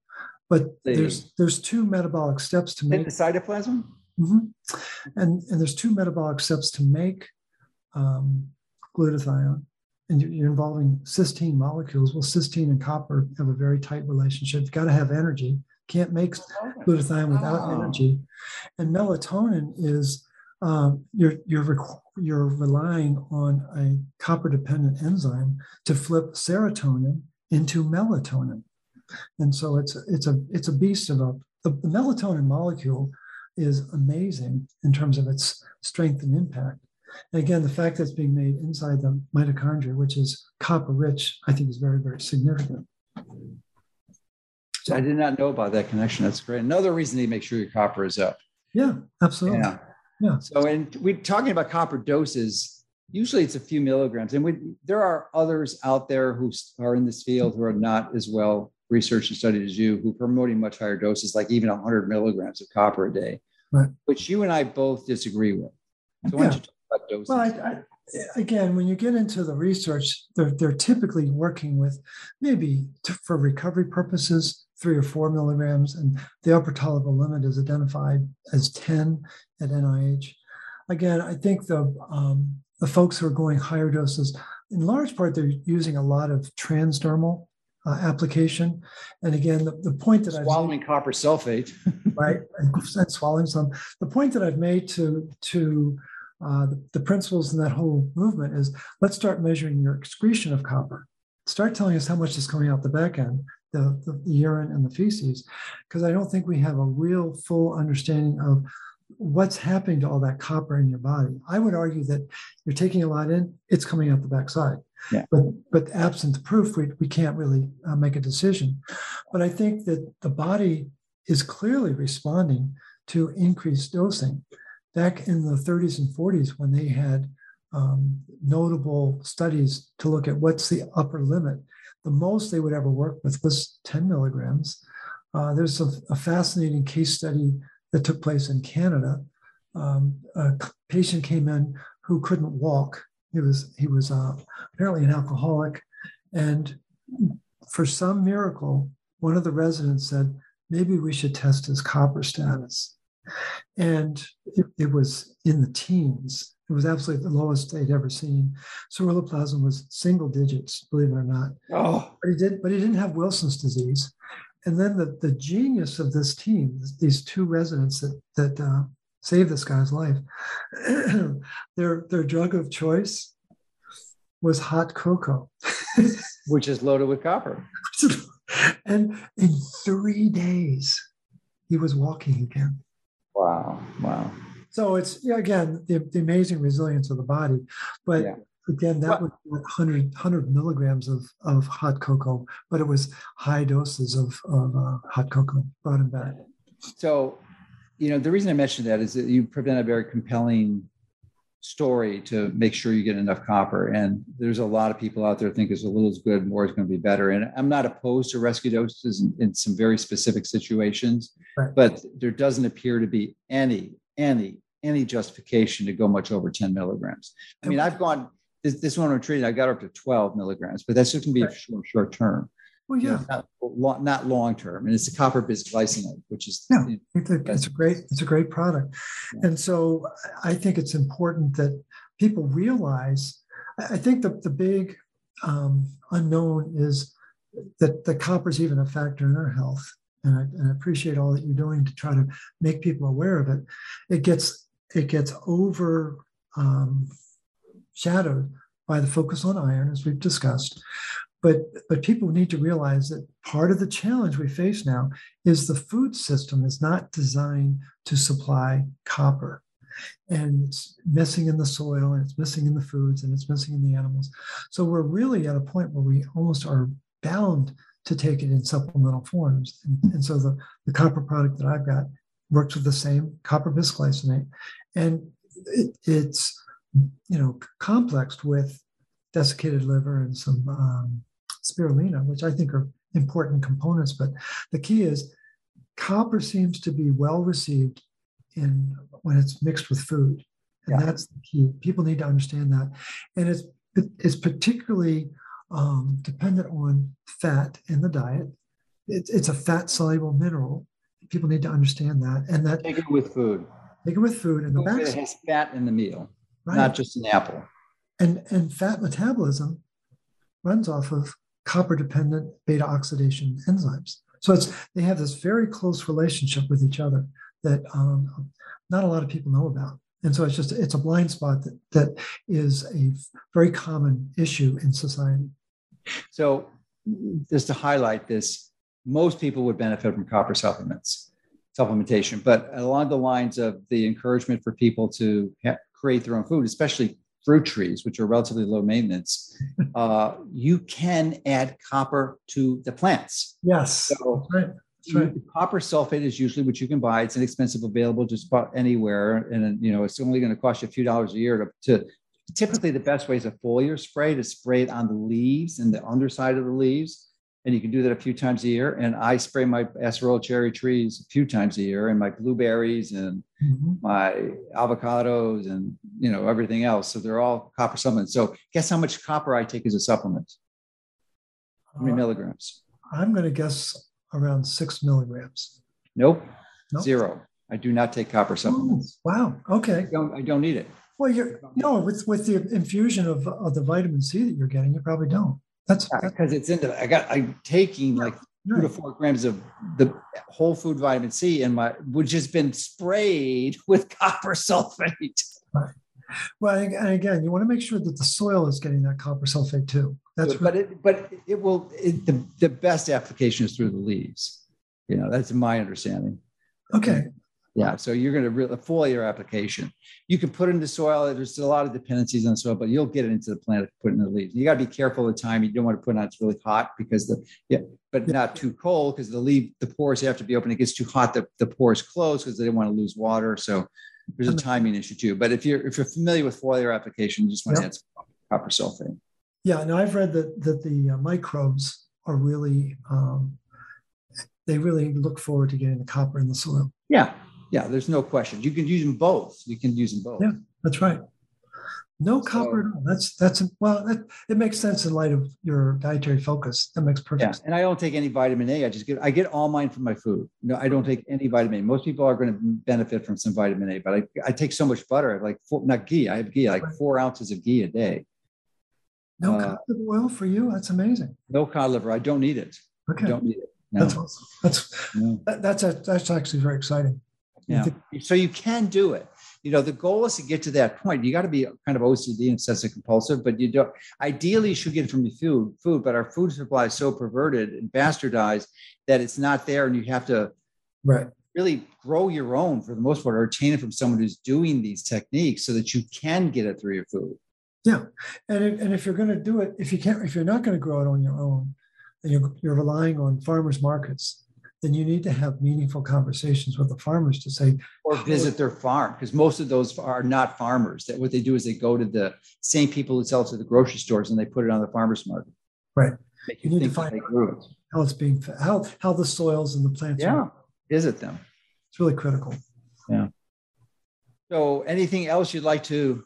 but the, there's there's two metabolic steps to make the cytoplasm. Mm-hmm. And and there's two metabolic steps to make um, glutathione, and you're involving cysteine molecules. Well, cysteine and copper have a very tight relationship. You've got to have energy. Can't make glutathione without oh. energy. And melatonin is um, you're you're you're relying on a copper dependent enzyme to flip serotonin into melatonin. And so it's it's a it's a beast of a the, the melatonin molecule is amazing in terms of its strength and impact. And again, the fact that it's being made inside the mitochondria, which is copper rich, I think is very, very significant. So I did not know about that connection. That's great. Another reason to make sure your copper is up. Yeah, absolutely. Yeah. Yeah. So, and we're talking about copper doses. Usually, it's a few milligrams, and we, there are others out there who are in this field who are not as well researched and studied as you who are promoting much higher doses, like even 100 milligrams of copper a day, right. which you and I both disagree with. So why don't you talk about doses? Well, I, I, again, when you get into the research, they're, they're typically working with maybe t- for recovery purposes, three or four milligrams, and the upper tolerable limit is identified as 10 at NIH. Again, I think the um, the folks who are going higher doses, in large part, they're using a lot of transdermal uh, application. And again, the, the point that swallowing I've copper sulfate, *laughs* right, and, and, swallowing some. The point that I've made to to uh, the, the, principals in that whole movement is let's start measuring your excretion of copper. Start telling us how much is coming out the back end, the, the, the urine and the feces, because I don't think we have a real full understanding of what's happening to all that copper in your body. I would argue that you're taking a lot in, it's coming out the backside. Yeah. But but absent the proof, we, we can't really uh, make a decision. But I think that the body is clearly responding to increased dosing. Back in the 30s and 40s, when they had um, notable studies to look at what's the upper limit, the most they would ever work with was 10 milligrams. Uh, there's a, a, fascinating case study that took place in Canada. Um, a patient came in who couldn't walk he was he was uh, apparently an alcoholic, and for some miracle, one of the residents said, "Maybe we should test his copper status," and it, it was in the teens. It was absolutely the lowest they'd ever seen. Ceruloplasmin was single digits, believe it or not. Oh. But he did, but he didn't have Wilson's disease. And then the, the genius of this team, these two residents that that uh, save this guy's life. *clears throat* their their drug of choice was hot cocoa, *laughs* which is loaded with copper. *laughs* and in three days, he was walking again. Wow! Wow! So it's yeah, again the, the amazing resilience of the body, but. Yeah. again, that was 100, 100 milligrams of, of hot cocoa, but it was high doses of, of uh, hot cocoa brought him back. So, you know, the reason I mentioned that is that you present a very compelling story to make sure you get enough copper. And there's a lot of people out there think as a little is good, more is going to be better. And I'm not opposed to rescue doses in, in some very specific situations, right. but there doesn't appear to be any, any, any justification to go much over 10 milligrams. I mean, I've gone this, this one I'm treating, I got up to 12 milligrams, but that's just going to be right. a short, short term. Well, yeah, not, not long term, and it's a copper bisglycinate, which is yeah, it's a great it's a great product, yeah. and so I think it's important that people realize. I think the the big um, unknown is that the copper is even a factor in our health, and I, and I appreciate all that you're doing to try to make people aware of it. It gets it gets over um, shadowed by the focus on iron, as we've discussed. But, but people need to realize that part of the challenge we face now is the food system is not designed to supply copper. And it's missing in the soil and it's missing in the foods and it's missing in the animals. So we're really at a point where we almost are bound to take it in supplemental forms. And, and so the, the copper product that I've got works with the same copper bisglycinate. And it, it's you know complexed with desiccated liver and some um, spirulina, which I think are important components. But the key is copper seems to be well received in when it's mixed with food. And yeah. that's the key. People need to understand that. And it's it's particularly um, dependent on fat in the diet. It, it's a fat soluble mineral. People need to understand that. And that take it with food. Take it with food. And the back it has fat in the meal, right. not just an apple. And and fat metabolism runs off of copper dependent beta oxidation enzymes. So it's they have this very close relationship with each other that um, not a lot of people know about. And so it's just it's a blind spot that that is a very common issue in society. So just to highlight this, most people would benefit from copper supplements, supplementation, but along the lines of the encouragement for people to ha- create their own food, especially fruit trees, which are relatively low maintenance, *laughs* uh, you can add copper to the plants. Yes. So right. Right. Copper sulfate is usually what you can buy. It's inexpensive, available just about anywhere, and you know it's only going to cost you a few dollars a year to, to. Typically, the best way is a foliar spray to spray it on the leaves and the underside of the leaves and you can do that a few times a year. And I spray my acerola cherry trees a few times a year, and my blueberries and mm-hmm. my avocados and you know everything else. So they're all copper supplements. So guess how much copper I take as a supplement? How many uh, milligrams? I'm going to guess around six milligrams. Nope, nope. zero. I do not take copper supplements. Oh, wow. Okay. I don't, I don't need it. Well, you're no with with the infusion of, of the vitamin C that you're getting, you probably don't. That's because it's into. I got. I'm taking like two to four grams of the whole food vitamin C in my, which has been sprayed *laughs* with copper sulfate. Right. Well, and again, you want to make sure that the soil is getting that copper sulfate too. That's right. but it, but it will. It, the the best application is through the leaves. You know, that's my understanding. Okay. Yeah, so you're going to really foliar application. You can put it into soil. There's a lot of dependencies on soil, but you'll get it into the plant if you put it in the leaves. You got to be careful of the time. You don't want to put it on it's really hot because the yeah, but not too cold because the leaf the pores have to be open. It gets too hot, the, the pores close because they don't want to lose water. So there's a timing issue too. But if you're if you're familiar with foliar application, you just want to add some copper sulfate. Yeah, and I've read that that the uh, microbes are really um, they really look forward to getting the copper in the soil. Yeah, yeah, there's no question. You can use them both. You can use them both. Yeah, that's right. No so, copper at all. That's that's well, that, it makes sense in light of your dietary focus. That makes perfect. Yeah, sense. and I don't take any vitamin A. I just get I get all mine from my food. No, I don't take any vitamin A. Most people are going to benefit from some vitamin A, but I, I take so much butter. I have like four, not ghee. I have ghee, like four ounces of ghee a day. No uh, cod liver oil for you. That's amazing. No cod liver. I don't need it. Okay. I don't need it. No. That's awesome. That's no. that, that's a, that's actually very exciting. Yeah. So you can do it. You know, the goal is to get to that point. You got to be kind of OCD and obsessive compulsive, but you don't. Ideally, you should get it from your food, food. But our food supply is so perverted and bastardized that it's not there, and you have to right really grow your own for the most part, or obtain it from someone who's doing these techniques, so that you can get it through your food. Yeah, and it, and if you're going to do it, if you can't, if you're not going to grow it on your own, and you're you're relying on farmers markets, then you need to have meaningful conversations with the farmers to say, or visit their farm because most of those are not farmers. That what they do is they go to the same people who sell it to the grocery stores and they put it on the farmers market. right, Make You you need to find it. how it's being how how the soils and the plants. Yeah, are. visit them. it's really critical. Yeah so, anything else you'd like to?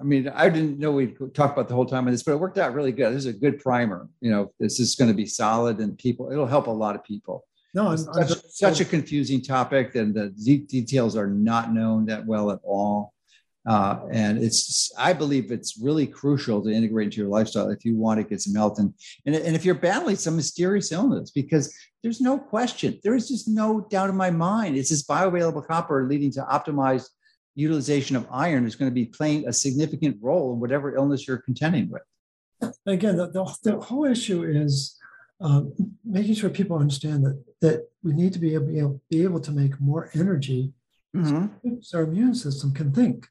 I mean, I didn't know we'd talk about the whole time on this, but it worked out really good. This is a good primer. You know, this is going to be solid, and people, it'll help a lot of people. No, I'm, It's I'm such, such a confusing topic, and the de- details are not known that well at all. Uh, and it's, I believe it's really crucial to integrate into your lifestyle if you want to get some health and, and, and if you're battling some mysterious illness, because there's no question, there is just no doubt in my mind. It's this bioavailable copper leading to optimized utilization of iron is going to be playing a significant role in whatever illness you're contending with. again, the, the, the whole issue is um, making sure people understand that that we need to be able, be able, be able to make more energy so our immune system can think.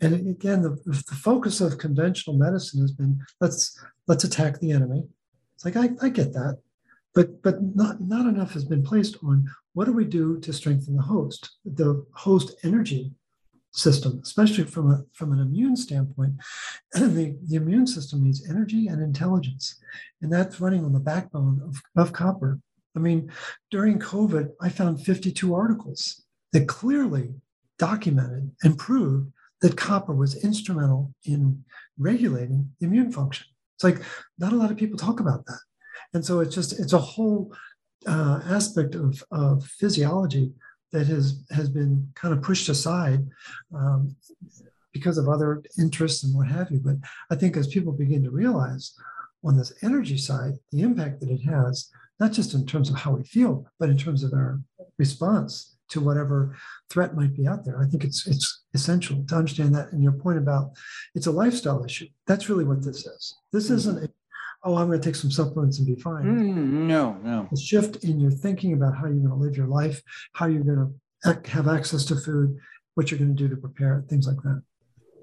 And again, the, the focus of conventional medicine has been let's let's attack the enemy. It's like I, I get that, but but not not enough has been placed on what do we do to strengthen the host, the host energy system, especially from a from an immune standpoint. And *clears throat* the, the immune system needs energy and intelligence, and that's running on the backbone of, of copper. I mean, during COVID, I found 52 articles that clearly documented and proved that copper was instrumental in regulating the immune function. It's like not a lot of people talk about that. And so it's just, it's a whole uh, aspect of, of physiology that has, has been kind of pushed aside um, because of other interests and what have you. But I think as people begin to realize on this energy side, the impact that it has, not just in terms of how we feel, but in terms of our response to whatever threat might be out there. I think it's it's essential to understand that. And your point about it's a lifestyle issue. That's really what this is. This isn't, a, oh, I'm going to take some supplements and be fine. Mm, no, no. A shift in your thinking about how you're going to live your life, how you're going to have access to food, what you're going to do to prepare it, things like that.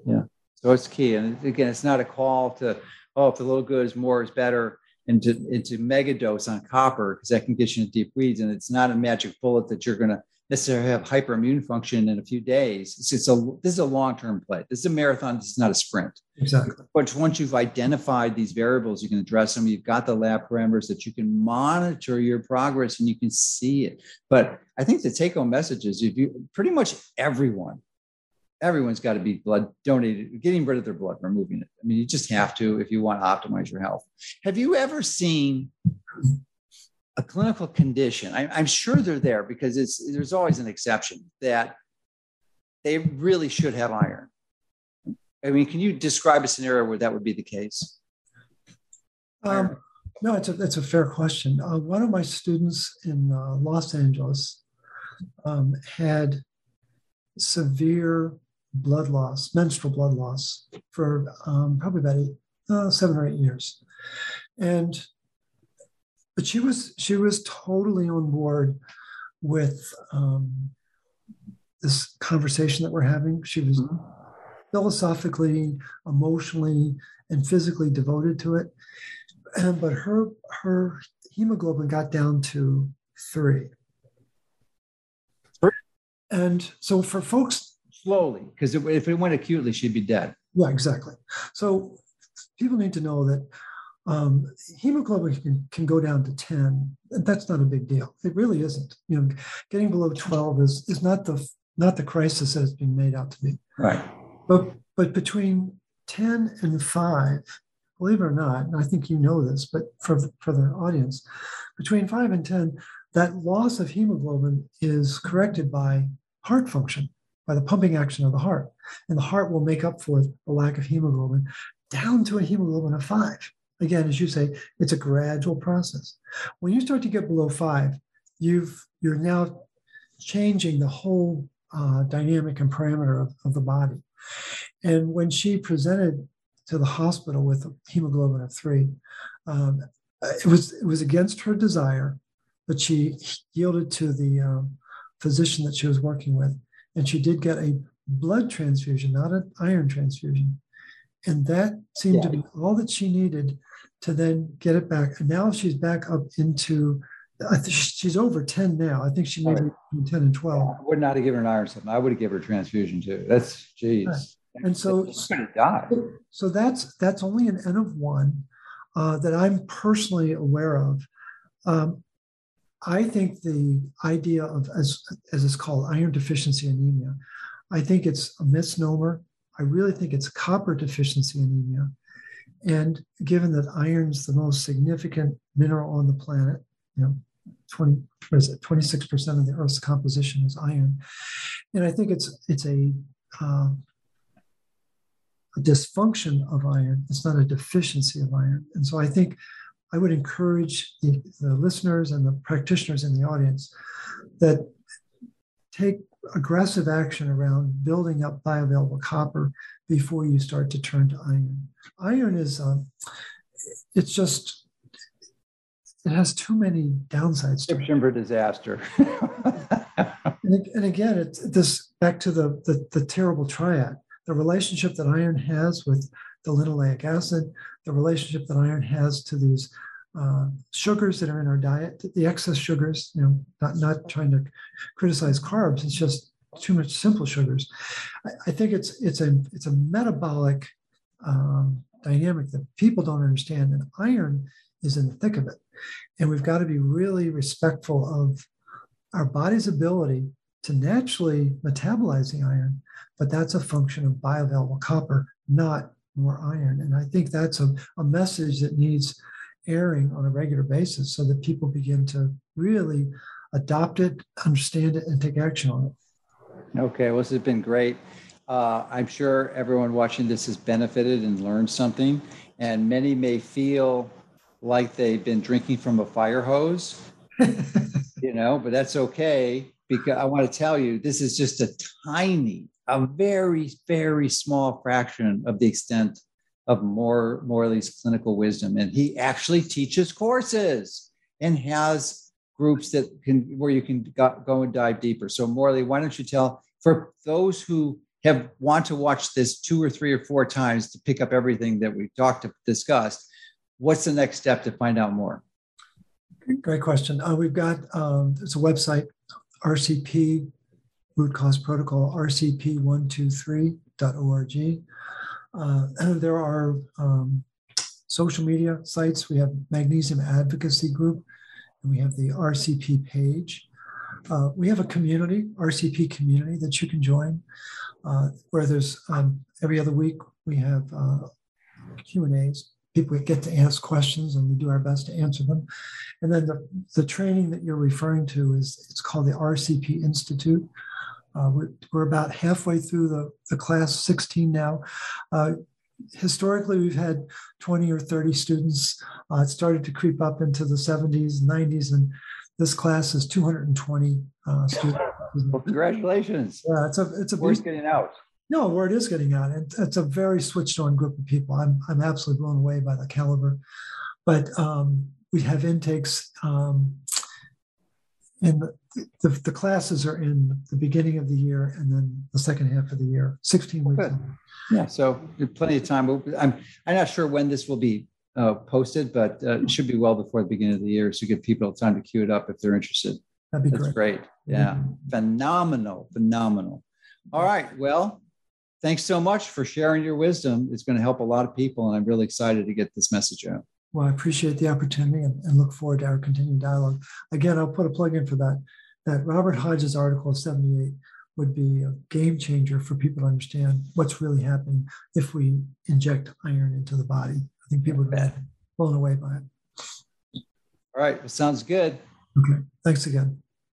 Yeah. So it's key. And again, it's not a call to, oh, if the little good is more is better and to, into mega dose on copper, because that can get you into deep weeds. And it's not a magic bullet that you're going to necessarily have hyperimmune function in a few days. It's, it's a, this is a long-term play. This is a marathon. This is not a sprint. Exactly. But once you've identified these variables, you can address them. You've got the lab parameters that you can monitor your progress and you can see it. But I think the take-home message is if you pretty much everyone, everyone's got to be blood donated, getting rid of their blood, removing it. I mean, you just have to if you want to optimize your health. Have you ever seen a clinical condition? I, I'm sure they're there because it's there's always an exception that they really should have iron. I mean, can you describe a scenario where that would be the case? Um, no, it's a, it's a fair question. Uh, one of my students in uh, Los Angeles um, had severe blood loss, menstrual blood loss, for um, probably about eight, uh, seven or eight years, and but she was she was totally on board with um, this conversation that we're having. She was philosophically, emotionally, and physically devoted to it. And but her her hemoglobin got down to three. And so for folks, Slowly, because if it went acutely, she'd be dead. yeah, exactly. So people need to know that um, hemoglobin can, can go down to 10. That's not a big deal. It really isn't. You know, getting below 12 is is not the not the crisis that it's being made out to be. Right. But but between 10 and 5, believe it or not, and I think you know this, but for, for the audience, between 5 and 10, that loss of hemoglobin is corrected by heart function, by the pumping action of the heart. And the heart will make up for the lack of hemoglobin down to a hemoglobin of 5. Again, as you say, it's a gradual process. When you start to get below 5, you've you're now changing the whole uh, dynamic and parameter of, of the body. And when she presented to the hospital with a hemoglobin of three, um, it was it was against her desire, but she yielded to the um, physician that she was working with, and she did get a blood transfusion, not an iron transfusion. And that seemed yeah. to be all that she needed to then get it back. And now she's back up into, I think she's over 10 now. I think she may be between 10 and 12. I would not have given her an iron supplement. I would have given her transfusion too. That's, geez. Right. And so, so that's that's only an N of one uh, that I'm personally aware of. Um, I think the idea of as as it's called iron deficiency anemia, I think it's a misnomer. I really think it's copper deficiency anemia. And given that iron's the most significant mineral on the planet, you know, 20, what is it, 26% of the Earth's composition is iron. And I think it's it's a, uh, a dysfunction of iron. It's not a deficiency of iron. And so I think I would encourage the, the listeners and the practitioners in the audience that take aggressive action around building up bioavailable copper before you start to turn to iron. Iron is, um, it's just, it has too many downsides. Prescription for disaster. *laughs* and, and, again, it's this back to the, the, the terrible triad. The relationship that iron has with the linoleic acid, the relationship that iron has to these uh, sugars that are in our diet, the excess sugars, you know, not, not trying to criticize carbs, it's just too much simple sugars. I, I think it's it's a it's a metabolic um, dynamic that people don't understand, and iron is in the thick of it. And we've got to be really respectful of our body's ability to naturally metabolize the iron, but that's a function of bioavailable copper, not more iron. And I think that's a, a message that needs airing on a regular basis so that people begin to really adopt it, understand it, and take action on it. Okay, well, this has been great. Uh, I'm sure everyone watching this has benefited and learned something, and many may feel like they've been drinking from a fire hose, *laughs* you know, but that's okay because I want to tell you this is just a tiny, a very, very small fraction of the extent of more Morley's clinical wisdom. And he actually teaches courses and has groups that can where you can go, and dive deeper. So Morley, why don't you tell for those who have want to watch this two or three or four times to pick up everything that we've talked discussed, what's the next step to find out more? Great question. Uh, we've got um, it's a website, RCP root cause protocol, rcp123.org. Uh, *clears throat* there are um, social media sites. We have Magnesium Advocacy Group, and we have the RCP page. Uh, we have a community, RCP community, that you can join, uh, where there's um, every other week we have uh, Q and A's. People get to ask questions, and we do our best to answer them. And then the, the training that you're referring to is it's called the RCP Institute. Uh, we're, we're, about halfway through the, the class 16 now. Uh, historically, we've had 20 or 30 students. Uh, it started to creep up into the 70s, 90s, and this class is 220 uh, students. Well, congratulations. Yeah, it's a it's a word's getting out. No, word is getting out. It, it's a very switched on group of people. I'm I'm absolutely blown away by the caliber. But um, we have intakes um, in the, the, the, classes are in the beginning of the year and then the second half of the year, 16 weeks. Good. Yeah, so plenty of time. I'm I'm not sure when this will be uh, posted, but uh, it should be well before the beginning of the year, so give people time to queue it up if they're interested. That'd be great. That's great. great. Yeah, mm-hmm. phenomenal, phenomenal. All right, well, thanks so much for sharing your wisdom. It's going to help a lot of people, and I'm really excited to get this message out. Well, I appreciate the opportunity and, and look forward to our continued dialogue. Again, I'll put a plug in for that. That Robert Hodges article 78 would be a game changer for people to understand what's really happening if we inject iron into the body. I think people would be blown away by it. All right. That sounds good. Okay. Thanks again.